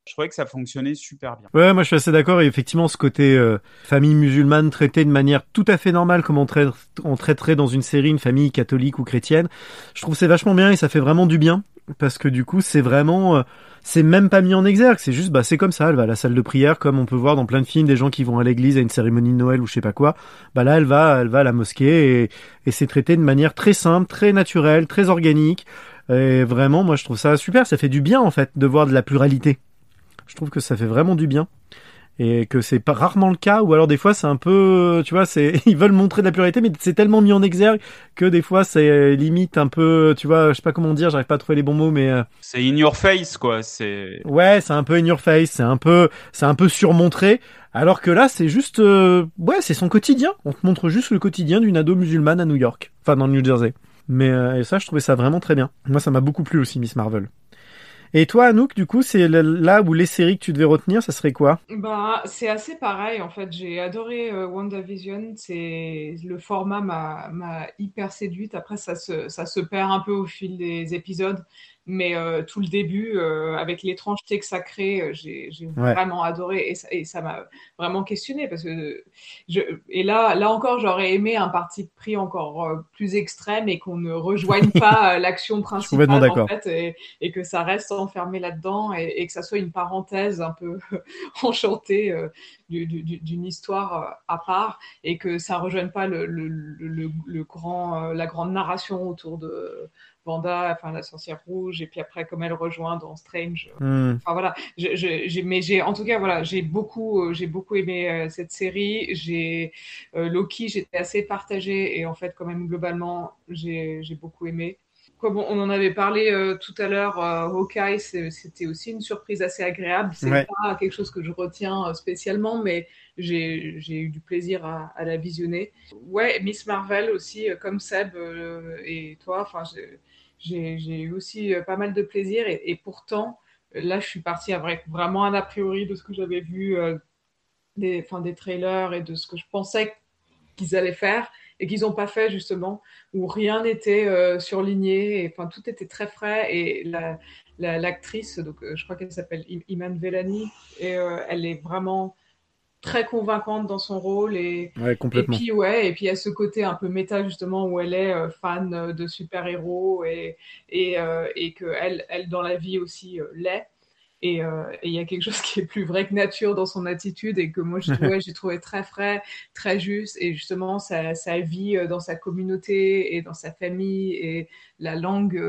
Je trouvais que ça fonctionnait super bien. Ouais, moi je suis assez d'accord. Et effectivement, ce côté euh, famille musulmane traitée de manière tout à fait normale, comme on, traite- on traiterait dans une série une famille catholique ou chrétienne, je trouve c'est vachement bien et ça fait vraiment du bien. Parce que du coup, c'est vraiment, euh, c'est même pas mis en exergue. C'est juste, bah, c'est comme ça. Elle va à la salle de prière, comme on peut voir dans plein de films, des gens qui vont à l'église à une cérémonie de Noël ou je sais pas quoi. Bah là, elle va, elle va à la mosquée et, et c'est traité de manière très simple, très naturelle, très organique. Et vraiment, moi, je trouve ça super. Ça fait du bien en fait de voir de la pluralité. Je trouve que ça fait vraiment du bien et que c'est pas rarement le cas ou alors des fois c'est un peu tu vois c'est ils veulent montrer de la pluralité mais c'est tellement mis en exergue que des fois c'est limite un peu tu vois je sais pas comment dire j'arrive pas à trouver les bons mots mais euh, C'est in your face, quoi. C'est ouais c'est un peu in your face c'est un peu c'est un peu surmontré. Alors que là c'est juste euh, ouais c'est son quotidien. On te montre juste le quotidien d'une ado musulmane à New York. Enfin dans le New Jersey. Mais euh, et ça je trouvais ça vraiment très bien. Moi ça m'a beaucoup plu aussi Miss Marvel et toi Anouk du coup c'est là où les séries que tu devais retenir ça serait quoi? Bah, c'est assez pareil en fait. J'ai adoré euh, WandaVision. C'est le format m'a m'a hyper séduite. Après, ça se ça se perd un peu au fil des épisodes, mais euh, tout le début, euh, avec l'étrangeté que ça crée, euh, j'ai Ouais. vraiment adoré et ça et ça m'a vraiment questionné parce que je et là là encore, j'aurais aimé un parti pris encore euh, plus extrême et qu'on ne rejoigne pas euh, l'action principale en fait et, et que ça reste enfermé là-dedans et, et que ça soit une parenthèse un peu enchantée euh, du- du- du- d'une histoire à part et que ça rejoigne pas le, le, le, le- grand, la grande narration autour de Wanda, enfin la sorcière rouge, et puis après comme elle rejoint dans Strange. Hmm. Enfin voilà, je, mais j'ai, en tout cas voilà, j'ai beaucoup, euh, j'ai beaucoup aimé euh, cette série. J'ai euh, Loki, j'étais assez partagée et en fait quand même globalement j'ai, j'ai beaucoup aimé. Comme on on en avait parlé euh, tout à l'heure, euh, Hawkeye, c'était aussi une surprise assez agréable. C'est Ouais. pas quelque chose que je retiens euh, spécialement, mais j'ai j'ai eu du plaisir à, à la visionner. Ouais, Miss Marvel aussi, euh, comme Seb euh, et toi, enfin, j'ai- eu aussi euh, pas mal de plaisir et, pourtant, euh, là, je suis partie avec vraiment un a priori de ce que j'avais vu euh, des, trailers et de ce que je pensais qu'ils allaient faire et qu'ils n'ont pas fait justement, où rien n'était euh, surligné, et, enfin tout était très frais et la- la- l'actrice, donc euh, je crois qu'elle s'appelle Iman Vellani, et elle est vraiment très convaincante dans son rôle et Ouais, et complètement. puis ouais et puis il y a ce côté un peu méta justement où elle est euh, fan euh, de super héros et et euh, et que elle elle dans la vie aussi euh, l'est et il y a quelque chose qui est plus vrai que nature dans son attitude et que moi je trouvais j'ai trouvé très frais très juste et justement sa sa vie dans sa communauté et dans sa famille et la langue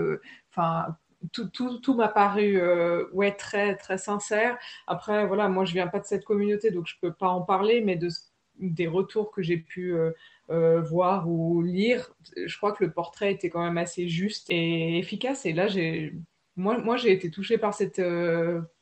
enfin tout, tout, tout m'a paru euh, ouais, très, très sincère. Après, voilà, moi, je viens pas de cette communauté, donc je peux pas en parler, mais de, des retours que j'ai pu euh, euh, voir ou lire, je crois que le portrait était quand même assez juste et efficace. Et là, j'ai, moi, moi, j'ai été touchée par cette,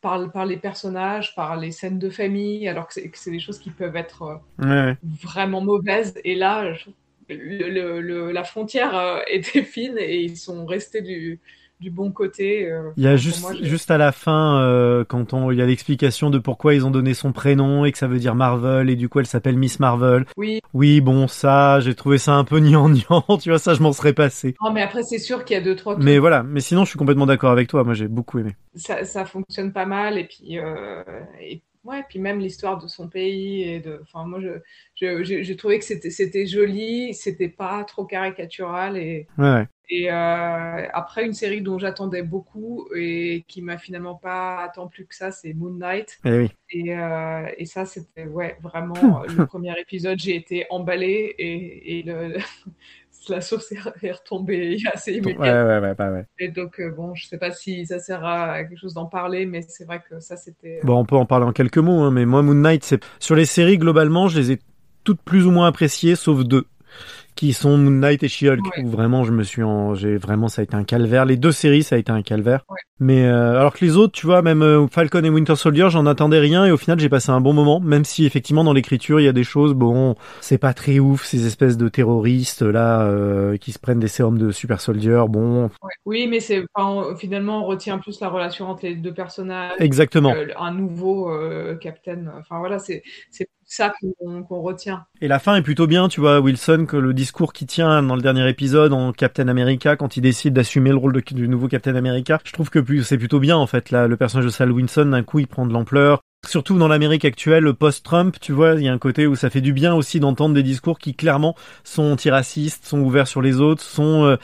par, par les personnages, par les scènes de famille, alors que c'est, des choses qui peuvent être Ouais, vraiment mauvaises. Et là, je- le, le- le- la frontière était fine et ils sont restés du, du bon côté. euh. Il y a juste, moi, juste à la fin, euh, quand on, il y a l'explication de pourquoi ils ont donné son prénom et que ça veut dire Marvel et du coup elle s'appelle Miss Marvel. Oui. Oui, bon, ça, j'ai trouvé ça un peu niant-niant, tu vois, ça je m'en serais passé. Non, mais après, c'est sûr qu'il y a deux, trois Mais voilà, mais sinon je suis complètement d'accord avec toi, moi j'ai beaucoup aimé. Ça, ça fonctionne pas mal. Et puis, euh, et, ouais, puis même l'histoire de son pays. Et de, enfin, moi, je, je- j'ai j'ai trouvé que c'était joli, c'était pas trop caricatural. Et, Ouais, et euh, après, une série dont j'attendais beaucoup et qui m'a finalement pas tant plus que ça, c'est Moon Knight. Eh oui. Et, euh, et ça, c'était ouais, vraiment le premier épisode, j'ai été emballée et, et le, la source est retombée assez immédiatement. ouais, ouais, ouais, ouais. Et donc, euh, bon, je sais pas si ça sert à quelque chose d'en parler, mais c'est vrai que ça, c'était. Bon, on peut en parler en quelques mots, hein, mais moi, Moon Knight, c'est sur les séries globalement, je les ai toutes plus ou moins appréciées, sauf deux, qui sont Moon Knight et She-Hulk, Ouais. où vraiment je me suis, en... j'ai vraiment ça a été un calvaire. Les deux séries, ça a été un calvaire. Ouais. Mais euh, alors que les autres, tu vois, même euh, Falcon et Winter Soldier, j'en attendais rien et au final, j'ai passé un bon moment, même si effectivement dans l'écriture, il y a des choses, bon, c'est pas très ouf, ces espèces de terroristes là euh, qui se prennent des sérums de Super Soldier, bon, Ouais. Oui, mais c'est enfin, finalement, on retient plus la relation entre les deux personnages. Exactement. Un nouveau euh, Captain. Enfin, voilà, c'est c'est ça qu'on retient. Et la fin est plutôt bien, tu vois, Wilson, que le discours qu'il tient dans le dernier épisode en Captain America, quand il décide d'assumer le rôle de- du nouveau Captain America, je trouve que c'est plutôt bien, en fait, là, le personnage de Sal Wilson, d'un coup, il prend de l'ampleur. Surtout dans l'Amérique actuelle, post-Trump, tu vois, il y a un côté où ça fait du bien aussi d'entendre des discours qui, clairement, sont antiracistes, sont ouverts sur les autres, sont... euh,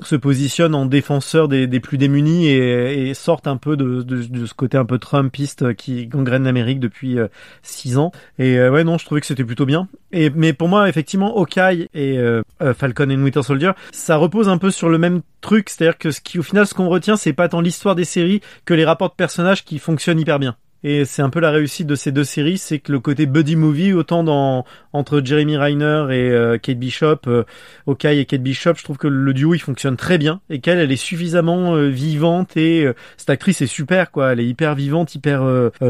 se positionnent en défenseurs des, plus démunis et, et sortent un peu de, ce côté un peu Trumpiste qui gangrène l'Amérique depuis euh, six ans. Et euh, ouais, non, je trouvais que c'était plutôt bien. Et mais pour moi, effectivement, Hawkeye et euh, euh, Falcon et Winter Soldier, ça repose un peu sur le même truc, c'est-à-dire que ce qui, au final, ce qu'on retient, c'est pas tant l'histoire des séries que les rapports de personnages qui fonctionnent hyper bien. Et c'est un peu la réussite de ces deux séries, c'est que le côté buddy movie, autant dans entre Jeremy Reiner et euh, Kate Bishop, euh, Hawkeye et Kate Bishop, je trouve que le duo il fonctionne très bien et qu'elle elle est suffisamment euh, vivante et euh, cette actrice est super quoi, elle est hyper vivante, hyper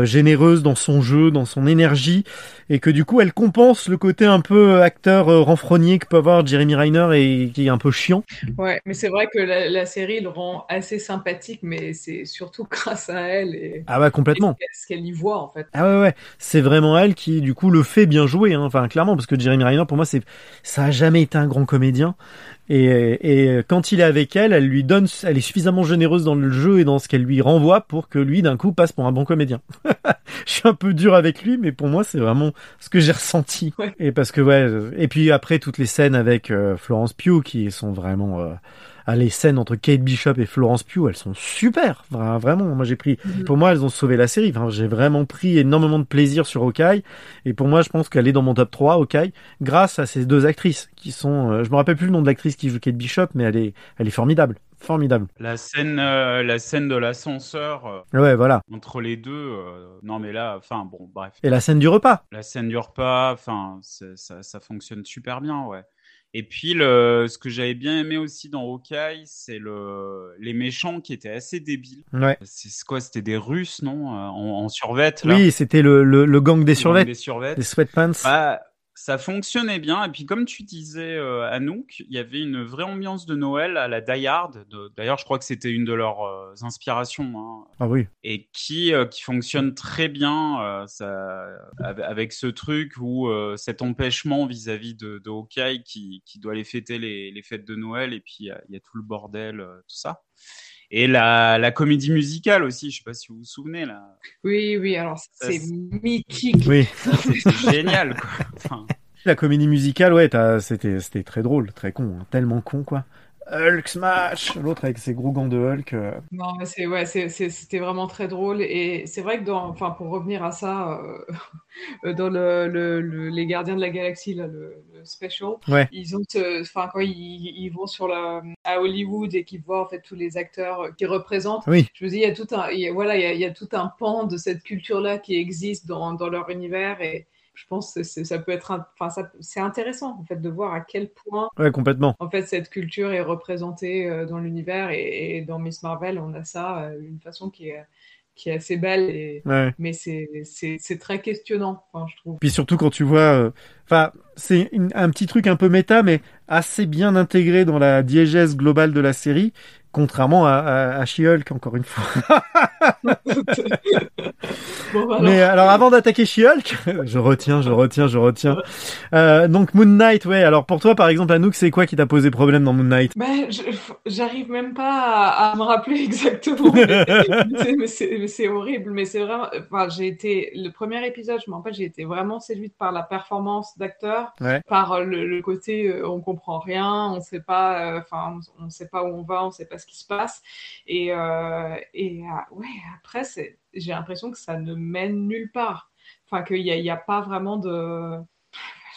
généreuse dans son jeu, dans son énergie et que du coup elle compense le côté un peu acteur renfrogné que peut avoir Jeremy Reiner et qui est un peu chiant. Ouais, mais c'est vrai que la, la série le rend assez sympathique, mais c'est surtout grâce à elle et, Ah bah complètement. et ce qu'elle y voit, en fait. Ah ouais ouais, c'est vraiment elle qui du coup le fait bien jouer hein. enfin clairement parce que Jeremy Renner pour moi c'est ça a jamais été un grand comédien et, et quand il est avec elle, elle lui donne elle est suffisamment généreuse dans le jeu et dans ce qu'elle lui renvoie pour que lui d'un coup passe pour un bon comédien. Je suis un peu dur avec lui mais pour moi c'est vraiment ce que j'ai ressenti Ouais. et parce que ouais et puis après toutes les scènes avec euh, Florence Pugh qui sont vraiment euh, ah, les scènes entre Kate Bishop et Florence Pugh, elles sont super, Vra- vraiment. Moi, j'ai pris, Mhm. pour moi, elles ont sauvé la série. Enfin, j'ai vraiment pris énormément de plaisir sur Hawkeye. Et pour moi, je pense qu'elle est dans mon top 3, Hawkeye, grâce à ces deux actrices qui sont, euh, je me rappelle plus le nom de l'actrice qui joue Kate Bishop, mais elle est, elle est formidable. Formidable. La scène, euh, la scène de l'ascenseur euh, Ouais, voilà. entre les deux. euh, non, mais là, enfin, bon, bref. Et la scène du repas. La scène du repas, enfin, ça, ça fonctionne super bien, ouais. Et puis, le, ce que j'avais bien aimé aussi dans Hawkeye, c'est le, les méchants qui étaient assez débiles. Ouais. C'est quoi? C'était des Russes, non? Euh, en, en survêt, là? Oui, c'était le, le, le gang des survêtements. Des survêtements. Des sweatpants. Bah, ça fonctionnait bien. Et puis, comme tu disais, euh, Anouk, il y avait une vraie ambiance de Noël à la Die Hard. D'ailleurs, je crois que c'était une de leurs euh, inspirations. hein Ah oui. et qui euh, qui fonctionne très bien ça, avec, ce truc où cet empêchement vis-à-vis de, de Hawkeye qui, qui doit aller fêter les, les fêtes de Noël et puis il y a- il y, a tout le bordel, tout ça. Et la, la comédie musicale aussi, je sais pas si vous vous souvenez là. Oui, oui, alors c'est mythique. Oui. C'est génial quoi. Enfin, La comédie musicale, ouais, t'as- c'était c'était très drôle, très con, hein, tellement con quoi. Hulk smash, l'autre avec ses gros gants de Hulk. euh, Non, mais c'est ouais, c'est- c'est- c'était vraiment très drôle et c'est vrai que dans, enfin pour revenir à ça, euh, euh, dans le, le- le- les Gardiens de la Galaxie, là, le, le special, Ouais. ils ont, enfin quand ils, ils vont sur la, à Hollywood et qu'ils voient en fait tous les acteurs qui représentent, Oui. je me dis il y a tout un, il y a- voilà, il y a, il y a tout un pan de cette culture-là qui existe dans, dans leur univers et je pense que c'est- ça peut être, enfin ça, c'est intéressant en fait de voir à quel point Ouais, complètement. en fait, cette culture est représentée euh, dans l'univers et, et dans Miss Marvel, on a ça euh, d'une façon qui est, qui est assez belle, et, Ouais. mais c'est très questionnant, je trouve. Puis surtout quand tu vois, euh, enfin, c'est un petit truc un peu méta, mais assez bien intégré dans la diégèse globale de la série, contrairement à, à, à She-Hulk encore une fois. Bon, bah, Mais alors avant d'attaquer She-Hulk, je retiens, je retiens, je retiens. Euh, donc Moon Knight, ouais. Alors pour toi, par exemple, Anouk, c'est quoi qui t'a posé problème dans Moon Knight? Ben, je- j'arrive même pas à, à me rappeler exactement. mais c'est- horrible, mais c'est vraiment. Enfin, j'ai été le premier épisode, je me rappelle, j'ai été vraiment séduite par la performance d'acteur, Ouais. par le, le côté euh, on comprend rien, on sait pas, euh, enfin, on, on sait pas où on va, on sait pas ce qui se passe, et euh, et euh, ouais, après c'est, j'ai l'impression que ça ne mène nulle part. Enfin, qu'il y a, y a pas vraiment de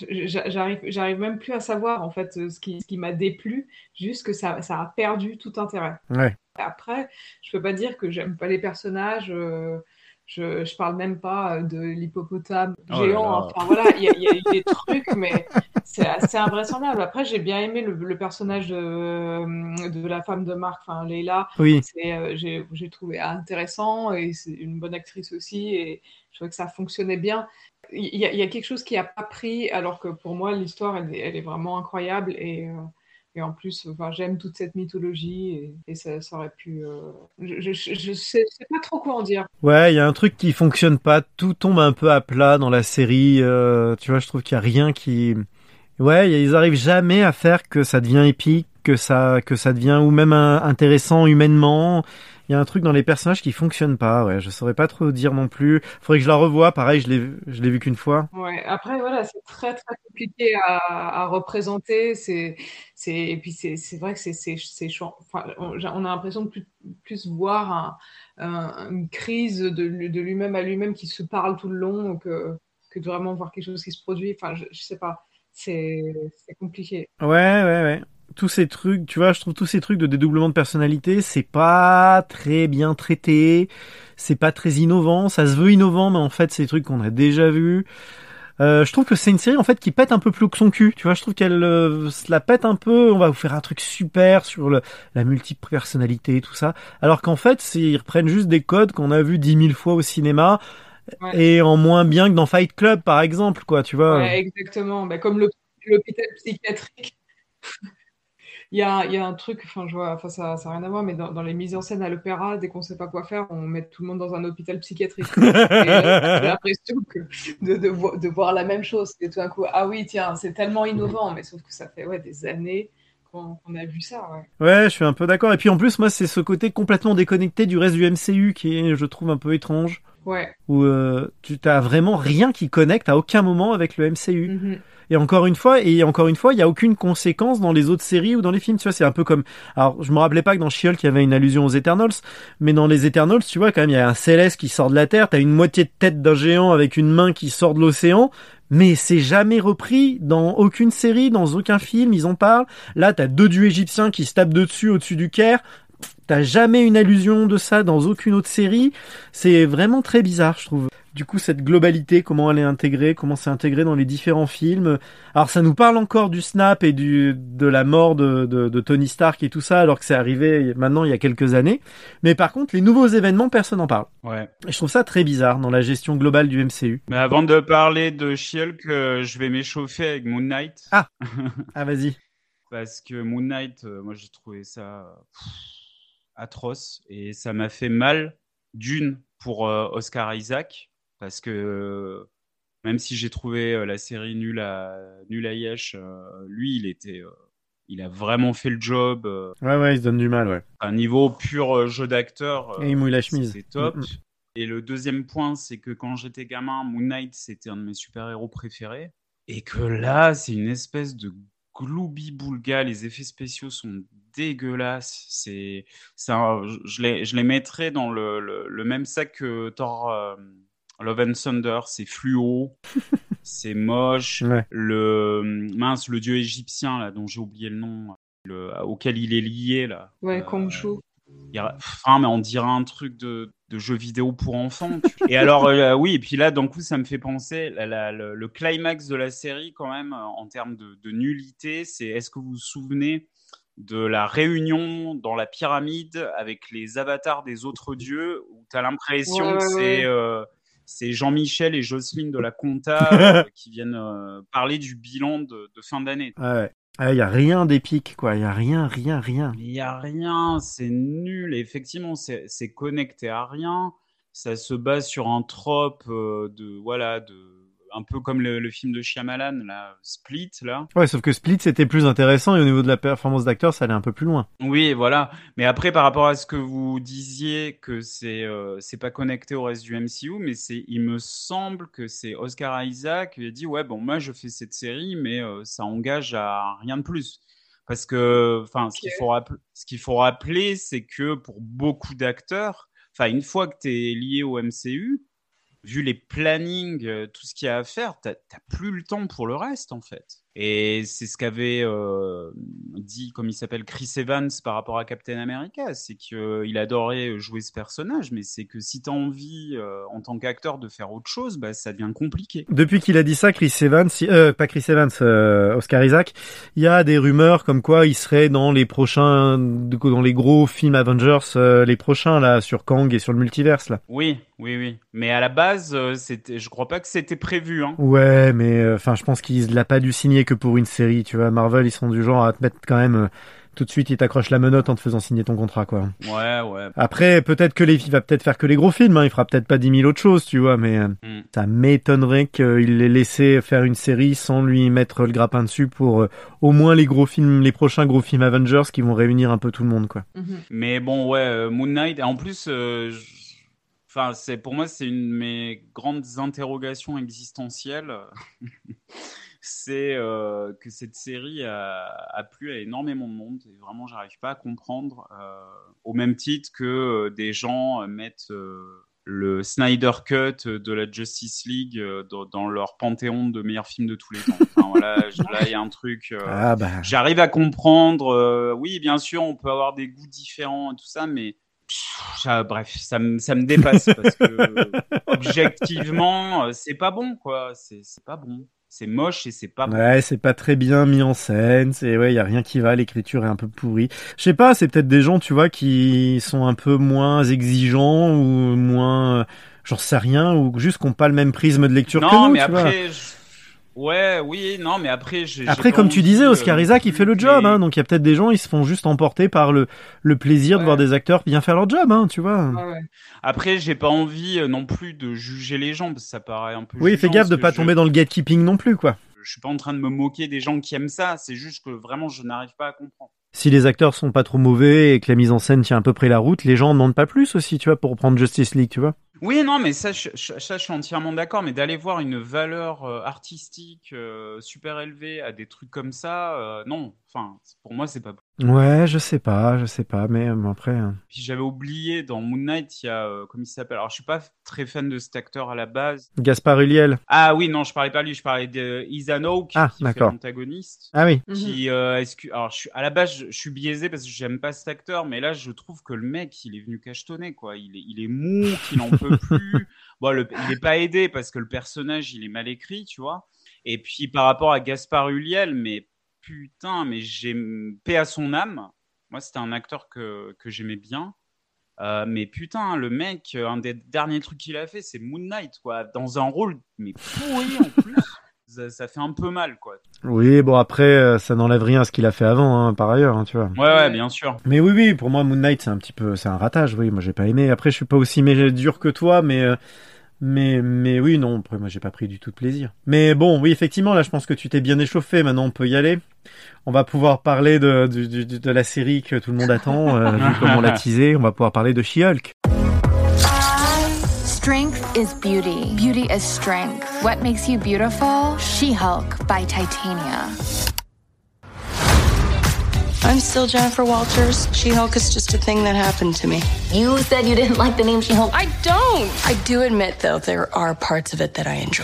J'a- j'arrive j'arrive même plus à savoir en fait ce qui, ce qui m'a déplu juste que ça, ça a perdu tout intérêt Ouais. après je peux pas dire que j'aime pas les personnages euh, je, je parle même pas euh, de l'hippopotame Oh là géant là. enfin voilà il y, a- il y a eu des trucs mais c'est assez invraisemblable après j'ai bien aimé le, le personnage de, de la femme de Marc enfin Leila Oui. euh, j'ai trouvé intéressant et c'est une bonne actrice aussi et je trouvais que ça fonctionnait bien il y, a, il y a quelque chose qui a pas pris, alors que pour moi, l'histoire, elle, est- elle est vraiment incroyable. Et, euh, et en plus, enfin, j'aime toute cette mythologie et, ça, ça aurait pu. euh, je, je, sais, pas trop quoi en dire. Ouais, il y a un truc qui fonctionne pas, tout tombe un peu à plat dans la série. euh, tu vois, je trouve qu'il y a rien qui. Ouais, ils arrivent jamais à faire que ça devient épique, que ça, que ça devient ou même intéressant humainement. Il y a un truc dans les personnages qui fonctionne pas. Ouais, je saurais pas trop dire non plus. Faudrait que je la revoie. Pareil, je l'ai, je l'ai vu qu'une fois. Ouais, après, voilà, c'est très, très compliqué à, à représenter. C'est, c'est, et puis, c'est, c'est vrai que c'est, c'est, c'est. Enfin, on, a l'impression de plus, plus voir un, un- une crise de, de lui-même à lui-même qui se parle tout le long que, que de vraiment voir quelque chose qui se produit. Enfin, je, je sais pas. C'est, c'est compliqué. Ouais, ouais, ouais. Tous ces trucs, tu vois, je trouve tous ces trucs de dédoublement de personnalité, c'est pas très bien traité, c'est pas très innovant, ça se veut innovant, mais en fait, c'est des trucs qu'on a déjà vus. Euh, je trouve que c'est une série en fait qui pète un peu plus que son cul. Tu vois, je trouve qu'elle euh, se la pète un peu. On va vous faire un truc super sur le, la multiple personnalité, tout ça. Alors qu'en fait, ils reprennent juste des codes qu'on a vus dix mille fois au cinéma Ouais. et en moins bien que dans Fight Club, par exemple, quoi. Tu vois. Ouais, exactement. Bah, comme l'hôp- l'hôpital psychiatrique. Il y a, y a un truc, enfin, je vois, enfin, ça n'a rien à voir, mais dans, dans les mises en scène à l'opéra, dès qu'on ne sait pas quoi faire, on met tout le monde dans un hôpital psychiatrique. J'ai l'impression de, de, vo- de voir la même chose. Et tout d'un coup, ah oui, tiens, c'est tellement innovant, mais sauf que ça fait ouais, des années qu'on qu'on a vu ça. Ouais. Ouais, je suis un peu d'accord. Et puis en plus, moi, c'est ce côté complètement déconnecté du reste du MCU qui est, je trouve, un peu étrange. Ouais. Où euh, tu t'as vraiment rien qui connecte à aucun moment avec le MCU. Mhm. Et encore une fois, et encore une fois, il y a aucune conséquence dans les autres séries ou dans les films. Tu vois, c'est un peu comme. Alors, je me rappelais pas que dans She-Hulk il y avait une allusion aux Eternals, mais dans les Eternals, tu vois, quand même, il y a un Céleste qui sort de la Terre. T'as une moitié de tête d'un géant avec une main qui sort de l'océan. Mais c'est jamais repris dans aucune série, dans aucun film, ils en parlent. Là, t'as deux dieux égyptiens qui se tapent dessus au-dessus du Caire. T'as jamais une allusion de ça dans aucune autre série? C'est vraiment très bizarre, je trouve. Du coup, cette globalité, comment elle est intégrée, comment c'est intégré dans les différents films. Alors, ça nous parle encore du snap et du de la mort de, de, de Tony Stark et tout ça, alors que c'est arrivé maintenant il y a quelques années. Mais par contre, les nouveaux événements, personne n'en parle. Ouais. Et je trouve ça très bizarre dans la gestion globale du MCU. Mais avant de parler de She-Hulk, euh, je vais m'échauffer avec Moon Knight. Ah, ah vas-y. Parce que Moon Knight, euh, moi j'ai trouvé ça atroce et ça m'a fait mal d'une pour euh, Oscar Isaac parce que euh, même si j'ai trouvé euh, la série nulle à nulle à Yesh, lui il était il a vraiment fait le job. Ouais, ouais, il se donne du mal, ouais. un niveau pur jeu d'acteur. Et il mouille la chemise. C'est top. Mm, mm. Et le deuxième point, c'est que quand j'étais gamin, Moon Knight, c'était un de mes super-héros préférés. Et que là, c'est une espèce de gloubi-boulga. Les effets spéciaux sont dégueulasses. C'est, je, les, je les mettrais dans le, le, le même sac que Thor euh, Love and Thunder. C'est fluo, c'est moche. Ouais. Le mince, le dieu égyptien là, dont j'ai oublié le nom, le, auquel il est lié là. Ouais, Euh, il Enfin, mais on dirait un truc de, de jeu vidéo pour enfants. tu- et alors, euh, oui, et puis là, d'un coup, ça me fait penser, la- la- le, le climax de la série, quand même, euh, en termes de, de nullité, c'est est-ce que vous vous souvenez de la réunion dans la pyramide avec les avatars des autres dieux, où tu as l'impression Ouais, que ouais, c'est. euh, c'est Jean-Michel et Jocelyne de la Compta euh, qui viennent euh, parler du bilan de, de fin d'année. Ouais. Il y a rien d'épique, quoi. Il y a rien, rien, rien. Il n'y a rien, c'est nul. Effectivement, c'est c'est connecté à rien. Ça se base sur un trope euh, de voilà, de un peu comme le, le film de Shyamalan, là, Split, là. Ouais, sauf que Split, c'était plus intéressant et au niveau de la performance d'acteur, ça allait un peu plus loin. Oui, voilà. Mais après, par rapport à ce que vous disiez, que c'est euh, c'est pas connecté au reste du MCU, mais c'est, il me semble que c'est Oscar Isaac qui a dit ouais, bon, moi je fais cette série, mais euh, ça engage à rien de plus. Parce que, enfin, ce qu'il faut rappeler, ce qu'il faut rappeler, c'est que pour beaucoup d'acteurs, enfin, une fois que tu es lié au MCU, vu les plannings, euh, tout ce qu'il y a à faire, t'as t'as plus le temps pour le reste en fait. Et c'est ce qu'avait euh, dit, comme il s'appelle, Chris Evans par rapport à Captain America, c'est qu'il adorait jouer ce personnage, mais c'est que si t'as envie euh, en tant qu'acteur de faire autre chose, bah, ça devient compliqué. Depuis qu'il a dit ça, Chris Evans, euh, pas Chris Evans, euh, Oscar Isaac, il y a des rumeurs comme quoi il serait dans les prochains, dans les gros films Avengers, euh, les prochains là, sur Kang et sur le multiverse là. Oui, oui, oui. Mais à la base, euh, c'était, je crois pas que c'était prévu. Hein. Ouais, mais enfin, je pense qu'il l'a pas dû signer que pour une série, tu vois. Marvel, ils sont du genre à te mettre quand même euh, tout de suite, ils t'accrochent la menotte en te faisant signer ton contrat, quoi. Ouais, ouais. Après, peut-être que les, il va peut-être faire que les gros films, hein. il fera peut-être pas dix mille autres choses, tu vois, mais euh, Mm. ça m'étonnerait qu'il l'ait laissé faire une série sans lui mettre le grappin dessus pour euh, au moins les gros films, les prochains gros films Avengers qui vont réunir un peu tout le monde, quoi. Mhm. Mais bon, ouais, euh, Moon Knight. En plus, euh, je- enfin, c'est pour moi, c'est une de mes grandes interrogations existentielles. c'est euh, que cette série a, a plu à énormément de monde et vraiment, j'arrive pas à comprendre. euh, au même titre que euh, des gens mettent euh, le Snyder Cut de la Justice League dans, dans leur panthéon de meilleurs films de tous les temps. Enfin, voilà, je- là, il y a un truc. Ah bah. J'arrive à comprendre. oui, bien sûr, on peut avoir des goûts différents et tout ça, mais ça- bref, ça me ça me dépasse parce que objectivement, c'est pas bon, quoi. C'est pas bon. C'est moche et c'est pas. Ouais, c'est pas très bien mis en scène, c'est ouais, y a rien qui va, l'écriture est un peu pourrie. Je sais pas, c'est peut-être des gens, tu vois, qui sont un peu moins exigeants ou moins euh, j'en sais rien ou juste qui ont pas le même prisme de lecture que nous, mais tu vois. après, je- ouais, oui, non, mais après, j'ai. Après, j'ai comme tu disais, euh, Oscar Isaac, il fait le job, hein, donc il y a peut-être des gens, ils se font juste emporter par le, le plaisir de voir des acteurs bien faire leur job, hein, tu vois. Ouais. Après, j'ai pas envie euh, non plus de juger les gens, parce que ça paraît un peu. Oui, fais gaffe de pas tomber dans le gatekeeping non plus, quoi. Je suis pas en train de me moquer des gens qui aiment ça, c'est juste que vraiment, je n'arrive pas à comprendre. Si les acteurs sont pas trop mauvais et que la mise en scène tient à peu près la route, les gens en demandent pas plus aussi, tu vois, pour reprendre Justice League, tu vois. Oui, non, mais ça, je, ça, je suis entièrement d'accord. Mais d'aller voir une valeur euh, artistique euh, super élevée à des trucs comme ça, euh, non. Enfin, pour moi, c'est pas. Ouais, je sais pas, je sais pas, mais euh, après. euh, Puis j'avais oublié dans Moon Knight, il y a euh, comment il s'appelle? Alors, je suis pas très fan de cet acteur à la base. Gaspard Ulliel. Ah oui, non, je parlais pas lui, je parlais de Ethan Hawke Ah, qui fait d'accord. l'antagoniste. Ah oui. Qui, euh, est-ce que- alors, je suis, à la base, je, je suis biaisé parce que j'aime pas cet acteur, mais là, je trouve que le mec, il est venu cachetonner, quoi. Il est, il est mou, qu'il en peut plus. Bon, le- il est pas aidé parce que le personnage, il est mal écrit, tu vois. Et puis, par rapport à Gaspard Ulliel, mais putain, mais j'ai paix à son âme. Moi, c'était un acteur que, que j'aimais bien. Euh, mais putain, le mec, un des derniers trucs qu'il a fait, c'est Moon Knight, quoi. Dans un rôle, mais pourri en plus. Ça, ça fait un peu mal, quoi. Oui, bon après, euh, ça n'enlève rien à ce qu'il a fait avant, hein, par ailleurs, hein, tu vois. Ouais, ouais, bien sûr. Mais oui, oui, pour moi, Moon Knight, c'est un petit peu, c'est un ratage. Oui, moi, j'ai pas aimé. Après, je suis pas aussi dur que toi, mais, euh, Mais, mais oui, non, après, moi, j'ai pas pris du tout de plaisir. Mais bon, oui, effectivement, là, je pense que tu t'es bien échauffé. Maintenant, on peut y aller. On va pouvoir parler de, de, de, de la série que tout le monde attend, euh, vu comme on l'a teasé. On va pouvoir parler de She-Hulk. Strength is beauty. Beauty is strength. What makes you beautiful? She Hulk by Titania. I'm still Jennifer Walters. She Hulk is just a thing that happened to me. You said you didn't like the name She Hulk. I don't. I do admit, though, there are parts of it that I enjoy.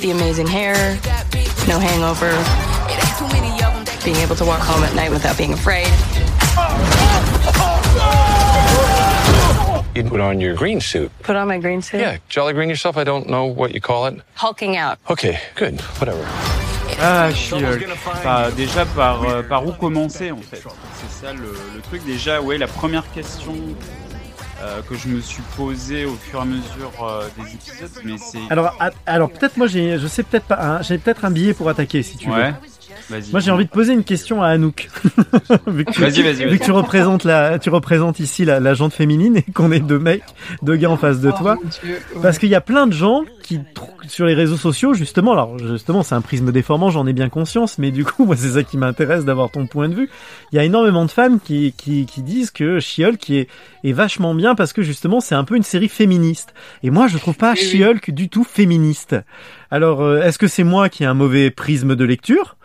The amazing hair, no hangover, being able to walk home at night without being afraid. You put on your green suit. Put on my green suit? Yeah, jolly green yourself. I don't know what you call it. Hulking out. Okay, good. Whatever. Ah, She-Hulk. Enfin, déjà, par, euh, par où commencer, en fait C'est ça le, le truc. Déjà, ouais, la première question euh, que je me suis posée au fur et à mesure euh, des épisodes, mais c'est... Alors, alors peut-être moi, j'ai, je sais peut-être pas, hein, j'ai peut-être un billet pour attaquer si tu Ouais. veux. Vas-y. Moi, j'ai envie de poser une question à Anouk. vu que tu, Vas-y, vas-y, vu vas-y. que tu représentes la, tu représentes ici la, la jante féminine et qu'on est deux mecs, deux gars en face de Oh, toi. mon Dieu, ouais. Parce qu'il y a plein de gens qui, sur les réseaux sociaux, justement, alors justement, c'est un prisme déformant, j'en ai bien conscience, mais du coup, moi, c'est ça qui m'intéresse d'avoir ton point de vue. Il y a énormément de femmes qui, qui, qui disent que She-Hulk qui est, est vachement bien parce que justement, c'est un peu une série féministe. Et moi, je trouve pas. She-Hulk du tout féministe. Alors, euh, est-ce que c'est moi qui ai un mauvais prisme de lecture?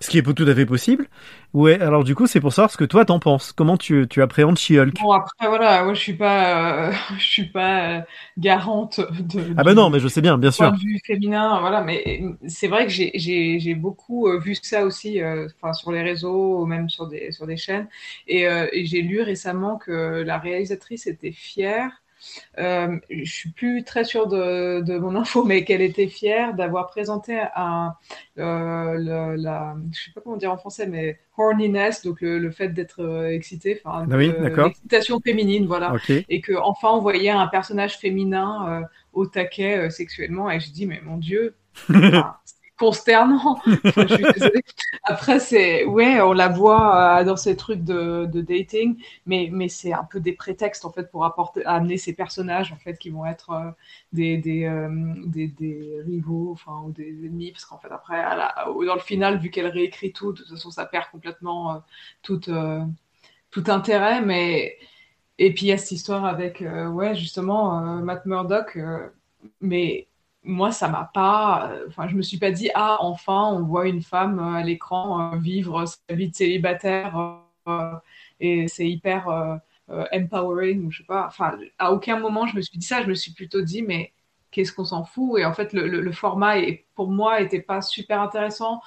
Ce qui est tout à fait possible. Ouais, alors du coup, c'est pour savoir ce que toi t'en penses. Comment tu, tu appréhendes She-Hulk? Bon après voilà, moi je suis pas, euh, je suis pas euh, garante de. Ah bah non, mais je sais bien, bien point sûr. de vue féminin, voilà. Mais c'est vrai que j'ai beaucoup euh, vu ça aussi, euh, enfin sur les réseaux ou même sur des sur des chaînes. Et, euh, et j'ai lu récemment que la réalisatrice était fière. Euh, je suis plus très sûre de, de mon info, mais qu'elle était fière d'avoir présenté un, euh, le, la, je sais pas comment dire en français, mais horniness, donc le, le fait d'être euh, excité, enfin, Ah oui, euh, l'excitation féminine, voilà, et que enfin on voyait un personnage féminin euh, au taquet sexuellement, et je dis mais mon Dieu, enfin, consternant. Enfin. Après c'est, ouais, on la voit euh, dans ces trucs de, de dating, mais mais c'est un peu des prétextes en fait pour apporter, amener ces personnages en fait qui vont être euh, des des, euh, des des rivaux, enfin ou des ennemis, parce qu'en fait après, à la- dans le final, vu qu'elle réécrit tout, de toute façon ça perd complètement euh, tout intérêt, mais et puis il y a cette histoire avec ouais justement Matt Murdock, mais moi ça m'a pas, euh, enfin je me suis pas dit ah enfin on voit une femme euh, à l'écran euh, vivre sa vie de célibataire et c'est hyper empowering ou je sais pas, enfin à aucun moment je me suis dit ça, je me suis plutôt dit mais qu'est-ce qu'on s'en fout? Et en fait le, format est, pour moi était pas super intéressant.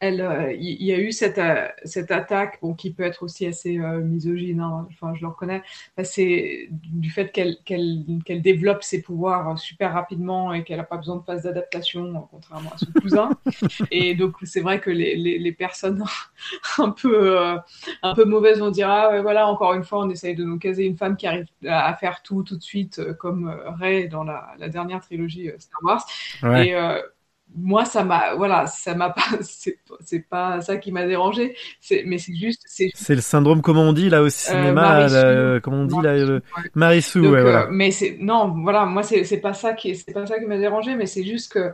Elle, euh, il y, a eu cette, euh, cette attaque, bon, qui peut être aussi assez euh, misogyne, hein, enfin, je le reconnais, bah, c'est du fait qu'elle développe ses pouvoirs super rapidement et qu'elle n'a pas besoin de phase d'adaptation, euh, contrairement à son cousin. et donc, c'est vrai que les, les, les personnes un peu, un peu mauvaises vont dire Ah, voilà, encore une fois, on essaye de nous caser une femme qui arrive à, faire tout tout de suite, comme Rey dans la, la dernière trilogie Star Wars. Ouais. Et, moi, ça m'a, voilà, ça m'a pas, c'est pas ça qui m'a dérangé, c'est, mais c'est juste, c'est C'est le syndrome, comment on dit là au cinéma, Marissou. là, comment on dit là, le... Marissou, euh, mais c'est non, voilà, moi c'est pas ça qui c'est pas ça qui m'a dérangé, mais c'est juste que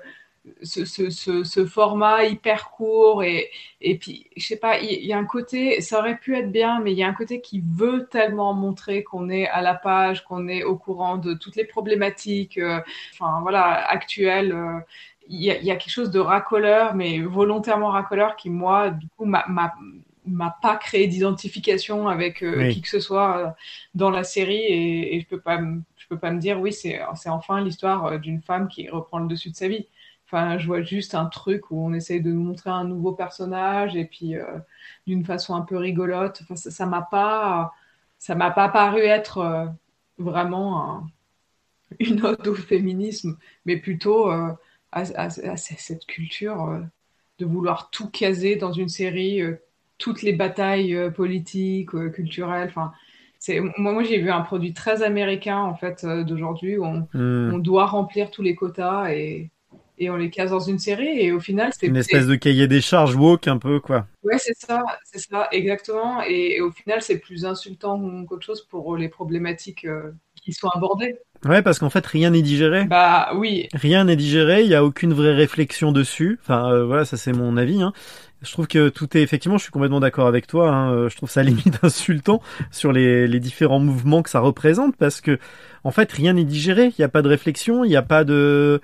ce, ce, ce, ce format hyper court et et puis je sais pas, il il y, a un côté, ça aurait pu être bien, mais il y a un côté qui veut tellement montrer qu'on est à la page, qu'on est au courant de toutes les problématiques, euh, enfin voilà, actuelles. euh, il y, a, il y a quelque chose de racoleur, mais volontairement racoleur, qui moi, du coup, m'a- pas créé d'identification avec euh, Oui. qui que ce soit euh, dans la série. Et, et je peux pas me- je peux pas me dire oui c'est enfin l'histoire euh, d'une femme qui reprend le dessus de sa vie. Enfin je vois juste un truc où on essaye de nous montrer un nouveau personnage et puis euh, d'une façon un peu rigolote. Enfin ça ça m'a pas ça m'a pas paru être euh, vraiment un- une ode au féminisme mais plutôt euh, à, à- à cette culture euh, de vouloir tout caser dans une série euh, toutes les batailles euh, politiques, culturelles. Enfin, c'est moi, moi j'ai vu un produit très américain en fait d'aujourd'hui où on, Hmm. on doit remplir tous les quotas et et on les case dans une série et au final c'est Une espèce de cahier des charges woke un peu, quoi. Ouais, c'est ça, c'est ça, exactement. Et, et au final, c'est plus insultant qu'autre chose pour les problématiques euh, qui sont abordées. Ouais, parce qu'en fait, rien n'est digéré. Bah oui, Rien n'est digéré, il y a aucune vraie réflexion dessus. Enfin, euh, voilà, ça c'est mon avis. Hein. Je trouve que tout est effectivement, je suis complètement d'accord avec toi. Hein. euh, Je trouve ça limite insultant sur les, les différents mouvements que ça représente, parce que en fait, rien n'est digéré. Il n'y a pas de réflexion, il n'y a pas de,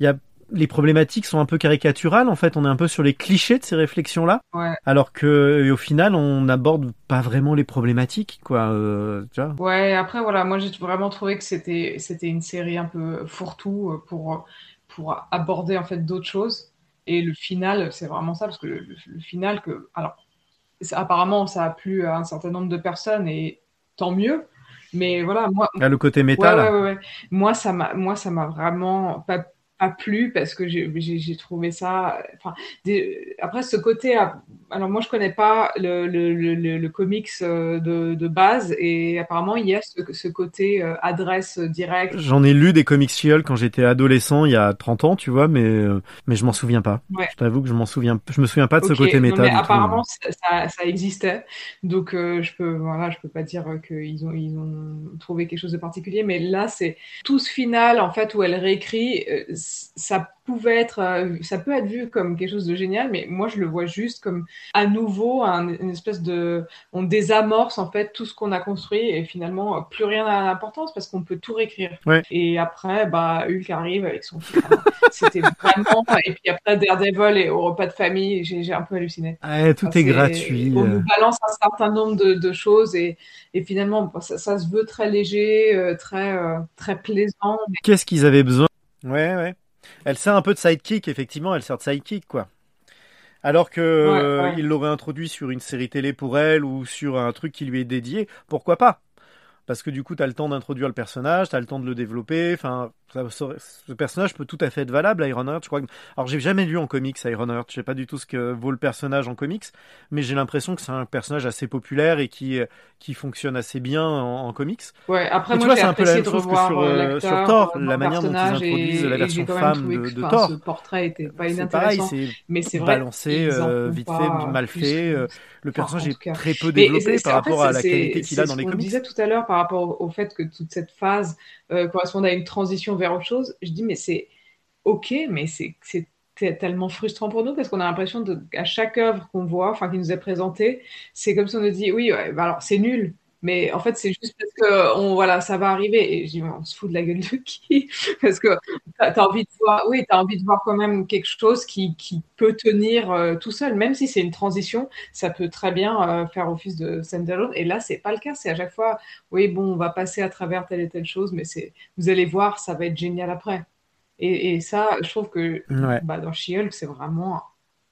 il y a les problématiques sont un peu caricaturales. En fait, on est un peu sur les clichés de ces réflexions-là, ouais. alors que et au final, on n'aborde pas vraiment les problématiques, quoi. euh, tu vois. Ouais, après, voilà, moi j'ai vraiment trouvé que c'était c'était une série un peu fourre-tout euh, pour, pour aborder en fait d'autres choses. Et le final, c'est vraiment ça, parce que le, le- le final, que, alors, apparemment, ça a plu à un certain nombre de personnes, et tant mieux. Mais voilà, moi, Là, le côté méta, Ouais, là. ouais, ouais, ouais. Moi, ça m'a, moi, ça m'a vraiment pas, pas plu parce que j'ai, trouvé ça. Enfin, des- après, ce côté. Alors, moi, je connais pas le, le, le, le, le comics euh, de, de base et apparemment, il y a ce, ce côté euh, adresse directe. J'en ai lu des comics She-Hulk quand j'étais adolescent, il y a 30 ans, tu vois, mais euh, mais je m'en souviens pas. Ouais. Je t'avoue que je m'en souviens, je me souviens pas de ce côté non, méta mais du tout. apparemment, ça, existait. Donc, euh, je peux, voilà, je peux pas dire qu'ils ont, ils ont trouvé quelque chose de particulier. Mais là, c'est tout ce final, en fait, où elle réécrit, euh, ça pouvait être, euh, ça peut être vu comme quelque chose de génial, mais moi, je le vois juste comme à nouveau un- une espèce de, on désamorce, en fait, tout ce qu'on a construit et finalement, euh, plus rien n'a d'importance parce qu'on peut tout réécrire. Ouais. Et après, bah, Hulk arrive avec son. C'était vraiment, et puis après, Daredevil et au repas de famille, j'ai un peu halluciné. Ouais, tout Enfin, est gratuit. On euh. nous balance un certain nombre de, de choses et, et finalement, bon, ça, ça se veut très léger, euh, très, euh, très plaisant. mais- Qu'est-ce qu'ils avaient besoin? Ouais, ouais. Elle sert un peu de sidekick, effectivement, elle sert de sidekick, quoi. Alors que euh, ouais. il l'aurait introduit sur une série télé pour elle ou sur un truc qui lui est dédié, pourquoi pas? Parce que du coup, t'as le temps d'introduire le personnage, t'as le temps de le développer. Enfin, ce personnage peut tout à fait être valable, Ironheart. Je crois. Que... Alors, j'ai jamais lu en comics Ironheart. Je sais pas du tout ce que vaut le personnage en comics, mais j'ai l'impression que c'est un personnage assez populaire et qui qui fonctionne assez bien en, en comics. Ouais, après, Et tu moi, c'est un peu la même chose que sur, euh, euh, sur Thor, euh, la manière dont ils introduisent et- la version femme de, Thor. Ce portrait était pas C'est pareil, inintéressant, c'est mais c'est vrai balancé, euh, vite fait, mal fait. euh, le personnage est très peu développé par rapport à la qualité qu'il a dans les comics. disait tout à l'heure par rapport au, fait que toute cette phase euh, correspond à une transition vers autre chose. Je dis, mais c'est ok, mais c'est tellement frustrant pour nous parce qu'on a l'impression de à chaque œuvre qu'on voit, enfin qui nous est présentée, c'est comme si on nous dit, oui, ouais, bah alors c'est nul. Mais en fait, c'est juste parce que on, voilà, ça va arriver. Et je dis, on se fout de la gueule de qui? Parce que t'as as envie de voir, oui, envie de voir quand même quelque chose qui, qui peut tenir euh, tout seul, même si c'est une transition, ça peut très bien euh, faire office de standalone. Et là, c'est pas le cas. C'est à chaque fois, oui, bon, on va passer à travers telle et telle chose, mais c'est, vous allez voir, ça va être génial après. Et, et ça, je trouve que Ouais. bah, dans She-Hulk, c'est vraiment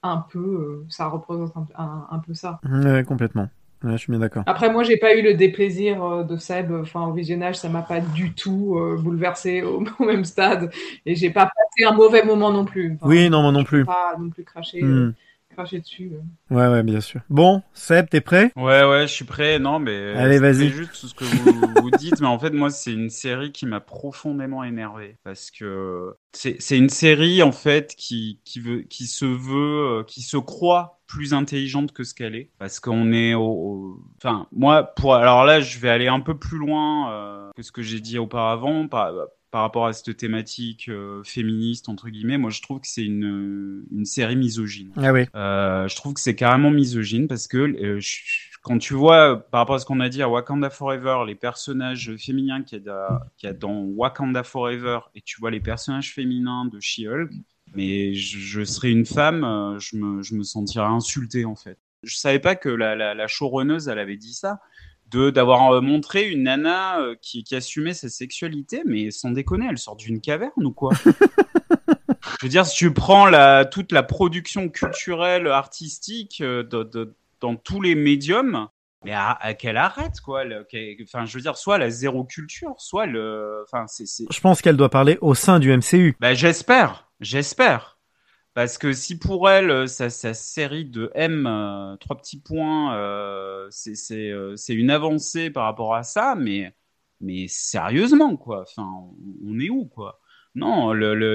un peu, euh, ça représente un, un- un peu ça. Ouais, complètement. Ouais, je suis bien d'accord. Après, moi, j'ai pas eu le déplaisir euh, de Seb. Enfin, au visionnage, ça m'a pas du tout euh, bouleversé au, au même stade. Et j'ai pas passé un mauvais moment non plus. Enfin, Oui, non, moi non plus. Pas non plus cracher, euh, cracher dessus. euh. Ouais, ouais, bien sûr. Bon, Seb, t'es prêt? Ouais, ouais, je suis prêt. Non, mais Allez, vas-y. juste tout ce que vous, vous dites, mais en fait, moi, c'est une série qui m'a profondément énervé parce que c'est c'est une série en fait qui qui veut qui se veut qui se croit plus intelligente que ce qu'elle est parce qu'on est au, au- enfin moi pour alors là je vais aller un peu plus loin euh, que ce que j'ai dit auparavant par par rapport à cette thématique euh, féministe entre guillemets moi je trouve que c'est une une série misogyne Ah oui. euh, je trouve que c'est carrément misogyne parce que je- quand tu vois, par rapport à ce qu'on a dit à Wakanda Forever, les personnages féminins qu'il y, a qu'il y a dans Wakanda Forever, et tu vois les personnages féminins de She-Hulk, mais je, je serais une femme, euh, je me, je me sentirais insulté en fait. Je savais pas que la, la, la showrunneuse, elle avait dit ça, de d'avoir euh, montré une nana euh, qui, qui assumait sa sexualité, mais sans déconner, elle sort d'une caverne ou quoi? Je veux dire, si tu prends la, toute la production culturelle, artistique de- de- dans tous les médiums, mais à, à qu'elle arrête, quoi. Enfin, je veux dire, soit la zéro culture, soit le. Enfin, c'est. c'est- Je pense qu'elle doit parler au sein du MCU. Bah, j'espère, j'espère. Parce que si pour elle, euh, sa, sa série de M, euh, trois petits points, euh, euh, c'est une avancée par rapport à ça, mais, mais sérieusement, quoi. Enfin, on, est où, quoi? Non,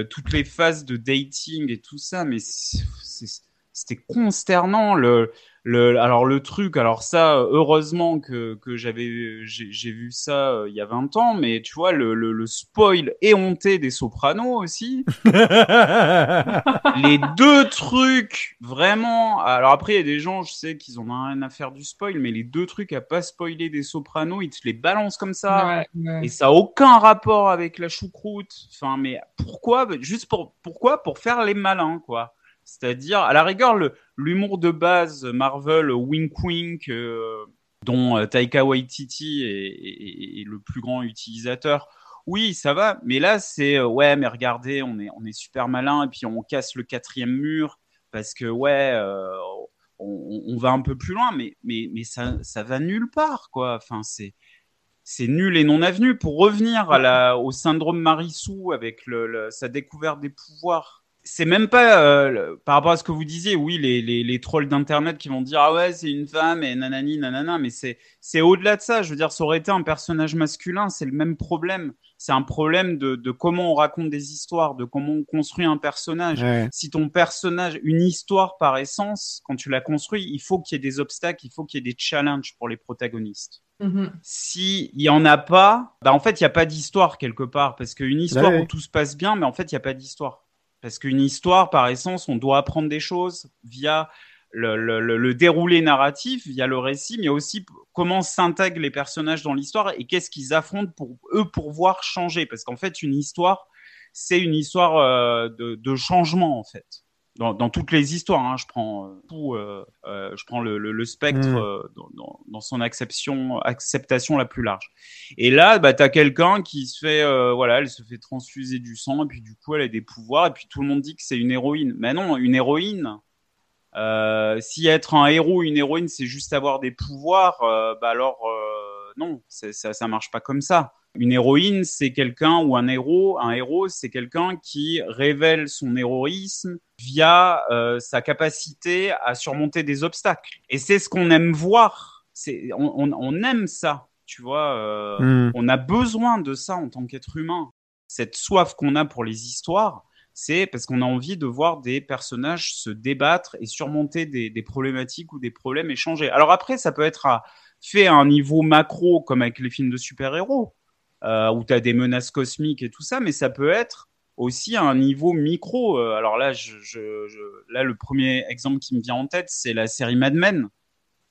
toutes les phases de dating et tout ça, mais c'est- c'était consternant. Le, le, alors le truc, alors ça, heureusement que, que j'avais, j'ai j'ai vu ça euh, il y a 20 ans, mais tu vois, le, le, le spoil éhonté des Sopranos aussi. les deux trucs, vraiment. Alors après, il y a des gens, je sais qu'ils en ont rien à faire du spoil, mais les deux trucs à pas spoiler des Sopranos, ils te les balancent comme ça. Ouais, ouais. Et ça a aucun rapport avec la choucroute. Enfin, mais pourquoi? Juste pour pourquoi? Pour faire les malins, quoi. C'est-à-dire, à la rigueur, l'humour de base Marvel, wink wink, euh, dont euh, Taika Waititi est, le plus grand utilisateur. Oui, ça va, mais là c'est euh, ouais, mais regardez, on est on est super malin et puis on casse le quatrième mur parce que ouais, on, va un peu plus loin, mais mais mais ça ça va nulle part quoi. Enfin c'est c'est nul et non avenu. Pour revenir au syndrome Marissou avec sa découverte des pouvoirs, c'est même pas euh, le- par rapport à ce que vous disiez. Oui, les, les, les trolls d'internet qui vont dire ah ouais c'est une femme et nanani nanana, mais c'est c'est au-delà de ça. Je veux dire, ça aurait été un personnage masculin, c'est le même problème. C'est un problème de, de comment on raconte des histoires, de comment on construit un personnage. Ouais. Si ton personnage, une histoire par essence, quand tu la construis, il faut qu'il y ait des obstacles, il faut qu'il y ait des challenges pour les protagonistes Mhm. si il y en a pas, bah en fait il y a pas d'histoire quelque part parce qu'une histoire Ouais, ouais. où tout se passe bien, mais en fait il y a pas d'histoire parce qu'une histoire par essence on doit apprendre des choses via le, déroulé narratif, via le récit, mais aussi comment s'intègrent les personnages dans l'histoire et qu'est-ce qu'ils affrontent pour eux pour voir changer parce qu'en fait une histoire c'est une histoire euh, de changement en fait. Dans, dans toutes les histoires, hein, je prends euh, tout, euh, euh, je prends le, le, le spectre Mm. euh, dans, son acception, acceptation la plus large. Et là, bah, t'as quelqu'un qui se fait, voilà, elle se fait transfuser du sang et puis du coup, elle a des pouvoirs et puis tout le monde dit que c'est une héroïne. Mais non, une héroïne. Si être un héros, ou une héroïne, c'est juste avoir des pouvoirs, bah alors non, ça, ça marche pas comme ça. Une héroïne, c'est quelqu'un ou un héros. Un héros, c'est quelqu'un qui révèle son héroïsme via euh, sa capacité à surmonter des obstacles. Et c'est ce qu'on aime voir. C'est on, on, on aime ça, tu vois. euh, Mm. On a besoin de ça en tant qu'être humain. Cette soif qu'on a pour les histoires, c'est parce qu'on a envie de voir des personnages se débattre et surmonter des, des problématiques ou des problèmes échangés. Alors après, ça peut être à- fait un niveau macro, comme avec les films de super-héros, euh, où tu as des menaces cosmiques et tout ça, mais ça peut être aussi un niveau micro. Euh, alors là, là, le premier exemple qui me vient en tête, c'est la série Mad Men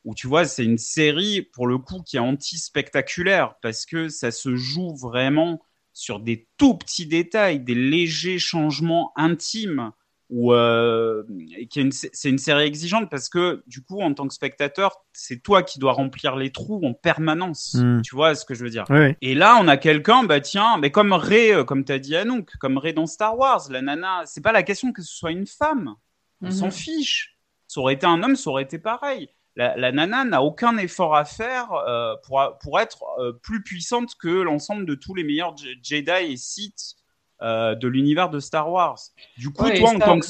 où tu vois, c'est une série pour le coup qui est anti-spectaculaire parce que ça se joue vraiment sur des tout petits détails, des légers changements intimes. Ou euh, et qui est une- c'est une série exigeante parce que du coup, en tant que spectateur, c'est toi qui dois remplir les trous en permanence. Mm. Tu vois ce que je veux dire? Et là, on a quelqu'un, bah tiens, mais comme Ray, euh, comme t'as dit Anouk, comme Ray dans Star Wars, la nana, c'est pas la question que ce soit une femme. On Mhm. s'en fiche. Ça aurait été un homme, ça aurait été pareil. La, la nana n'a aucun effort à faire euh, pour, pour être euh, plus puissante que l'ensemble de tous les meilleurs Je- Jedi et Sith euh, de l'univers de Star Wars. Du coup, Ouais, toi, en ça- tant que,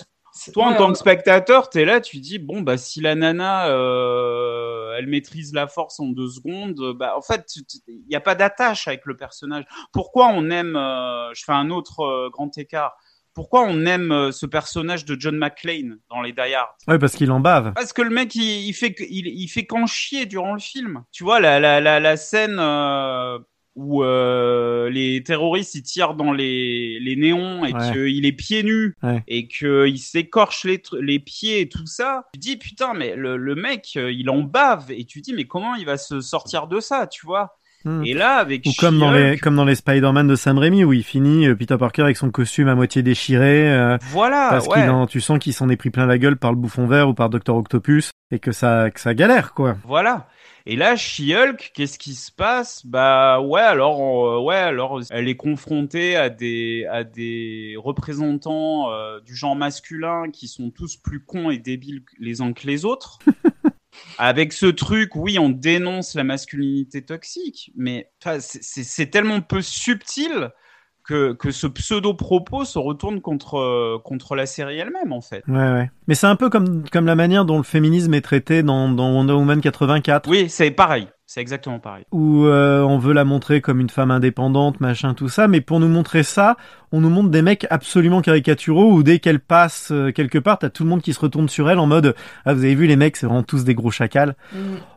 en tant spectateur, t'es là, tu dis bon bah si la nana euh, elle maîtrise la force en deux secondes, bah en fait il n'y a pas d'attache avec le personnage. Pourquoi on aime euh, Je fais un autre euh, grand écart. Pourquoi on aime euh, ce personnage de John McClane dans les Die Hard? Ouais, parce qu'il en bave. parce que le mec, il, il fait, il, il fait qu'en chier durant le film. Tu vois, la, la, la, la scène euh, où euh, les terroristes ils tirent dans les, les néons et Ouais. qu'il est pieds nus Ouais. et qu'il s'écorche les, les pieds et tout ça. Tu dis, putain, mais le, le mec, euh, il en bave. Et tu dis, mais comment il va se sortir de ça, tu vois? Mm. Et là, avec Ou comme dans les, comme dans les Spider-Man de Sam Raimi où il finit euh, Peter Parker avec son costume à moitié déchiré. euh, Voilà, parce ouais. qu'il en, tu sens qu'il s'en est pris plein la gueule par le bouffon vert ou par Docteur Octopus et que ça, que ça galère, quoi. Voilà. Et là, She-Hulk, qu'est-ce qui se passe? Bah ouais, alors euh, ouais, alors elle est confrontée à des à des représentants euh, du genre masculin qui sont tous plus cons et débiles les uns que les autres. Avec ce truc, oui, on dénonce la masculinité toxique, mais c'est tellement peu subtil que, que ce pseudo-propos se retourne contre, euh, contre la série elle-même, en fait. Ouais, ouais. Mais c'est un peu comme, comme la manière dont le féminisme est traité dans, dans Wonder Woman 84. Oui, c'est pareil. C'est exactement pareil. où euh, on veut la montrer comme une femme indépendante, machin, tout ça, mais pour nous montrer ça, on nous montre des mecs absolument caricaturaux où dès qu'elle passe euh, quelque part, t'as tout le monde qui se retourne sur elle en mode ah vous avez vu les mecs, c'est vraiment tous des gros chacals.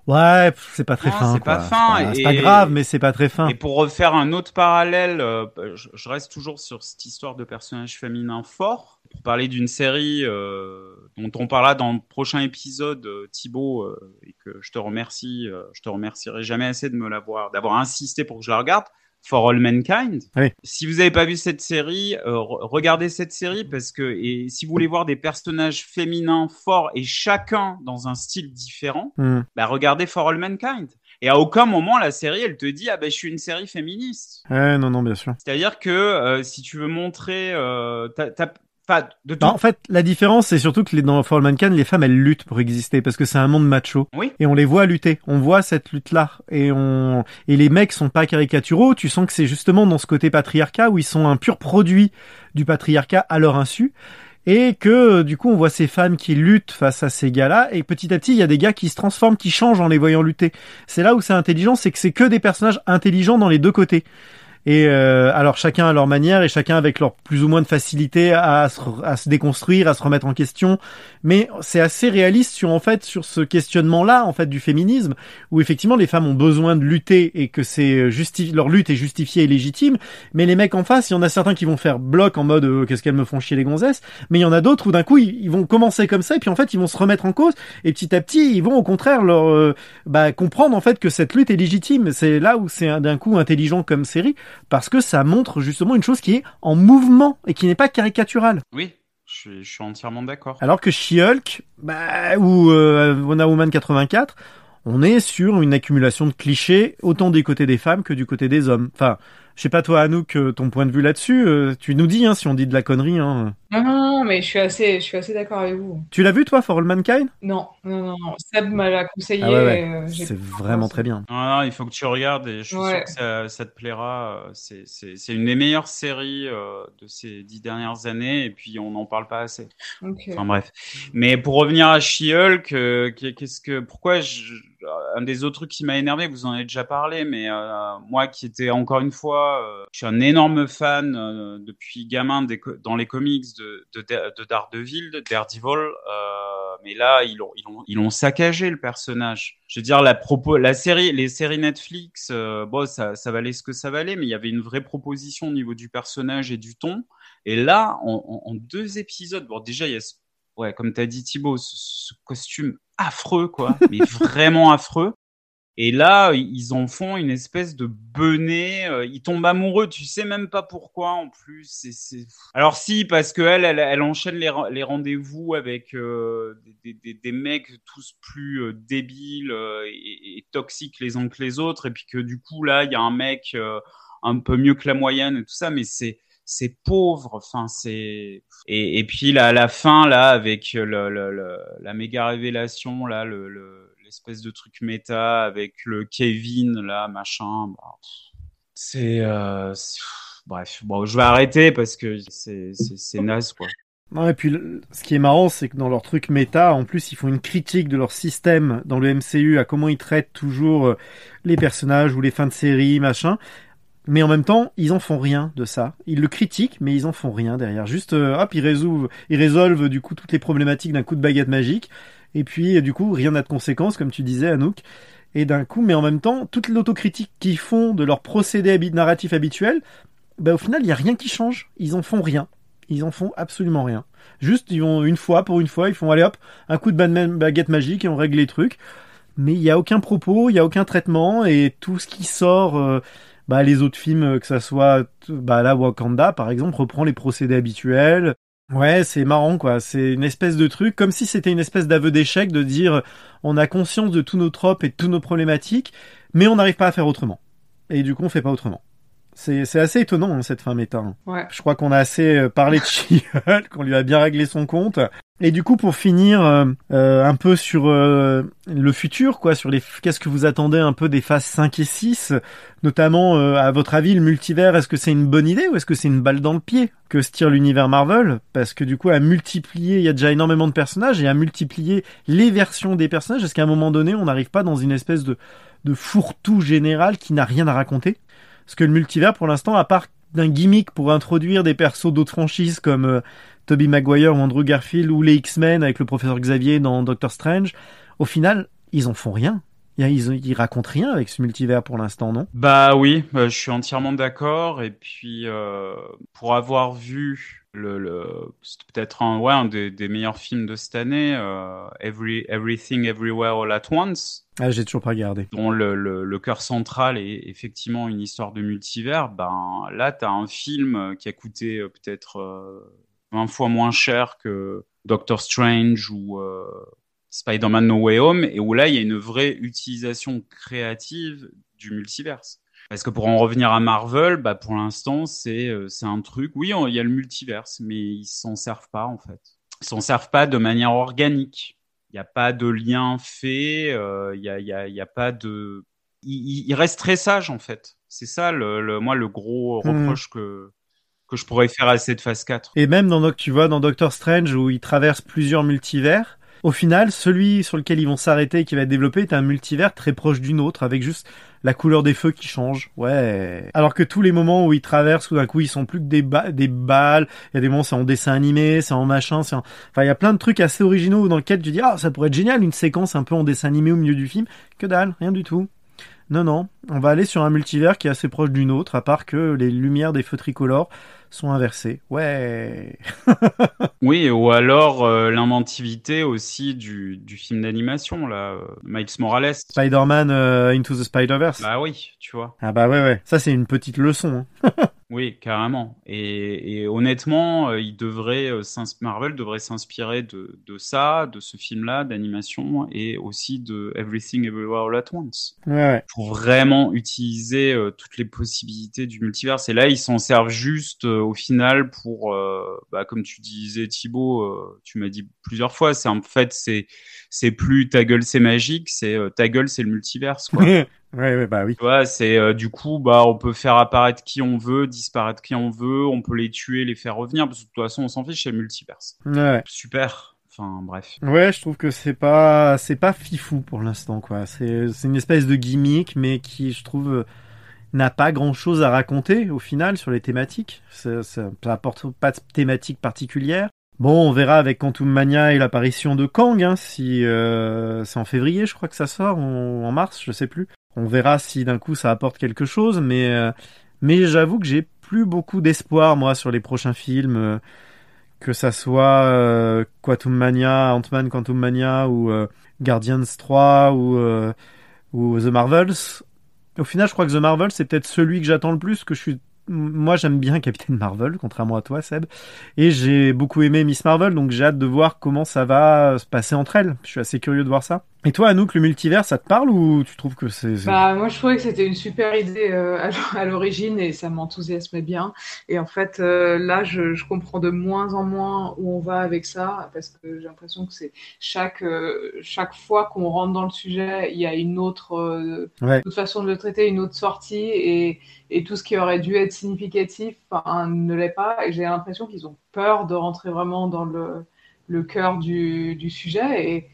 Ouais, pff, c'est pas très Non, fin. c'est pas fin. C'est et- pas grave, mais c'est pas très fin. Et pour refaire un autre parallèle, euh, je, je reste toujours sur cette histoire de personnages féminins forts. Pour parler d'une série euh, dont on parlera dans le prochain épisode, euh, Thibaut, euh, et que je te remercie, euh, je te remercierai jamais assez de me l'avoir, d'avoir insisté pour que je la regarde. For All Mankind. Oui. Si vous n'avez pas vu cette série, re- regardez cette série parce que et si vous voulez voir des personnages féminins forts et chacun dans un style différent, Hmm. bah regardez For All Mankind. Et à aucun moment la série elle te dit ah ben je suis une série féministe. Ouais, non, non, bien sûr. C'est-à-dire que euh, si tu veux montrer, euh, t'as- t'as- enfin, de tout. Non, en fait, la différence, c'est surtout que les, dans For All Mankind, les femmes, elles luttent pour exister parce que c'est un monde macho. Oui. Et on les voit lutter. On voit cette lutte-là. Et on, et les mecs sont pas caricaturaux. Tu sens que c'est justement dans ce côté patriarcat où ils sont un pur produit du patriarcat à leur insu. Et que, du coup, on voit ces femmes qui luttent face à ces gars-là. Et petit à petit, il y a des gars qui se transforment, qui changent en les voyant lutter. C'est là où c'est intelligent, c'est que c'est que des personnages intelligents dans les deux côtés. Et euh, alors chacun à leur manière et chacun avec leur plus ou moins de facilité à se, à se déconstruire, à se remettre en question. Mais c'est assez réaliste sur en fait sur ce questionnement-là en fait du féminisme où effectivement les femmes ont besoin de lutter et que c'est justi leur lutte est justifiée et légitime. Mais les mecs en face, il y en a certains qui vont faire bloc en mode euh, qu'est-ce qu'elles me font chier les gonzesses. Mais il y en a d'autres où d'un coup ils, vont commencer comme ça et puis en fait ils vont se remettre en cause et petit à petit ils vont au contraire leur euh, bah, comprendre en fait que cette lutte est légitime. C'est là où c'est un- d'un coup intelligent comme série parce que ça montre justement une chose qui est en mouvement et qui n'est pas caricaturale. Oui, je suis, je suis entièrement d'accord. Alors que She-Hulk, bah, ou euh, Wonder Woman 84, on est sur une accumulation de clichés autant du côté des femmes que du côté des hommes. Enfin, je sais pas toi Anouk, euh, ton point de vue là-dessus, euh, tu nous dis hein, si on dit de la connerie. Hein. Non, non, non, mais je suis assez, je suis assez d'accord avec vous. Tu l'as vu toi, For All Mankind? Non, non, non, non. Seb m'a l'a conseillé. Ah ouais, ouais. euh, C'est vraiment très bien. Non, non, il faut que tu regardes et je suis Ouais. sûr que ça, ça te plaira. C'est, une des meilleures séries euh, de ces dix dernières années et puis on n'en parle pas assez. Enfin bref. Mais pour revenir à She-Hulk, euh, qu'est- qu'est-ce que, pourquoi je, un des autres trucs qui m'a énervé, vous en avez déjà parlé, mais euh, moi qui étais encore une fois, euh, je suis un énorme fan euh, depuis gamin dans les comics de, de, de Daredevil, de Daredevil, mais là ils ont, ils ils saccagé le personnage. Je veux dire la propos, la série, les séries Netflix, bon ça valait ce que ça valait, mais il y avait une vraie proposition au niveau du personnage et du ton. Et là, en, deux épisodes, bon déjà il y a ouais, comme t'as dit Thibaut, ce, ce costume affreux, quoi, mais vraiment affreux. Et là, ils en font une espèce de benet. euh, Ils tombent amoureux, tu sais même pas pourquoi en plus. C'est, c'est... Alors si, parce que elle, elle, elle enchaîne les, les rendez-vous avec euh, des, des, des mecs tous plus euh, débiles euh, et, et toxiques les uns que les autres, et puis que du coup là, il y a un mec euh, un peu mieux que la moyenne et tout ça, mais c'est c'est pauvre, enfin c'est et, et puis là, la fin là avec le, le- le- la méga révélation là, le, le- l'espèce de truc méta avec le Kevin là machin, bah, c'est euh, bref bon je vais arrêter parce que c'est c'est, naze quoi. Non, et puis ce qui est marrant, c'est que dans leur truc méta, en plus, ils font une critique de leur système dans le MCU, à comment ils traitent toujours euh, les personnages ou les fins de série, machin. Mais en même temps, ils en font rien de ça. Ils le critiquent, mais ils en font rien derrière. Juste, euh, hop, ils résolvent, ils résolvent du coup toutes les problématiques d'un coup de baguette magique. Et puis, euh, du coup, rien n'a de conséquences, comme tu disais, Anouk. Et d'un coup, mais en même temps, toute l'autocritique qu'ils font de leur procédé narratif habituel, bah, au final, il y a rien qui change. Ils en font rien. Ils en font absolument rien. Juste, ils vont une fois pour une fois, ils font allez hop, un coup de ba- baguette magique et on règle les trucs. Mais il y a aucun propos, il y a aucun traitement et tout ce qui sort, euh, bah les autres films, euh, que ça soit, bah là Wakanda par exemple, reprend les procédés habituels. Ouais, c'est marrant quoi. C'est une espèce de truc, comme si c'était une espèce d'aveu d'échec de dire on a conscience de tous nos tropes et de toutes nos problématiques, mais on n'arrive pas à faire autrement. Et du coup, on fait pas autrement. C'est assez étonnant hein, cette fin méta. hein. Ouais. Je crois qu'on a assez euh, parlé de She-Hulk, qu'on lui a bien réglé son compte. Et du coup, pour finir euh, euh, un peu sur euh, le futur, quoi, sur les qu'est-ce que vous attendez un peu des phases 5 et 6, notamment euh, à votre avis le multivers, est-ce que c'est une bonne idée ou est-ce que c'est une balle dans le pied que se tire l'univers Marvel? Parce que du coup, à multiplier, il y a déjà énormément de personnages et à multiplier les versions des personnages, est-ce qu'à un moment donné, on n'arrive pas dans une espèce de de fourre-tout général qui n'a rien à raconter? Parce que le multivers, pour l'instant, à part d'un gimmick pour introduire des persos d'autres franchises comme euh, Tobey Maguire ou Andrew Garfield ou les X-Men avec le professeur Xavier dans Doctor Strange, au final, ils en font rien. Ils, ils racontent rien avec ce multivers pour l'instant, non? Bah oui, bah, je suis entièrement d'accord. Et puis, euh, pour avoir vu le, c'est peut-être un, ouais, un des, meilleurs films de cette année, euh, Every, Everything Everywhere All at Once. Ah, j'ai toujours pas regardé. Le, le, cœur central est effectivement une histoire de multivers. Ben là, t'as un film qui a coûté euh, peut-être euh, 20 fois moins cher que Doctor Strange ou euh, Spider-Man No Way Home, et où là, il y a une vraie utilisation créative du multiverse. Parce que pour en revenir à Marvel, bah pour l'instant, c'est euh, un truc. Oui, il y a le multiverse, mais ils s'en servent pas en fait. Ils s'en servent pas de manière organique. Il n'y a pas de lien fait. euh, Il y a il y a il y a pas de. Il, il reste très sage en fait. C'est ça le, le moi le gros Mhm. reproche que que je pourrais faire à cette phase 4. Et même dans, tu vois, dans Doctor Strange où ils traversent plusieurs multivers, au final, celui sur lequel ils vont s'arrêter et qui va être développé est un multivers très proche d'une autre avec juste la couleur des feux qui change. Ouais. Alors que tous les moments où ils traversent, tout d'un coup, ils sont plus que des, des balles. Il y a des moments, c'est en dessin animé, c'est en machin, c'est en... Enfin, il y a plein de trucs assez originaux dans lesquels tu dis, ah, ça pourrait être génial, une séquence un peu en dessin animé au milieu du film. Que dalle, rien du tout. Non, non, on va aller sur un multivers qui est assez proche d'une autre, à part que les lumières des feux tricolores sont inversées. Ouais. Oui, ou alors euh, l'inventivité aussi du, du film d'animation, là, euh, Miles Morales. Spider-Man euh, Into the Spider-Verse. Bah oui, tu vois. Ah bah ouais, ouais. Ça, c'est une petite leçon. hein. Oui, carrément. Et, et honnêtement, euh, il devrait, euh, Marvel devrait s'inspirer de, de ça, de ce film-là, d'animation, et aussi de Everything Everywhere All at Once. Ouais, ouais. Pour vraiment utiliser euh, toutes les possibilités du multivers. Et là, ils s'en servent juste euh, au final pour, euh, bah, comme tu disais Thibaut, tu m'as dit plusieurs fois, c'est en fait, c'est, c'est plus ta gueule c'est magique, c'est ta gueule c'est le multiverse, quoi. ouais, ouais, bah oui. Tu vois, c'est euh, du coup, bah, on peut faire apparaître qui on veut, disparaître qui on veut, on peut les tuer, les faire revenir, parce que de toute façon, on s'en fiche, c'est multiverse. Ouais. Super. Enfin, bref. Ouais, je trouve que c'est pas, c'est pas fifou pour l'instant, quoi. C'est, c'est une espèce de gimmick, mais qui, je trouve, n'a pas grand chose à raconter, au final, sur les thématiques. Ça, ça, ça apporte pas de thématique particulière. Bon, on verra avec Quantum Mania et l'apparition de Kang, hein, si, euh, c'est en février, je crois que ça sort, ou en mars, je sais plus. On verra si d'un coup ça apporte quelque chose, mais, euh, mais j'avoue que j'ai plus beaucoup d'espoir, moi, sur les prochains films. euh, que ça soit euh, Quantum Mania, Ant-Man Quantum Mania ou Guardians 3 ou, ou The Marvels. Au final, je crois que The Marvels, c'est peut-être celui que j'attends le plus, que je suis... Moi, j'aime bien Captain Marvel, contrairement à toi, Seb. Et j'ai beaucoup aimé Miss Marvel, donc j'ai hâte de voir comment ça va se passer entre elles. Je suis assez curieux de voir ça. Et toi, Anouk, le multivers, ça te parle ou tu trouves que c'est... Bah, moi, je trouvais que c'était une super idée euh, à- l'origine et ça m'enthousiasmait bien. Et en fait, euh, là, je, je comprends de moins en moins où on va avec ça parce que j'ai l'impression que c'est chaque, euh, chaque fois qu'on rentre dans le sujet, il y a une autre, Ouais. autre façon de le traiter, une autre sortie et, et tout ce qui aurait dû être significatif ne l'est pas. Et j'ai l'impression qu'ils ont peur de rentrer vraiment dans le, le cœur du, du sujet et,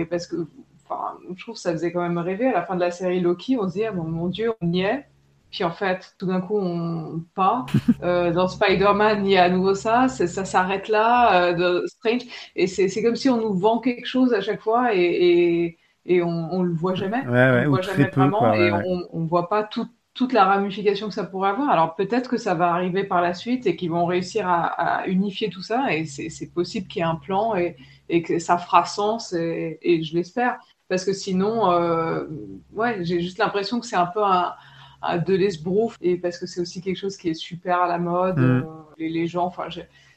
et parce que enfin, je trouve que ça faisait quand même rêver à la fin de la série Loki, on se dit, ah, bon, mon Dieu, on y est. Puis en fait, tout d'un coup, on pas. Euh, dans Spider-Man, il y a à nouveau ça, ça s'arrête là, euh, de Strange. Et c'est comme si on nous vend quelque chose à chaque fois et, et, et on, on le voit jamais. Ouais, ouais, on le voit jamais peu, vraiment quoi, ouais, et on, on voit pas tout- toute la ramification que ça pourrait avoir. Alors peut-être que ça va arriver par la suite et qu'ils vont réussir à, à unifier tout ça et c'est c'est possible qu'il y ait un plan et, et que ça fera sens et, et je l'espère parce que sinon, euh, ouais, j'ai juste l'impression que c'est un peu un, un de l'esbrouf et parce que c'est aussi quelque chose qui est super à la mode. Mm. euh, les, les gens, enfin,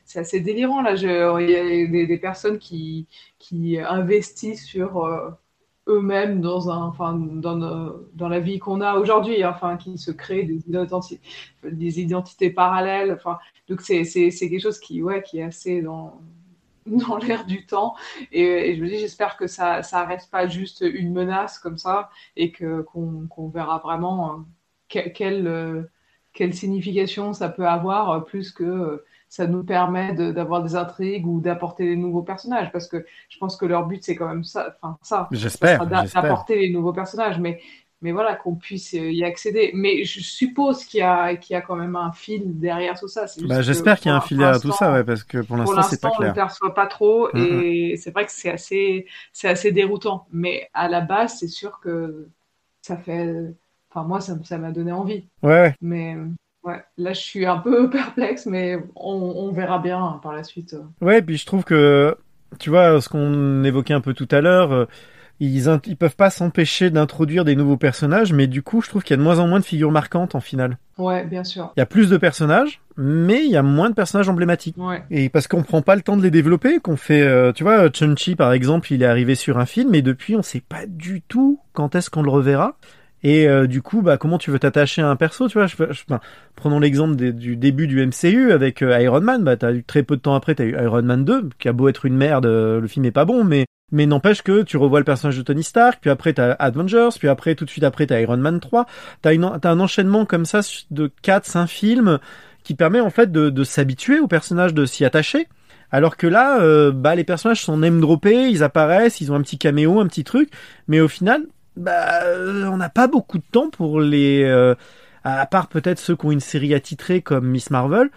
c'est assez délirant là. Il y a des, des personnes qui, qui investissent sur euh, eux-mêmes dans un, enfin, dans, nos- dans la vie qu'on a aujourd'hui, hein, enfin, qui se créent des, identi- des identités parallèles. Enfin, donc c'est c'est c'est quelque chose qui, ouais, qui est assez dans dans l'air du temps. Et, et je me dis j'espère que ça ça reste pas juste une menace comme ça et que qu'on verra vraiment euh, que- quelle euh, quelle signification ça peut avoir euh, plus que ça nous permet de- d'avoir des intrigues ou d'apporter des nouveaux personnages. Parce que je pense que leur but c'est quand même ça enfin ça. Ça d'apporter les nouveaux personnages. Mais mais voilà, qu'on puisse euh, y accéder. Mais je suppose qu'il y a, qu'il y a quand même un fil derrière tout ça. Bah, j'espère qu'il y a un fil derrière tout ça, ouais, parce que pour l'instant, c'est pas l'instant, on ne clair. perçoit pas trop Mhm. et c'est vrai que c'est assez, c'est assez déroutant. Mais à la base, c'est sûr que ça fait. Enfin, moi, ça, ça m'a donné envie. Ouais. Mais ouais, là, je suis un peu perplexe, mais on, on verra bien hein, par la suite. Ouais, puis je trouve que, tu vois, ce qu'on évoquait un peu tout à l'heure, euh, ils, ils peuvent pas s'empêcher d'introduire des nouveaux personnages, mais du coup, je trouve qu'il y a de moins en moins de figures marquantes en finale. Ouais, bien sûr. Il y a plus de personnages, mais il y a moins de personnages emblématiques. Ouais. Et parce qu'on prend pas le temps de les développer, qu'on fait, euh, tu vois, Chun-Chi par exemple, il est arrivé sur un film, et depuis, on sait pas du tout quand est-ce qu'on le reverra. Et euh, du coup, bah, comment tu veux t'attacher à un perso, tu vois? Je, je- enfin, Prenons l'exemple du début du MCU avec euh, Iron Man. Bah, t'as eu très peu de temps après, t'as eu Iron Man 2, qui a beau être une merde, euh, le film est pas bon, mais mais n'empêche que tu revois le personnage de Tony Stark, puis après t'as Avengers, puis après tout de suite après t'as Iron Man 3. T'as une t'as un enchaînement comme ça de 4 5 films qui permet en fait de, de s'habituer au personnage, de s'y attacher. Alors que là, euh, bah, les personnages sont name droppés, ils apparaissent, ils ont un petit caméo, un petit truc, mais au final, bah, euh, on n'a pas beaucoup de temps pour les, euh, à part peut-être ceux qui ont une série attitrée comme Miss Marvel,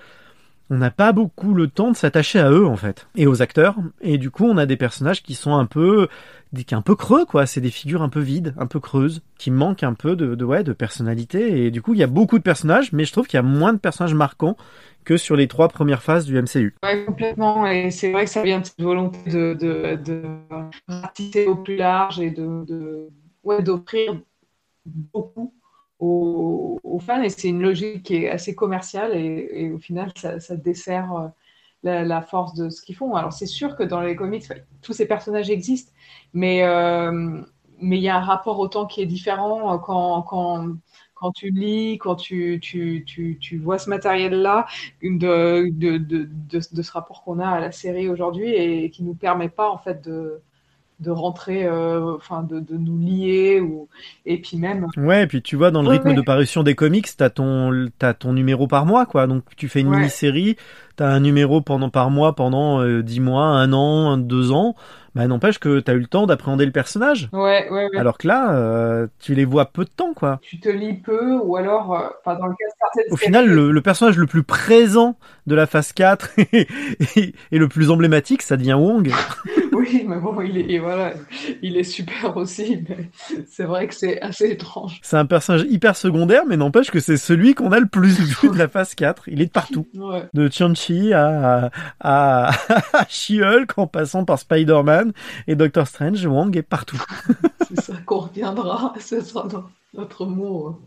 on n'a pas beaucoup le temps de s'attacher à eux en fait et aux acteurs et du coup on a des personnages qui sont un peu qui un peu creux quoi c'est des figures un peu vides un peu creuses qui manquent un peu de, ouais de personnalité et du coup il y a beaucoup de personnages mais je trouve qu'il y a moins de personnages marquants que sur les trois premières phases du MCU Ouais, complètement. Et c'est vrai que ça vient de cette volonté de, de, de au plus large et de, de ouais, d'offrir beaucoup aux, aux fans. Et c'est une logique qui est assez commerciale et, au final, ça, ça dessert euh, la, force de ce qu'ils font. Alors, c'est sûr que dans les comics, tous ces personnages existent, mais euh, mais il y a un rapport au temps qui est différent euh, quand, quand, quand tu lis, quand tu, tu, tu, vois ce matériel-là, de, de, de, de, ce rapport qu'on a à la série aujourd'hui et qui nous permet pas en fait de, de rentrer, euh, enfin de, de nous lier ou et puis même. Ouais, et puis tu vois, dans le Ouais, rythme ouais. de parution des comics, t'as ton, t'as ton numéro par mois, quoi. Donc tu fais une Ouais. mini-série, t'as un numéro pendant par mois pendant euh, 10 mois, un an, deux ans. Bah n'empêche que t'as eu le temps d'appréhender le personnage. Ouais, ouais, ouais. Alors que là, euh, tu les vois peu de temps, quoi. tu te lis peu ou alors, euh, dans le cas de certaines Au séries- final, le, le personnage le plus présent de la phase 4 et, et- et le plus emblématique, ça devient Wong. Oui, mais bon, il est, voilà, il est super aussi, mais c'est vrai que c'est assez étrange. C'est un personnage hyper secondaire, mais n'empêche que c'est celui qu'on a le plus vu de la phase 4. Il est de partout. Ouais. De Chun-Chi à, à, à She-Hulk en passant par Spider-Man et Doctor Strange, Wong est partout. C'est ça qu'on reviendra, ce sera no- notre mot.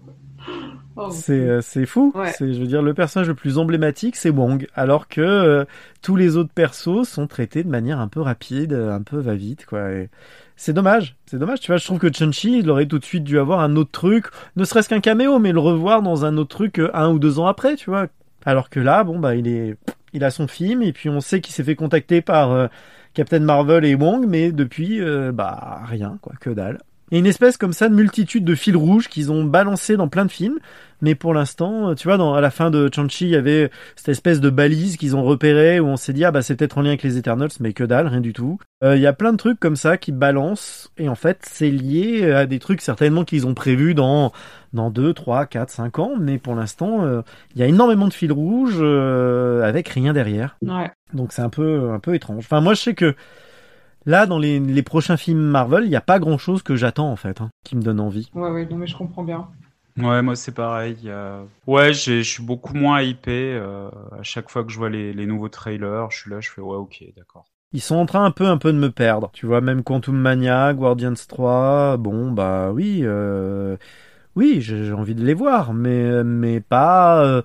Oh, C'est euh, c'est fou. Ouais. C'est je veux dire le personnage le plus emblématique c'est Wong alors que euh, tous les autres persos sont traités de manière un peu rapide, euh, un peu va-vite quoi. Et C'est dommage, c'est dommage. Tu vois, je trouve que Chun-Chi, il aurait tout de suite dû avoir un autre truc, ne serait-ce qu'un caméo, mais le revoir dans un autre truc euh, un ou deux ans après, tu vois. Alors que là, bon bah il est, il a son film et puis on sait qu'il s'est fait contacter par euh, Captain Marvel et Wong, mais depuis euh, bah rien quoi, que dalle. A une espèce comme ça de multitude de fils rouges qu'ils ont balancé dans plein de films, mais pour l'instant, tu vois, dans, à la fin de Chun-Chi, il y avait cette espèce de balise qu'ils ont repérée où on s'est dit ah bah c'est peut-être en lien avec les Eternals, mais que dalle, rien du tout. Euh, Il y a plein de trucs comme ça qui balancent et en fait c'est lié à des trucs certainement qu'ils ont prévus dans dans 2, 3, 4, 5 ans, mais pour l'instant euh, il y a énormément de fils rouges euh, avec rien derrière. Ouais. Donc c'est un peu un peu étrange. Enfin moi je sais que Là, dans les, les prochains films Marvel, il n'y a pas grand chose que j'attends en fait, hein, qui me donne envie. Ouais, ouais, non, mais je comprends bien. Ouais, moi c'est pareil. a- Ouais, j'ai- je suis beaucoup moins hypé. euh, à chaque fois que je vois les, les nouveaux trailers, je suis là, je fais ouais, ok, d'accord. Ils sont en train un peu un peu de me perdre. Tu vois, même Quantum Mania, Guardians 3, bon bah oui, euh, oui, j'ai envie de les voir, mais mais pas, euh,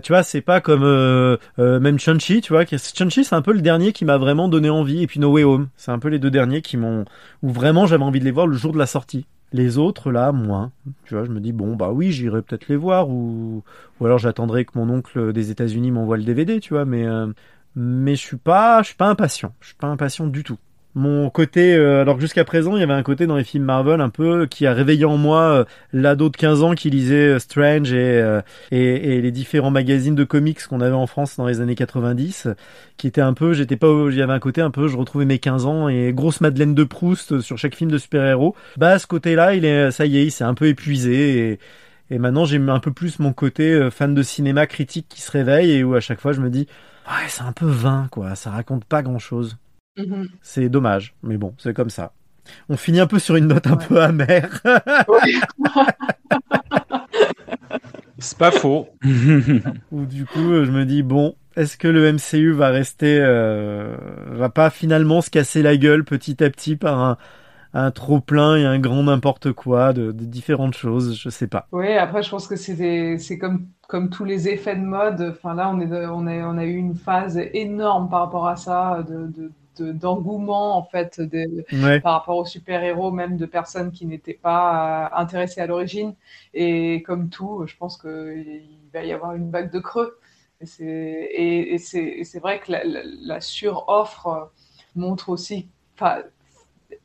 tu vois, c'est pas comme euh, euh, même Chun-Chi, tu vois. Chun-Chi, c'est un peu le dernier qui m'a vraiment donné envie, et puis No Way Home, c'est un peu les deux derniers qui m'ont, où vraiment j'avais envie de les voir le jour de la sortie. Les autres, là, moins. Tu vois, je me dis, bon, bah oui, j'irai peut-être les voir, ou, ou alors j'attendrai que mon oncle des États-Unis m'envoie le DVD, tu vois, mais, mais je suis pas, je suis pas impatient. Je suis pas impatient du tout. Mon côté, euh, alors que jusqu'à présent, il y avait un côté dans les films Marvel un peu qui a réveillé en moi euh, l'ado de 15 ans qui lisait euh, Strange et, euh, et, et les différents magazines de comics qu'on avait en France dans les années 90, qui était un peu, j'étais pas, il y avait un côté un peu, je retrouvais mes 15 ans et grosse Madeleine de Proust sur chaque film de super-héros. Bah, ce côté-là, il est, ça y est, il s'est un peu épuisé et, et maintenant j'ai un peu plus mon côté fan de cinéma critique qui se réveille et où à chaque fois je me dis, ouais, c'est un peu vain, quoi, ça raconte pas grand-chose. Mhm. C'est dommage, mais bon, c'est comme ça. On finit un peu sur une note un peu amère. C'est pas faux. Où du coup, je me dis bon, est-ce que le MCU va rester, euh, va pas finalement se casser la gueule petit à petit par un, un trop plein et un grand n'importe quoi de, de différentes choses, je sais pas. Oui, après, je pense que c'est comme, comme tous les effets de mode. Enfin, là, on est on a, on a eu une phase énorme par rapport à ça, de, de, de- d'engouement, en fait, Ouais. par rapport aux super-héros, même de personnes qui n'étaient pas euh, intéressées à l'origine. Et comme tout, je pense qu'il va y avoir une vague de creux. Et c'est, et, et vrai que la, la, la suroffre montre aussi,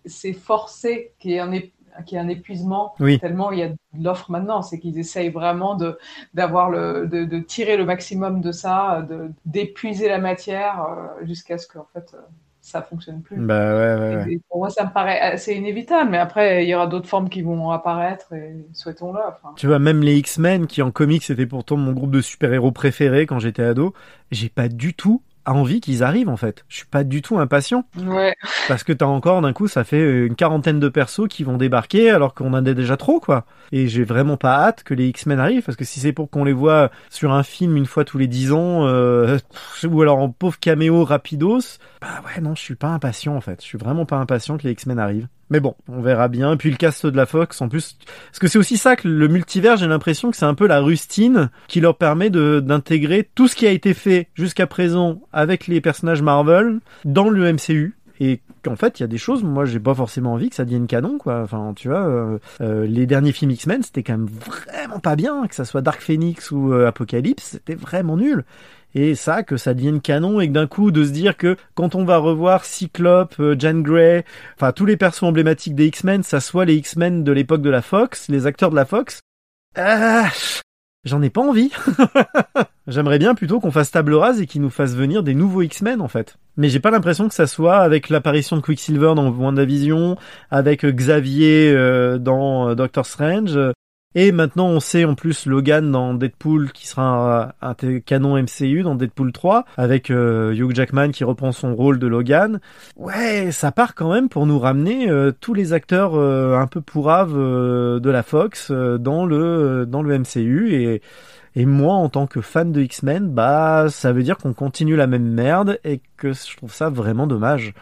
c'est forcé qu'il y ait un, é- qu'il y ait un épuisement Oui. tellement il y a de l'offre maintenant. C'est qu'ils essayent vraiment de, d'avoir le, de, de tirer le maximum de ça, d'épuiser la matière euh, jusqu'à ce qu'en fait, euh, ça fonctionne plus. Bah ouais, ouais, pour moi, ça me paraît assez inévitable, mais après, il y aura d'autres formes qui vont apparaître et souhaitons-le. Enfin, Tu vois, même les X-Men, qui en comics c'était pourtant mon groupe de super-héros préféré quand j'étais ado, j'ai pas du tout envie qu'ils arrivent en fait. Je suis pas du tout impatient. ouais. Parce que t'as encore d'un coup, ça fait une quarantaine de persos qui vont débarquer alors qu'on en a déjà trop quoi. Et j'ai vraiment pas hâte que les X-Men arrivent parce que si c'est pour qu'on les voit sur un film une fois tous les dix ans euh, ou alors en pauvre caméo rapidos, bah ouais non, je suis pas impatient en fait. Je suis vraiment pas impatient que les X-Men arrivent. Mais bon, on verra bien. Et puis le cast de la Fox, en plus, parce que c'est aussi ça que le multivers, j'ai l'impression que c'est un peu la rustine qui leur permet de d'intégrer tout ce qui a été fait jusqu'à présent avec les personnages Marvel dans le MCU et qu'en fait il y a des choses moi j'ai pas forcément envie que ça devienne canon quoi. Enfin tu vois euh, euh, les derniers films X-Men c'était quand même vraiment pas bien que ça soit Dark Phoenix ou euh, Apocalypse c'était vraiment nul et ça que ça devienne canon et que d'un coup de se dire que quand on va revoir Cyclope, euh, Jean Grey, enfin tous les persos emblématiques des X-Men, ça soit les X-Men de l'époque de la Fox, les acteurs de la Fox, ah, j'en ai pas envie. J'aimerais bien plutôt qu'on fasse table rase et qu'ils nous fassent venir des nouveaux X-Men en fait. Mais j'ai pas l'impression que ça soit avec l'apparition de Quicksilver dans WandaVision, avec euh, Xavier euh, dans euh, Doctor Strange. Et maintenant on sait en plus Logan dans Deadpool qui sera un, canon MCU dans Deadpool 3 avec euh, Hugh Jackman qui reprend son rôle de Logan. Ouais, ça part quand même pour nous ramener euh, tous les acteurs euh, un peu pourraves euh, de la Fox euh, dans le dans le MCU et et moi, en tant que fan de X-Men, bah, ça veut dire qu'on continue la même merde et que je trouve ça vraiment dommage.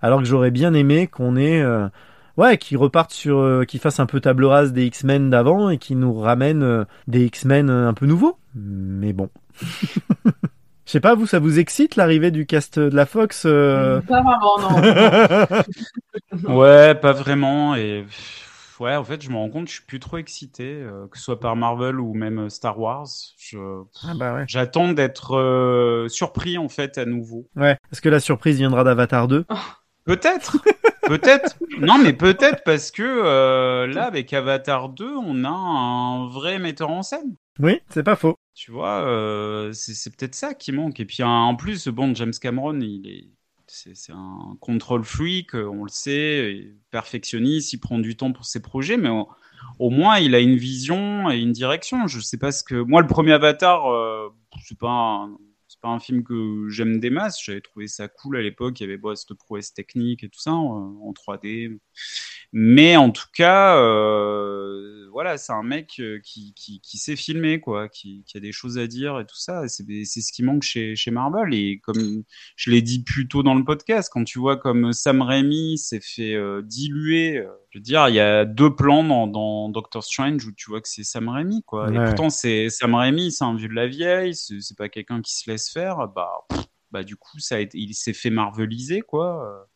Alors que j'aurais bien aimé qu'on ait, euh, ouais, qu'ils repartent sur, euh, qu'ils fassent un peu table rase des X-Men d'avant et qu'ils nous ramènent euh, des X-Men euh, un peu nouveaux. Mais bon. Je sais pas, vous, ça vous excite l'arrivée du cast de la Fox euh? Pas vraiment, non. Ouais, pas vraiment. Et ouais, en fait, je me rends compte, je suis plus trop excité, euh, que ce soit par Marvel ou même Star Wars. Je... Ah bah ouais. J'attends d'être euh, surpris en fait à nouveau. Ouais. Est-ce que la surprise viendra d'Avatar 2 Peut-être, peut-être. Non, mais peut-être parce que euh, là, avec Avatar 2, on a un vrai metteur en scène. Oui, c'est pas faux. Tu vois, euh, c'est peut-être ça qui manque. Et puis hein, en plus, bon, James Cameron, il est, c'est un control freak, euh, on le sait, perfectionniste, il prend du temps pour ses projets, mais au, au moins il a une vision et une direction. Je sais pas ce que moi, le premier Avatar, euh, c'est pas un, un film que j'aime des masses. J'avais trouvé ça cool à l'époque. Il y avait bon, cette prouesse technique et tout ça en 3D. Mais en tout cas, euh, voilà, c'est un mec euh, qui, qui, qui sait filmer, quoi, qui, qui a des choses à dire et tout ça. C'est c'est ce qui manque chez, chez Marvel. Et comme je l'ai dit plus tôt dans le podcast, quand tu vois comme Sam Raimi s'est fait euh, diluer, euh, je veux dire, il y a deux plans dans, dans Doctor Strange où tu vois que c'est Sam Raimi, quoi. Et pourtant, c'est Sam Raimi, c'est un vieux de la vieille, c'est c'est pas quelqu'un qui se laisse faire. Bah, pff, bah du coup, ça a été, il s'est fait marveliser, quoi.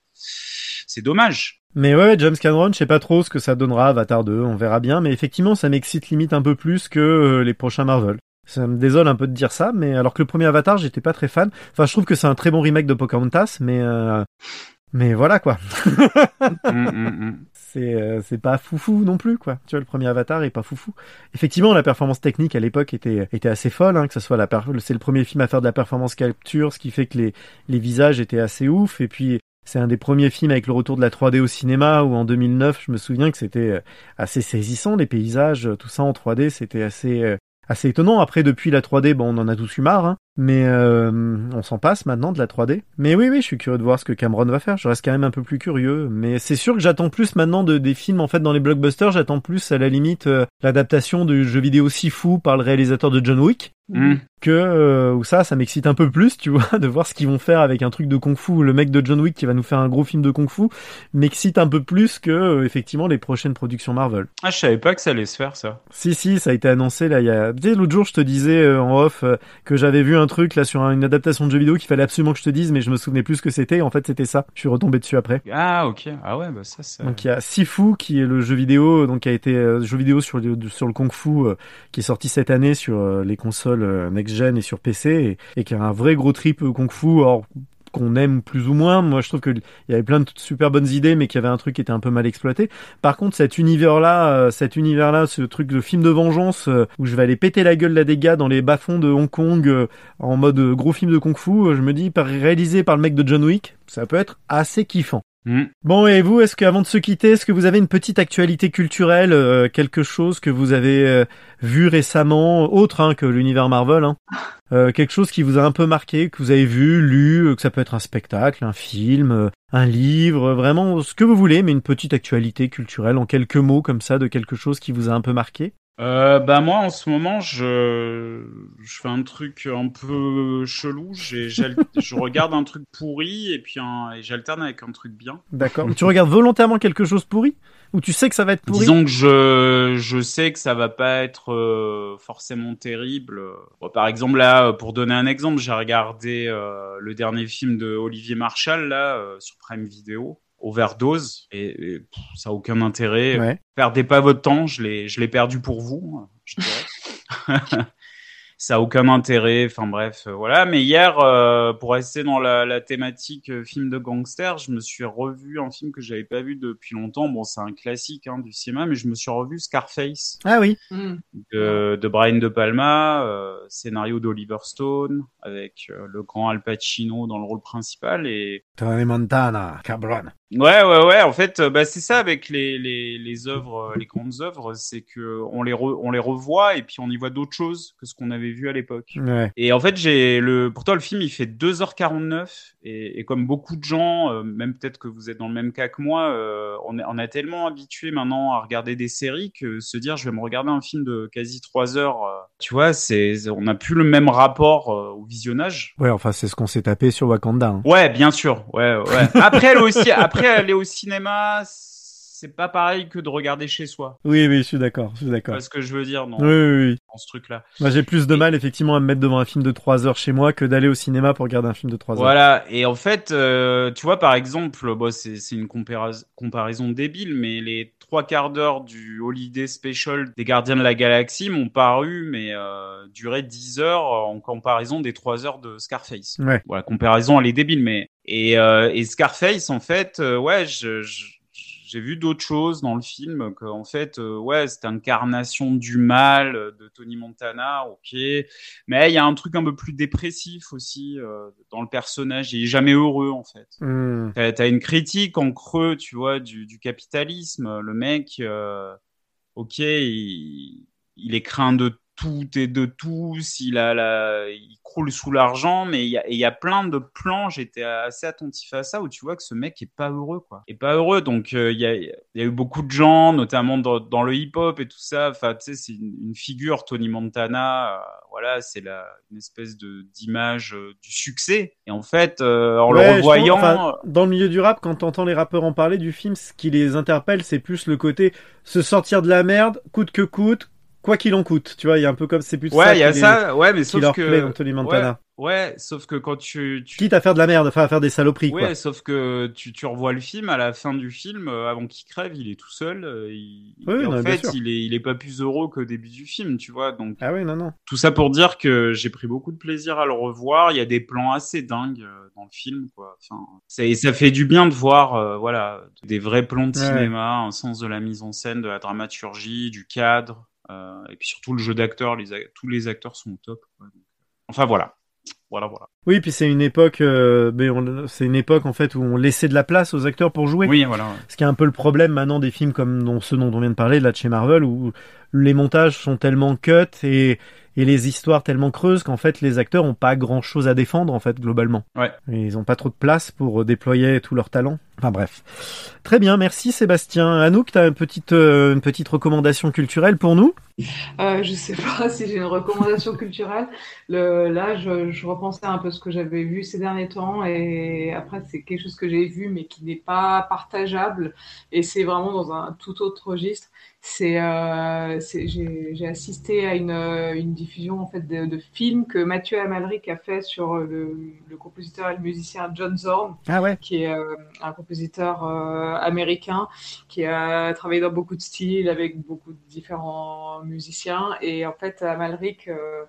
C'est dommage. Mais ouais, James Cameron, je sais pas trop ce que ça donnera Avatar 2, on verra bien, mais effectivement, ça m'excite limite un peu plus que euh, les prochains Marvel. Ça me désole un peu de dire ça, mais alors que le premier Avatar, j'étais pas très fan. Enfin, je trouve que c'est un très bon remake de Pocahontas, mais euh, Mais voilà quoi. Mm, mm, mm. c'est euh, c'est pas foufou non plus quoi. Tu vois le premier Avatar est pas foufou. Effectivement la performance technique à l'époque était était assez folle hein, que ce soit la c'est le premier film à faire de la performance capture ce qui fait que les les visages étaient assez ouf et puis c'est un des premiers films avec le retour de la 3D au cinéma où en 2009 je me souviens que c'était euh, assez saisissant les paysages tout ça en 3D c'était assez euh, assez étonnant. Après depuis la 3D bon on en a tous eu marre hein, mais euh, on s'en passe maintenant de la 3D. Mais oui, oui, je suis curieux de voir ce que Cameron va faire. Je reste quand même un peu plus curieux. Mais c'est sûr que j'attends plus maintenant de, des films, en fait, dans les blockbusters. J'attends plus, à la limite, euh, l'adaptation du jeu vidéo Sifu par le réalisateur de John Wick. Mm. Que euh, ou ça, ça m'excite un peu plus, tu vois, de voir ce qu'ils vont faire avec un truc de kung-fu. Le mec de John Wick qui va nous faire un gros film de kung-fu m'excite un peu plus que effectivement les prochaines productions Marvel. Ah, je savais pas que ça allait se faire, ça. Si si, ça a été annoncé là. Il y a, l'autre jour je te disais en off que j'avais vu un truc là sur un- une adaptation de jeu vidéo qu'il fallait absolument que je te dise, mais je me souvenais plus ce que c'était. En fait, c'était ça. Je suis retombé dessus après. Ah, ok. Ah ouais, bah ça, ça... Donc il y a Sifu qui est le jeu vidéo, donc qui a été euh, jeu vidéo sur le, sur le kung fu euh, qui est sorti cette année sur euh, les consoles euh, next gen et sur PC et, et qui a un vrai gros trip kung fu. Or, qu'on aime plus ou moins. Moi, je trouve qu'il y avait plein de super bonnes idées, mais qu'il y avait un truc qui était un peu mal exploité. Par contre, cet univers-là, euh, cet univers-là, ce truc de film de vengeance euh, où je vais aller péter la gueule là des gars dans les bas-fonds de Hong Kong euh, en mode gros film de kung-fu, je me dis, réalisé par le mec de John Wick, ça peut être assez kiffant. Mm. Bon, et vous, est-ce qu'avant de se quitter, est-ce que vous avez une petite actualité culturelle, euh, quelque chose que vous avez euh, vu récemment, autre hein, que l'univers Marvel, hein? Euh, quelque chose qui vous a un peu marqué, que vous avez vu, lu, euh, que ça peut être un spectacle, un film, euh, un livre, vraiment ce que vous voulez, mais une petite actualité culturelle en quelques mots comme ça de quelque chose qui vous a un peu marqué? Euh, bah moi en ce moment je je fais un truc un peu chelou. Je regarde un truc pourri et puis un, et j'alterne avec un truc bien. D'accord. tu regardes volontairement quelque chose pourri? Ou tu sais que ça va être pourri Disons que je je sais que ça va pas être euh, forcément terrible. Bon, par exemple là, euh, pour donner un exemple, j'ai regardé euh, le dernier film de Olivier Marchal là euh, sur Prime Video. Overdose et, et, pff, ça a aucun intérêt. Ouais. Perdez pas votre temps, je l'ai je l'ai perdu pour vous, je. ça a aucun intérêt. Enfin bref, euh, voilà. Mais hier, euh, pour rester dans la, la thématique euh, film de gangster, je me suis revu un film que j'avais pas vu depuis longtemps. Bon, c'est un classique hein, du cinéma, mais je me suis revu Scarface Ah oui. Mm. de, de Brian De Palma, euh, scénario d'Oliver Stone avec euh, le grand Al Pacino dans le rôle principal et Tony Montana, cabron. Ouais, ouais, ouais. En fait, euh, bah, c'est ça avec les, les, les œuvres, euh, les grandes œuvres, c'est que on les, re- on les revoit et puis on y voit d'autres choses que ce qu'on avait vu à l'époque. Ouais. Et en fait, j'ai le, pourtant le film il fait 2h49 et, et comme beaucoup de gens, euh, même peut-être que vous êtes dans le même cas que moi, euh, on, est, on a tellement habitué maintenant à regarder des séries que se dire je vais me regarder un film de quasi 3 heures, euh, tu vois, c'est, on n'a plus le même rapport euh, au visionnage. Ouais, enfin c'est ce qu'on s'est tapé sur Wakanda. hein. Ouais, bien sûr. Ouais, ouais. Après, aller aussi, après aller au cinéma, c'est pas pareil que de regarder chez soi. Oui, oui, je suis d'accord, je suis d'accord. vois ce que je veux dire dans, Oui, oui, oui. dans ce truc-là. Moi, j'ai plus de mal effectivement à me mettre devant un film de 3 heures chez moi que d'aller au cinéma pour regarder un film de 3 heures. Voilà. Et en fait, euh, tu vois, par exemple, bon, c'est c'est une compara- comparaison débile, mais les trois quarts d'heure du Holiday Special des Gardiens de la Galaxie m'ont paru, mais euh, durer 10 heures en comparaison des 3 heures de Scarface. Ouais. Voilà, comparaison, elle est débile, mais et, euh, et Scarface, en fait, euh, ouais, je, je- j'ai vu d'autres choses dans le film, qu'en fait, euh, ouais, c'était incarnation du mal euh, de Tony Montana, ok, mais il y a un truc un peu plus dépressif aussi euh, dans le personnage. Il est jamais heureux, en fait. Hmm. T'as, t'as une critique en creux, tu vois, du, du capitalisme. Le mec, euh, ok, il, il est craint de tout et de tous. Il a la, il croule sous l'argent, mais il y a, et il y a plein de plans. J'étais assez attentif à ça où tu vois que ce mec est pas heureux, quoi. Est pas heureux. Donc euh, il y a, il y a eu beaucoup de gens, notamment dans, dans le hip-hop et tout ça. Enfin, tu sais, c'est une, une figure, Tony Montana. euh, voilà, c'est la, une espèce de d'image euh, du succès. Et en fait, en Ouais, le revoyant. pense, dans le milieu du rap, quand t'entends les rappeurs en parler du film, ce qui les interpelle, c'est plus le côté se sortir de la merde, coûte que coûte, quoi qu'il en coûte. Tu vois, il y a un peu comme c'est plus ça Ouais, il y a ça, ouais, mais sauf leur que Tony Montana. Ouais, sauf que quand tu, tu... Quitte à faire de la merde, enfin à faire des saloperies. Ouais, quoi. sauf que tu, tu revois le film, à la fin du film, euh, avant qu'il crève, il est tout seul. euh, il... Oui, et non, en fait, il est, il est pas plus heureux qu'au début du film, tu vois. Donc, Ah oui, non, non. tout ça pour dire que j'ai pris beaucoup de plaisir à le revoir. Il y a des plans assez dingues euh, dans le film, quoi. Enfin, ça, et ça fait du bien de voir, euh, voilà, des vrais plans de Ouais. cinéma, un sens de la mise en scène, de la dramaturgie, du cadre, et puis surtout le jeu a- tous les acteurs sont au top. Donc, euh, Enfin voilà, voilà, voilà. Oui, puis c'est une époque, euh, c'est une époque en fait où on laissait de la place aux acteurs pour jouer. Oui, voilà. ouais. Ce qui est un peu le problème maintenant des films comme dont, ceux dont on vient de parler, là de chez Marvel, où les montages sont tellement cut et, et les histoires tellement creuses qu'en fait les acteurs ont pas grand chose à défendre en fait globalement. Ouais. Et ils ont pas trop de place pour déployer tout leur talent. Enfin bref. Très bien, merci Sébastien. Anouk, t'as une petite, euh, une petite recommandation culturelle pour nous? Euh, je sais pas si j'ai une recommandation culturelle. Le, là, je, je repensais un peu ce que j'avais vu ces derniers temps et après, c'est quelque chose que j'ai vu mais qui n'est pas partageable et c'est vraiment dans un tout autre registre. C'est, euh, j'ai, assisté à une, une diffusion en fait de, de films que Mathieu Amalric a fait sur le, le compositeur et le musicien John Zorn Ah ouais. qui est un compositeur euh, américain qui a travaillé dans beaucoup de styles avec beaucoup de différents musiciens et en fait Amalric euh,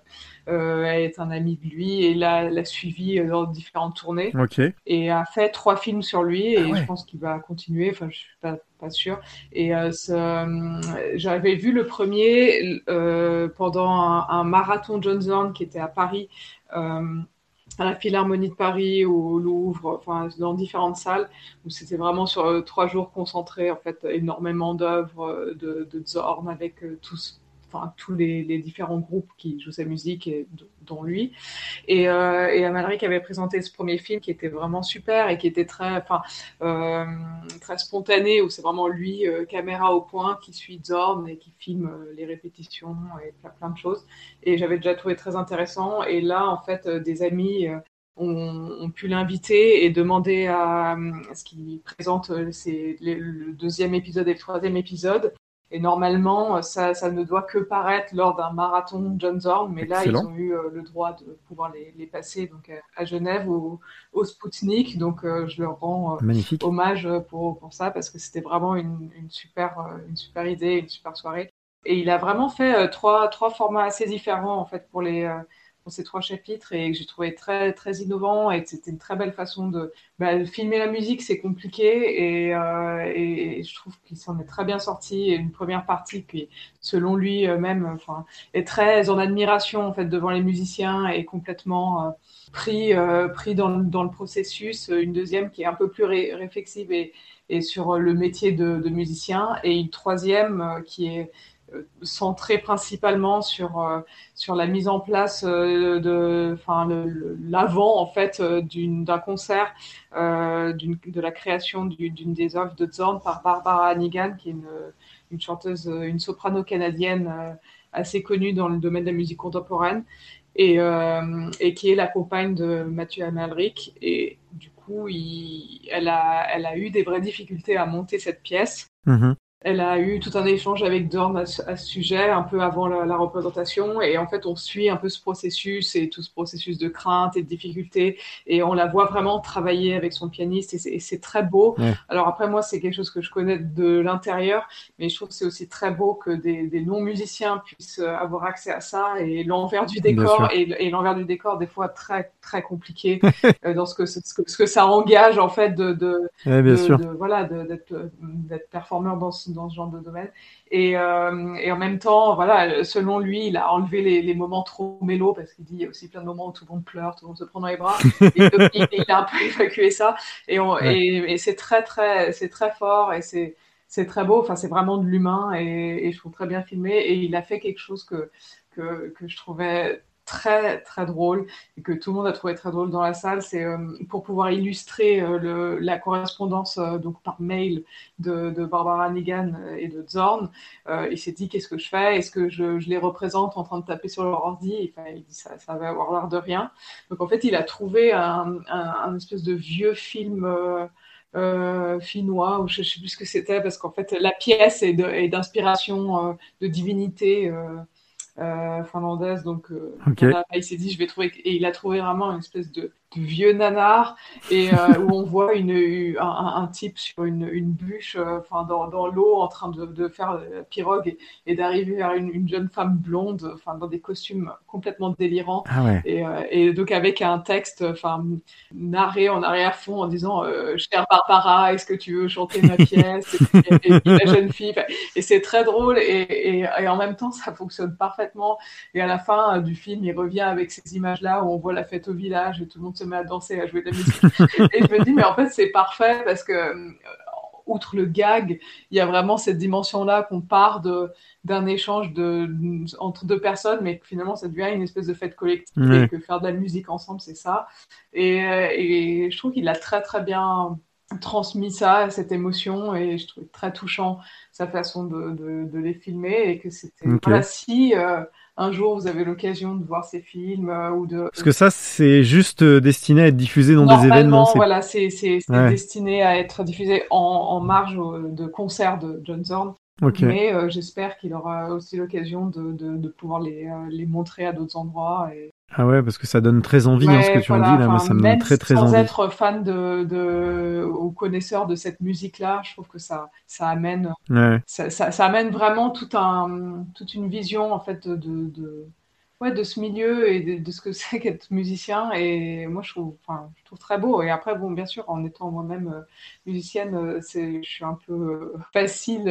euh, est un ami de lui et l'a, suivi dans différentes tournées Ok. et a fait trois films sur lui et Ah ouais. je pense qu'il va continuer enfin je suis pas pas sûre et euh, euh, j'avais vu le premier euh, pendant un, un marathon John Zorn qui était à Paris euh, à la Philharmonie de Paris, au Louvre, enfin dans différentes salles où c'était vraiment sur euh, trois jours concentrés en fait énormément d'œuvres euh, de, Zorn avec euh, tous enfin tous les, différents groupes qui jouent sa musique dont lui. Et, euh, et Amalric avait présenté ce premier film qui était vraiment super et qui était très enfin euh, très spontané où c'est vraiment lui euh, caméra au point qui suit Zorn et qui filme euh, les répétitions et plein, de choses. Et j'avais déjà trouvé très intéressant. Et là en fait euh, des amis euh, ont, ont pu l'inviter et demander à, ce qu'il présente le deuxième épisode et le troisième épisode. Et normalement, euh, ça, ça ne doit que paraître lors d'un marathon John Zorn, mais là, ils ont eu euh, le droit de pouvoir les, les passer donc, euh, à Genève au, au Spoutnik. Donc, euh, je leur rends euh, hommage pour, pour ça parce que c'était vraiment une, une, super, une super idée, une super soirée. Et il a vraiment fait trois, trois formats assez différents en fait pour les ces trois chapitres et que j'ai trouvé très très innovant et que c'était une très belle façon de bah, filmer la musique c'est compliqué et, euh, et, je trouve qu'il s'en est très bien sorti une première partie qui selon lui euh, même est très en admiration en fait devant les musiciens et complètement euh, pris pris dans, dans le processus. Une deuxième qui est un peu plus ré- réflexive et, et sur le métier de, musicien et une troisième qui est euh, centrée principalement sur euh, sur la mise en place euh, de enfin l'avant en fait d'un concert de la création du- d'une des œuvres de Zorn par Barbara Hannigan qui est une une chanteuse une soprano canadienne assez connue dans le domaine de la musique contemporaine et, euh, et qui est la compagne de Mathieu Amalric. Et du coup, il- elle, a, elle a eu des vraies difficultés à monter cette pièce. Mhm. Elle a eu tout un échange avec Dorn à, ce sujet, un peu avant la, la représentation. Et en fait, on suit un peu ce processus et tout ce processus de crainte et de difficulté. Et on la voit vraiment travailler avec son pianiste. Et c'est- très beau. Ouais. Alors après, moi, c'est quelque chose que je connais de l'intérieur. Mais je trouve que c'est aussi très beau que des, des non-musiciens puissent euh, avoir accès à ça. Et l'envers du décor, et, et l'envers du décor, des fois, très, très compliqué euh, dans ce que, ce, que, ce que ça engage, en fait, de, de, Ouais, bien de- sûr. de- voilà, d'être performeur dans ce, dans ce genre de domaine. Et, euh, et en même temps, voilà, selon lui, il a enlevé les, les moments trop mélo parce qu'il dit il y a aussi plein de moments où tout le monde pleure, tout le monde se prend dans les bras. et donc, il, il a un peu évacué ça. Et, Ouais. et, et c'est très, très, c'est très fort et c'est c'est très beau. Enfin, c'est vraiment de l'humain et, et je trouve très bien filmé. Et il a fait quelque chose que, que, que je trouvais très très drôle et que tout le monde a trouvé très drôle dans la salle, c'est euh, pour pouvoir illustrer euh, la correspondance euh, donc par mail de, Barbara Nigan et de Zorn. Il s'est dit qu'est-ce que je fais? Est-ce que je, les représente en train de taper sur leur ordi? Enfin, il dit ça, ça va avoir l'air de rien. Donc en fait, il a trouvé un, espèce de vieux film. finnois ou je, je sais plus ce que c'était parce qu'en fait la pièce est d'inspiration de divinité finlandaise. Donc, euh, il s'est dit, je vais trouver. Et il a trouvé vraiment une espèce de vieux nanar et euh, où on voit une, une- un, un type sur une, une bûche, euh, enfin dans, dans l'eau, en train de, de faire la pirogue et, et d'arriver vers une, une jeune femme blonde, enfin dans des costumes complètement délirants. Ah ouais. Et, euh, et donc avec un texte, enfin narré en arrière-fond en disant "Chère Barbara, est-ce que tu veux chanter ma pièce? Et, et la jeune fille, et c'est très drôle et, en même temps ça fonctionne parfaitement. Et à la fin du film, il revient avec ces images-là où on voit la fête au village et tout le monde se met à danser, à jouer de la musique. et je me dis mais en fait c'est parfait parce que euh, outre le gag, il y a vraiment cette dimension-là qu'on part de d'un échange de entre deux personnes, mais que finalement ça devient une espèce de fête collective et que faire de la musique ensemble, c'est ça. Et, euh, et je trouve qu'il a très très bien transmis ça, cette émotion, et je trouve très touchant sa façon de, de, de les filmer et que c'était Ok. voilà si euh, un jour vous avez l'occasion de voir ces films euh, ou de Parce que ça, c'est juste euh, destiné à être diffusé dans des événements. c'est- voilà, c'est Ouais. destiné à être diffusé en, en marge au- de concerts de John Zorn. Ok. Mais euh, j'espère qu'il aura aussi l'occasion de, de, de pouvoir les, euh, les montrer à d'autres endroits. Et... Ah ouais, parce que ça donne très envie, hein, ce que Ouais, tu en voilà, dis là. Moi, ça me donne très très sans envie. être fan de, de, ou connaisseur de cette musique-là, je trouve que ça, ça amène, Ouais. ça, ça, ça amène vraiment tout un, toute une vision en fait de, ouais, de ce milieu et de, de ce que c'est qu'être musicien. Et moi, je trouve, enfin, je trouve très beau. Et après, bon, bien sûr, en étant moi-même euh, musicienne, euh, c'est, je suis un peu euh, facile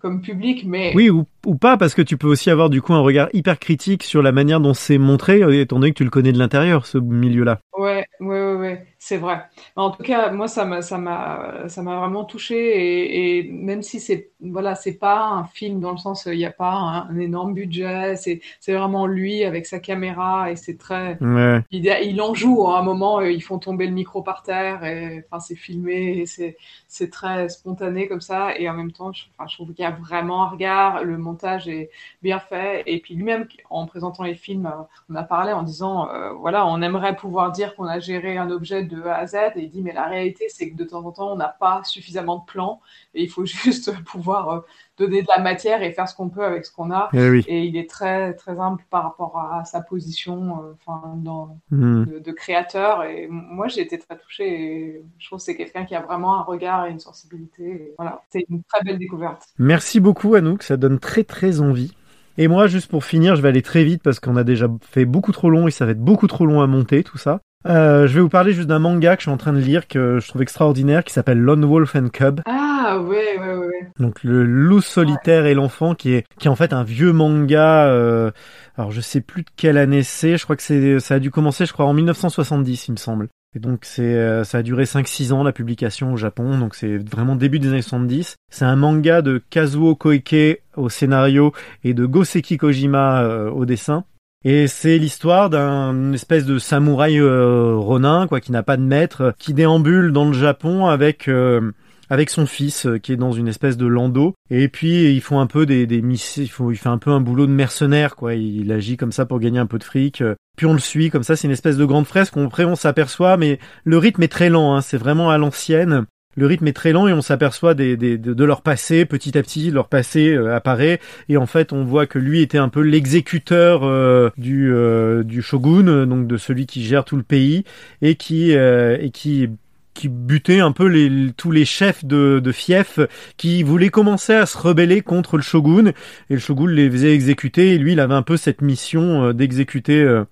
comme public, mais Oui, ou, ou pas, parce que tu peux aussi avoir du coup un regard hyper critique sur la manière dont c'est montré, étant donné que tu le connais de l'intérieur, ce milieu-là. Ouais, ouais, ouais, ouais, c'est vrai. En tout cas, moi, ça m'a, ça m'a, ça m'a vraiment touché et, et même si c'est, voilà, c'est pas un film dans le sens, il n'y a pas un, un énorme budget, c'est, c'est vraiment lui avec sa caméra et c'est très, Ouais. il, il en joue. hein. À un moment, euh, ils font tomber le micro par terre et, enfin, c'est filmé et c'est, c'est très spontané comme ça et en même temps, je, enfin, je trouve qu'il y a vraiment un regard, le montage est bien fait et puis lui-même, en présentant les films, euh, on a parlé en disant, euh, voilà, on aimerait pouvoir dire qu'on a géré un objet de A à Z et il dit, mais la réalité, c'est que de temps en temps, on n'a pas suffisamment de plans et il faut juste pouvoir euh, donner de la matière et faire ce qu'on peut avec ce qu'on a. Eh oui. Et il est très, très humble par rapport à, sa position, euh, enfin, dans, Hmm. de, de créateur. Et moi, j'ai été très touchée et je trouve que c'est quelqu'un qui a vraiment un regard et une sensibilité. Et voilà, c'est une très belle découverte. Merci beaucoup Anouk, ça donne très très envie. Et moi, juste pour finir, je vais aller très vite parce qu'on a déjà fait beaucoup trop long et ça va être beaucoup trop long à monter tout ça. Euh, je vais vous parler juste d'un manga que je suis en train de lire que je trouve extraordinaire qui s'appelle Lone Wolf and Cub. Ah, ouais, ouais, ouais. Donc le loup solitaire et l'enfant qui est qui est en fait un vieux manga. euh, alors je sais plus de quelle année c'est. Je crois que c'est ça a dû commencer, je crois en 1970, il me semble. Et donc c'est euh, ça a duré 5-6 ans la publication au Japon. Donc c'est vraiment début des années 70. C'est un manga de Kazuo Koike au scénario et de Goseki Kojima euh, au dessin. Et c'est l'histoire d'un espèce de samouraï euh, ronin, quoi, qui n'a pas de maître, qui déambule dans le Japon avec euh, avec son fils euh, qui est dans une espèce de landau. Et puis ils font un peu des des miss- il, fait un peu un boulot de mercenaire, quoi. Il, il agit comme ça pour gagner un peu de fric. euh. Puis on le suit comme ça. C'est une espèce de grande fresque. On, après on s'aperçoit, mais le rythme est très lent. Hein, c'est vraiment à l'ancienne. Le rythme est très lent et on s'aperçoit de, leur passé petit à petit. Leur passé euh, apparaît et en fait on voit que lui était un peu l'exécuteur euh, du euh, du shogun, donc de celui qui gère tout le pays et qui et qui qui butait un peu les, tous les chefs de, de fief qui voulaient commencer à se rebeller contre le shogun et le shogun les faisait exécuter et lui il avait un peu cette mission d'exécuter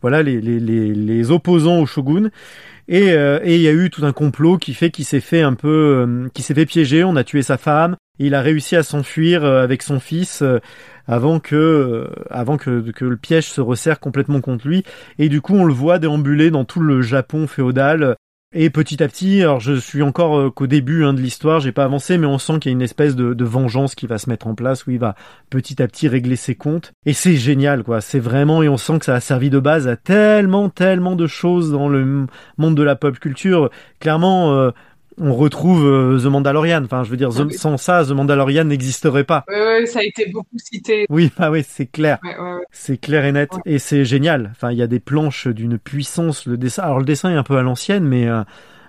voilà les, les, les opposants au shogun et euh, et il y a eu tout un complot qui fait qu'il s'est fait un peu euh, qui s'est fait piéger. On a tué sa femme. Et il a réussi à s'enfuir euh, avec son fils euh, avant que euh, avant que le piège se resserre complètement contre lui. Et du coup on le voit déambuler dans tout le Japon féodal et petit à petit, alors je suis encore euh, qu'au début hein, de l'histoire, j'ai pas avancé, mais on sent qu'il y a une espèce de, vengeance qui va se mettre en place, où il va petit à petit régler ses comptes. Et c'est génial, quoi. C'est vraiment, et on sent que ça a servi de base à tellement, tellement de choses dans le monde de la pop culture. Clairement, euh, on retrouve euh, The Mandalorian. Enfin, je veux dire, The- oui. sans ça, The Mandalorian n'existerait pas. Ouais, ouais, ça a été beaucoup cité. Oui, bah oui, c'est clair. Ouais, ouais, ouais. C'est clair et net et c'est génial. Enfin, il y a des planches d'une puissance. Le dessin, alors le dessin est un peu à l'ancienne, mais euh,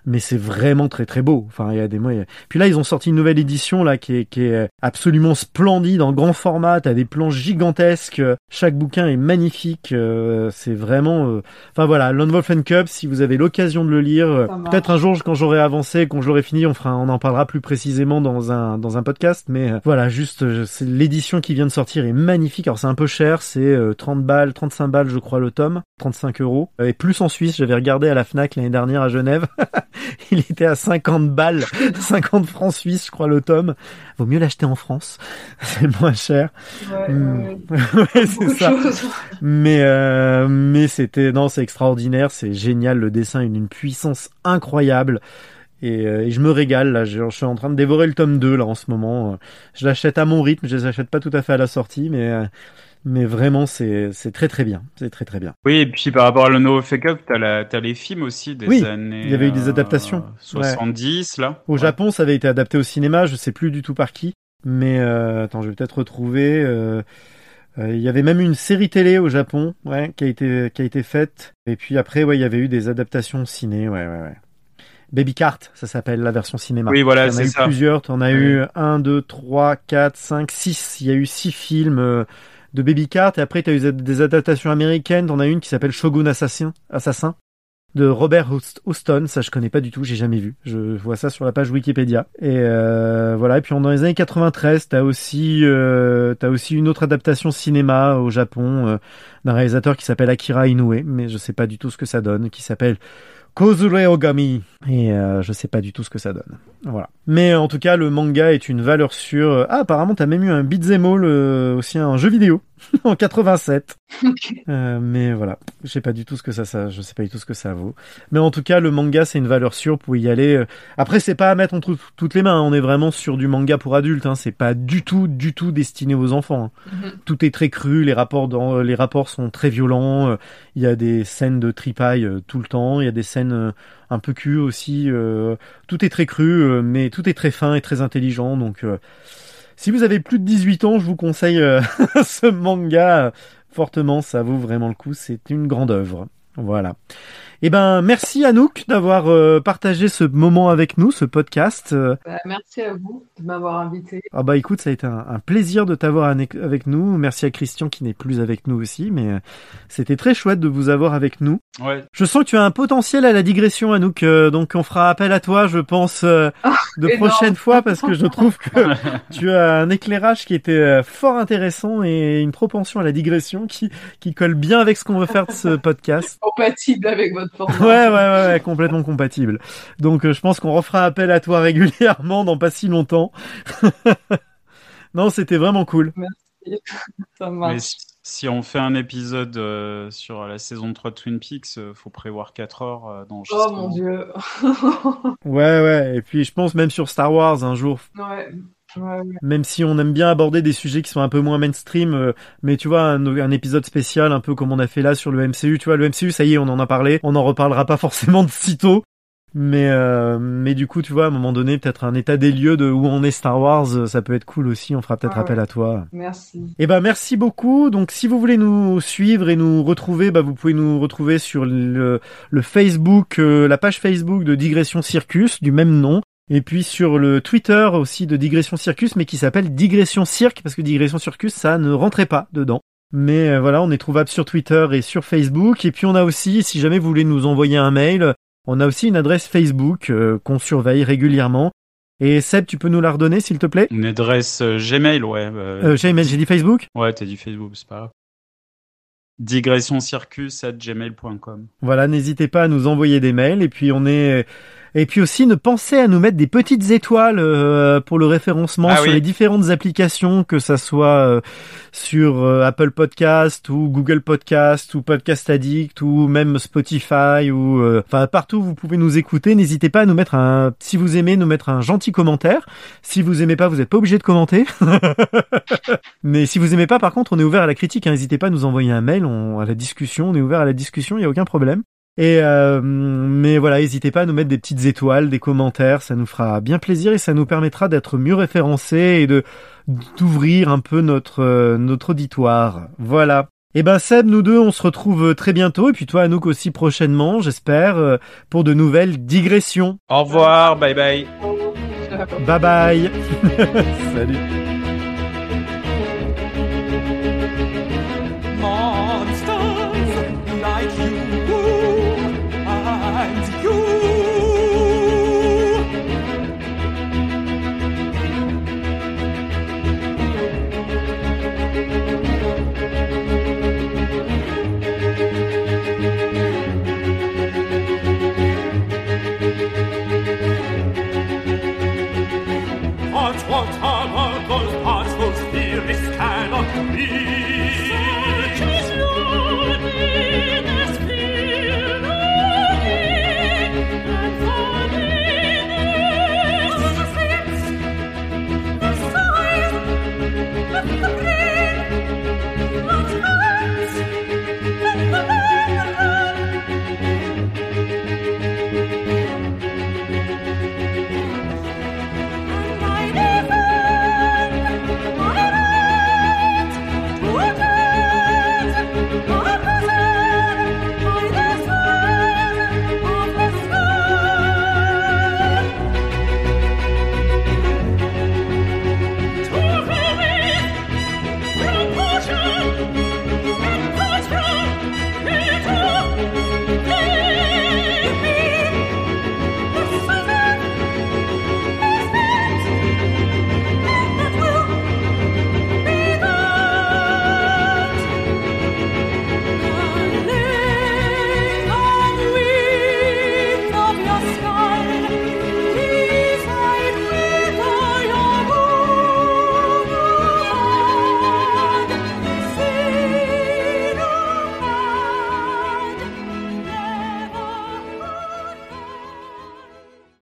mais c'est vraiment très très beau. Enfin, il y a des a- Puis là, ils ont sorti une nouvelle édition là qui est, qui est absolument splendide en grand format. T'as des plans gigantesques. Chaque bouquin est magnifique. euh, c'est vraiment. euh, Enfin voilà, Lone Wolf and Cub. Si vous avez l'occasion de le lire, euh, peut-être un jour quand j'aurai avancé, quand je l'aurai fini, on fera, on en parlera plus précisément dans un dans un podcast. Mais euh, voilà, juste euh, c'est l'édition qui vient de sortir est magnifique. Alors c'est un peu cher, c'est euh, 30 balles, 35 balles je crois le tome, 35 euros. Euh, Et plus en Suisse, j'avais regardé à la Fnac l'année dernière à Genève. Il était à 50 balles, 50 francs suisses, je crois, le tome. Vaut mieux l'acheter en France, c'est moins cher. Ouais, Mm. c'est de ça. Mais euh, mais c'était non, c'est extraordinaire, c'est génial, le dessin est d'une puissance incroyable. Et, euh, et je me régale là, je, je suis en train de dévorer le tome 2 là en ce moment. Je l'achète à mon rythme, je les achète pas tout à fait à la sortie, mais euh, mais vraiment c'est c'est très très bien, c'est très très bien. Oui, et puis par rapport à le No Fake Up, t'as t'as les films aussi des Oui, années. il y avait eu des euh, adaptations. 70 là. Au Japon, ça avait été adapté au cinéma, je sais plus du tout par qui, mais euh, attends, je vais peut-être retrouver. euh, euh, il y avait même une série télé au Japon, ouais, qui a été qui a été faite. Et puis après, ouais, il y avait eu des adaptations ciné, ouais, ouais, ouais. Baby Cart, ça s'appelle la version cinéma. Oui, voilà, Il y en a c'est eu ça. plusieurs. T'en as eu un, deux, trois, quatre, cinq, six. Il y a eu six films euh, de Baby Cart. Et après, t'as eu des adaptations américaines. T'en as une qui s'appelle Shogun Assassin, Assassin de Robert Houst- Houston. Ça, je connais pas du tout. J'ai jamais vu. Je vois ça sur la page Wikipédia. Et euh, voilà. Et puis, dans les années 93, t'as aussi, euh, t'as aussi une autre adaptation cinéma au Japon euh, d'un réalisateur qui s'appelle Akira Inoue, mais je sais pas du tout ce que ça donne, qui s'appelle Kozure Ogami. Et euh, je sais pas du tout ce que ça donne. Voilà. Mais en tout cas, le manga est une valeur sûre. Ah, apparemment, t'as même eu un beat'em all, euh, aussi un jeu vidéo en 87. Euh, mais voilà, je sais pas du tout ce que ça, ça, je sais pas du tout ce que ça vaut. Mais en tout cas, le manga c'est une valeur sûre pour y aller. Euh, Après, c'est pas à mettre entre toutes les mains. hein. On est vraiment sur du manga pour adultes. Hein. C'est pas du tout, du tout destiné aux enfants. hein. Mhm. Tout est très cru. Les rapports, dans, les rapports sont très violents. Euh, Il y a des scènes de tripaille euh, tout le temps. Il y a des scènes euh, un peu cul aussi. euh, tout est très cru, euh, mais tout est très fin et très intelligent. Donc, euh, si vous avez plus de 18 ans, je vous conseille euh, ce manga fortement. Ça vaut vraiment le coup. C'est une grande œuvre. Voilà. Eh ben, merci Anouk d'avoir euh, partagé ce moment avec nous, ce podcast. Euh, Bah, merci à vous de m'avoir invité. ah bah écoute, ça a été un, un plaisir de t'avoir avec nous. Merci à Christian qui n'est plus avec nous aussi, mais euh, c'était très chouette de vous avoir avec nous. Ouais. Je sens que tu as un potentiel à la digression, Anouk, euh, donc on fera appel à toi, je pense, euh, de énorme. prochaine fois, parce que je trouve que tu as un éclairage qui était fort intéressant et une propension à la digression qui, qui colle bien avec ce qu'on veut faire de ce podcast. Compatible avec votre format. Ouais, ouais, ouais, ouais, complètement compatible. Donc, euh, je pense qu'on refera appel à toi régulièrement dans pas si longtemps. non, c'était vraiment cool. Merci. Ça Mais marche. si, si on fait un épisode euh, sur la saison 3 de Twin Peaks, euh, faut prévoir 4 heures euh, dans Oh mon dieu. Ouais, ouais. Et puis, je pense même sur Star Wars un jour. ouais. Ouais, ouais. Même si on aime bien aborder des sujets qui sont un peu moins mainstream, euh, mais tu vois, un, un épisode spécial, un peu comme on a fait là sur le MCU, tu vois, le MCU, ça y est, on en a parlé, on n'en reparlera pas forcément de sitôt, mais euh, mais du coup, tu vois, à un moment donné, peut-être un état des lieux de où on est Star Wars, euh, ça peut être cool aussi, on fera peut-être Ah appel ouais. à toi. Merci. Eh ben merci beaucoup. Donc si vous voulez nous suivre et nous retrouver, bah vous pouvez nous retrouver sur le, le Facebook, euh, la page Facebook de Digression Circus du même nom. Et puis sur le Twitter aussi de Digression Circus, mais qui s'appelle Digression Cirque, parce que Digression Circus, ça ne rentrait pas dedans. Mais euh, voilà, on est trouvable sur Twitter et sur Facebook. Et puis on a aussi, si jamais vous voulez nous envoyer un mail, on a aussi une adresse Facebook euh, qu'on surveille régulièrement. Et Seb, tu peux nous la redonner, s'il te plaît? Une adresse euh, Gmail, ouais. euh, euh, J'ai j'ai dit Facebook? Ouais, t'as dit Facebook, c'est pas grave. Digressioncircus at gmail.com. Voilà, n'hésitez pas à nous envoyer des mails et puis on est et puis aussi ne pensez à nous mettre des petites étoiles euh, pour le référencement Ah sur oui. les différentes applications que ça soit euh, sur euh, Apple Podcast ou Google Podcast ou Podcast Addict ou même Spotify ou euh, enfin partout où vous pouvez nous écouter, n'hésitez pas à nous mettre un si vous aimez nous mettre un gentil commentaire. Si vous aimez pas, vous n'êtes pas obligé de commenter. Mais si vous aimez pas, par contre, on est ouvert à la critique. hein. N'hésitez pas à nous envoyer un mail, on, à la discussion. On est ouvert à la discussion, il y a aucun problème. Et euh, mais voilà, n'hésitez pas à nous mettre des petites étoiles, des commentaires, ça nous fera bien plaisir et ça nous permettra d'être mieux référencés et de d'ouvrir un peu notre euh, notre auditoire. Voilà. Eh ben Seb, nous deux, on se retrouve très bientôt, et puis toi Anouk aussi prochainement, j'espère, euh, pour de nouvelles digressions. Au revoir, bye bye. Bye bye. Salut.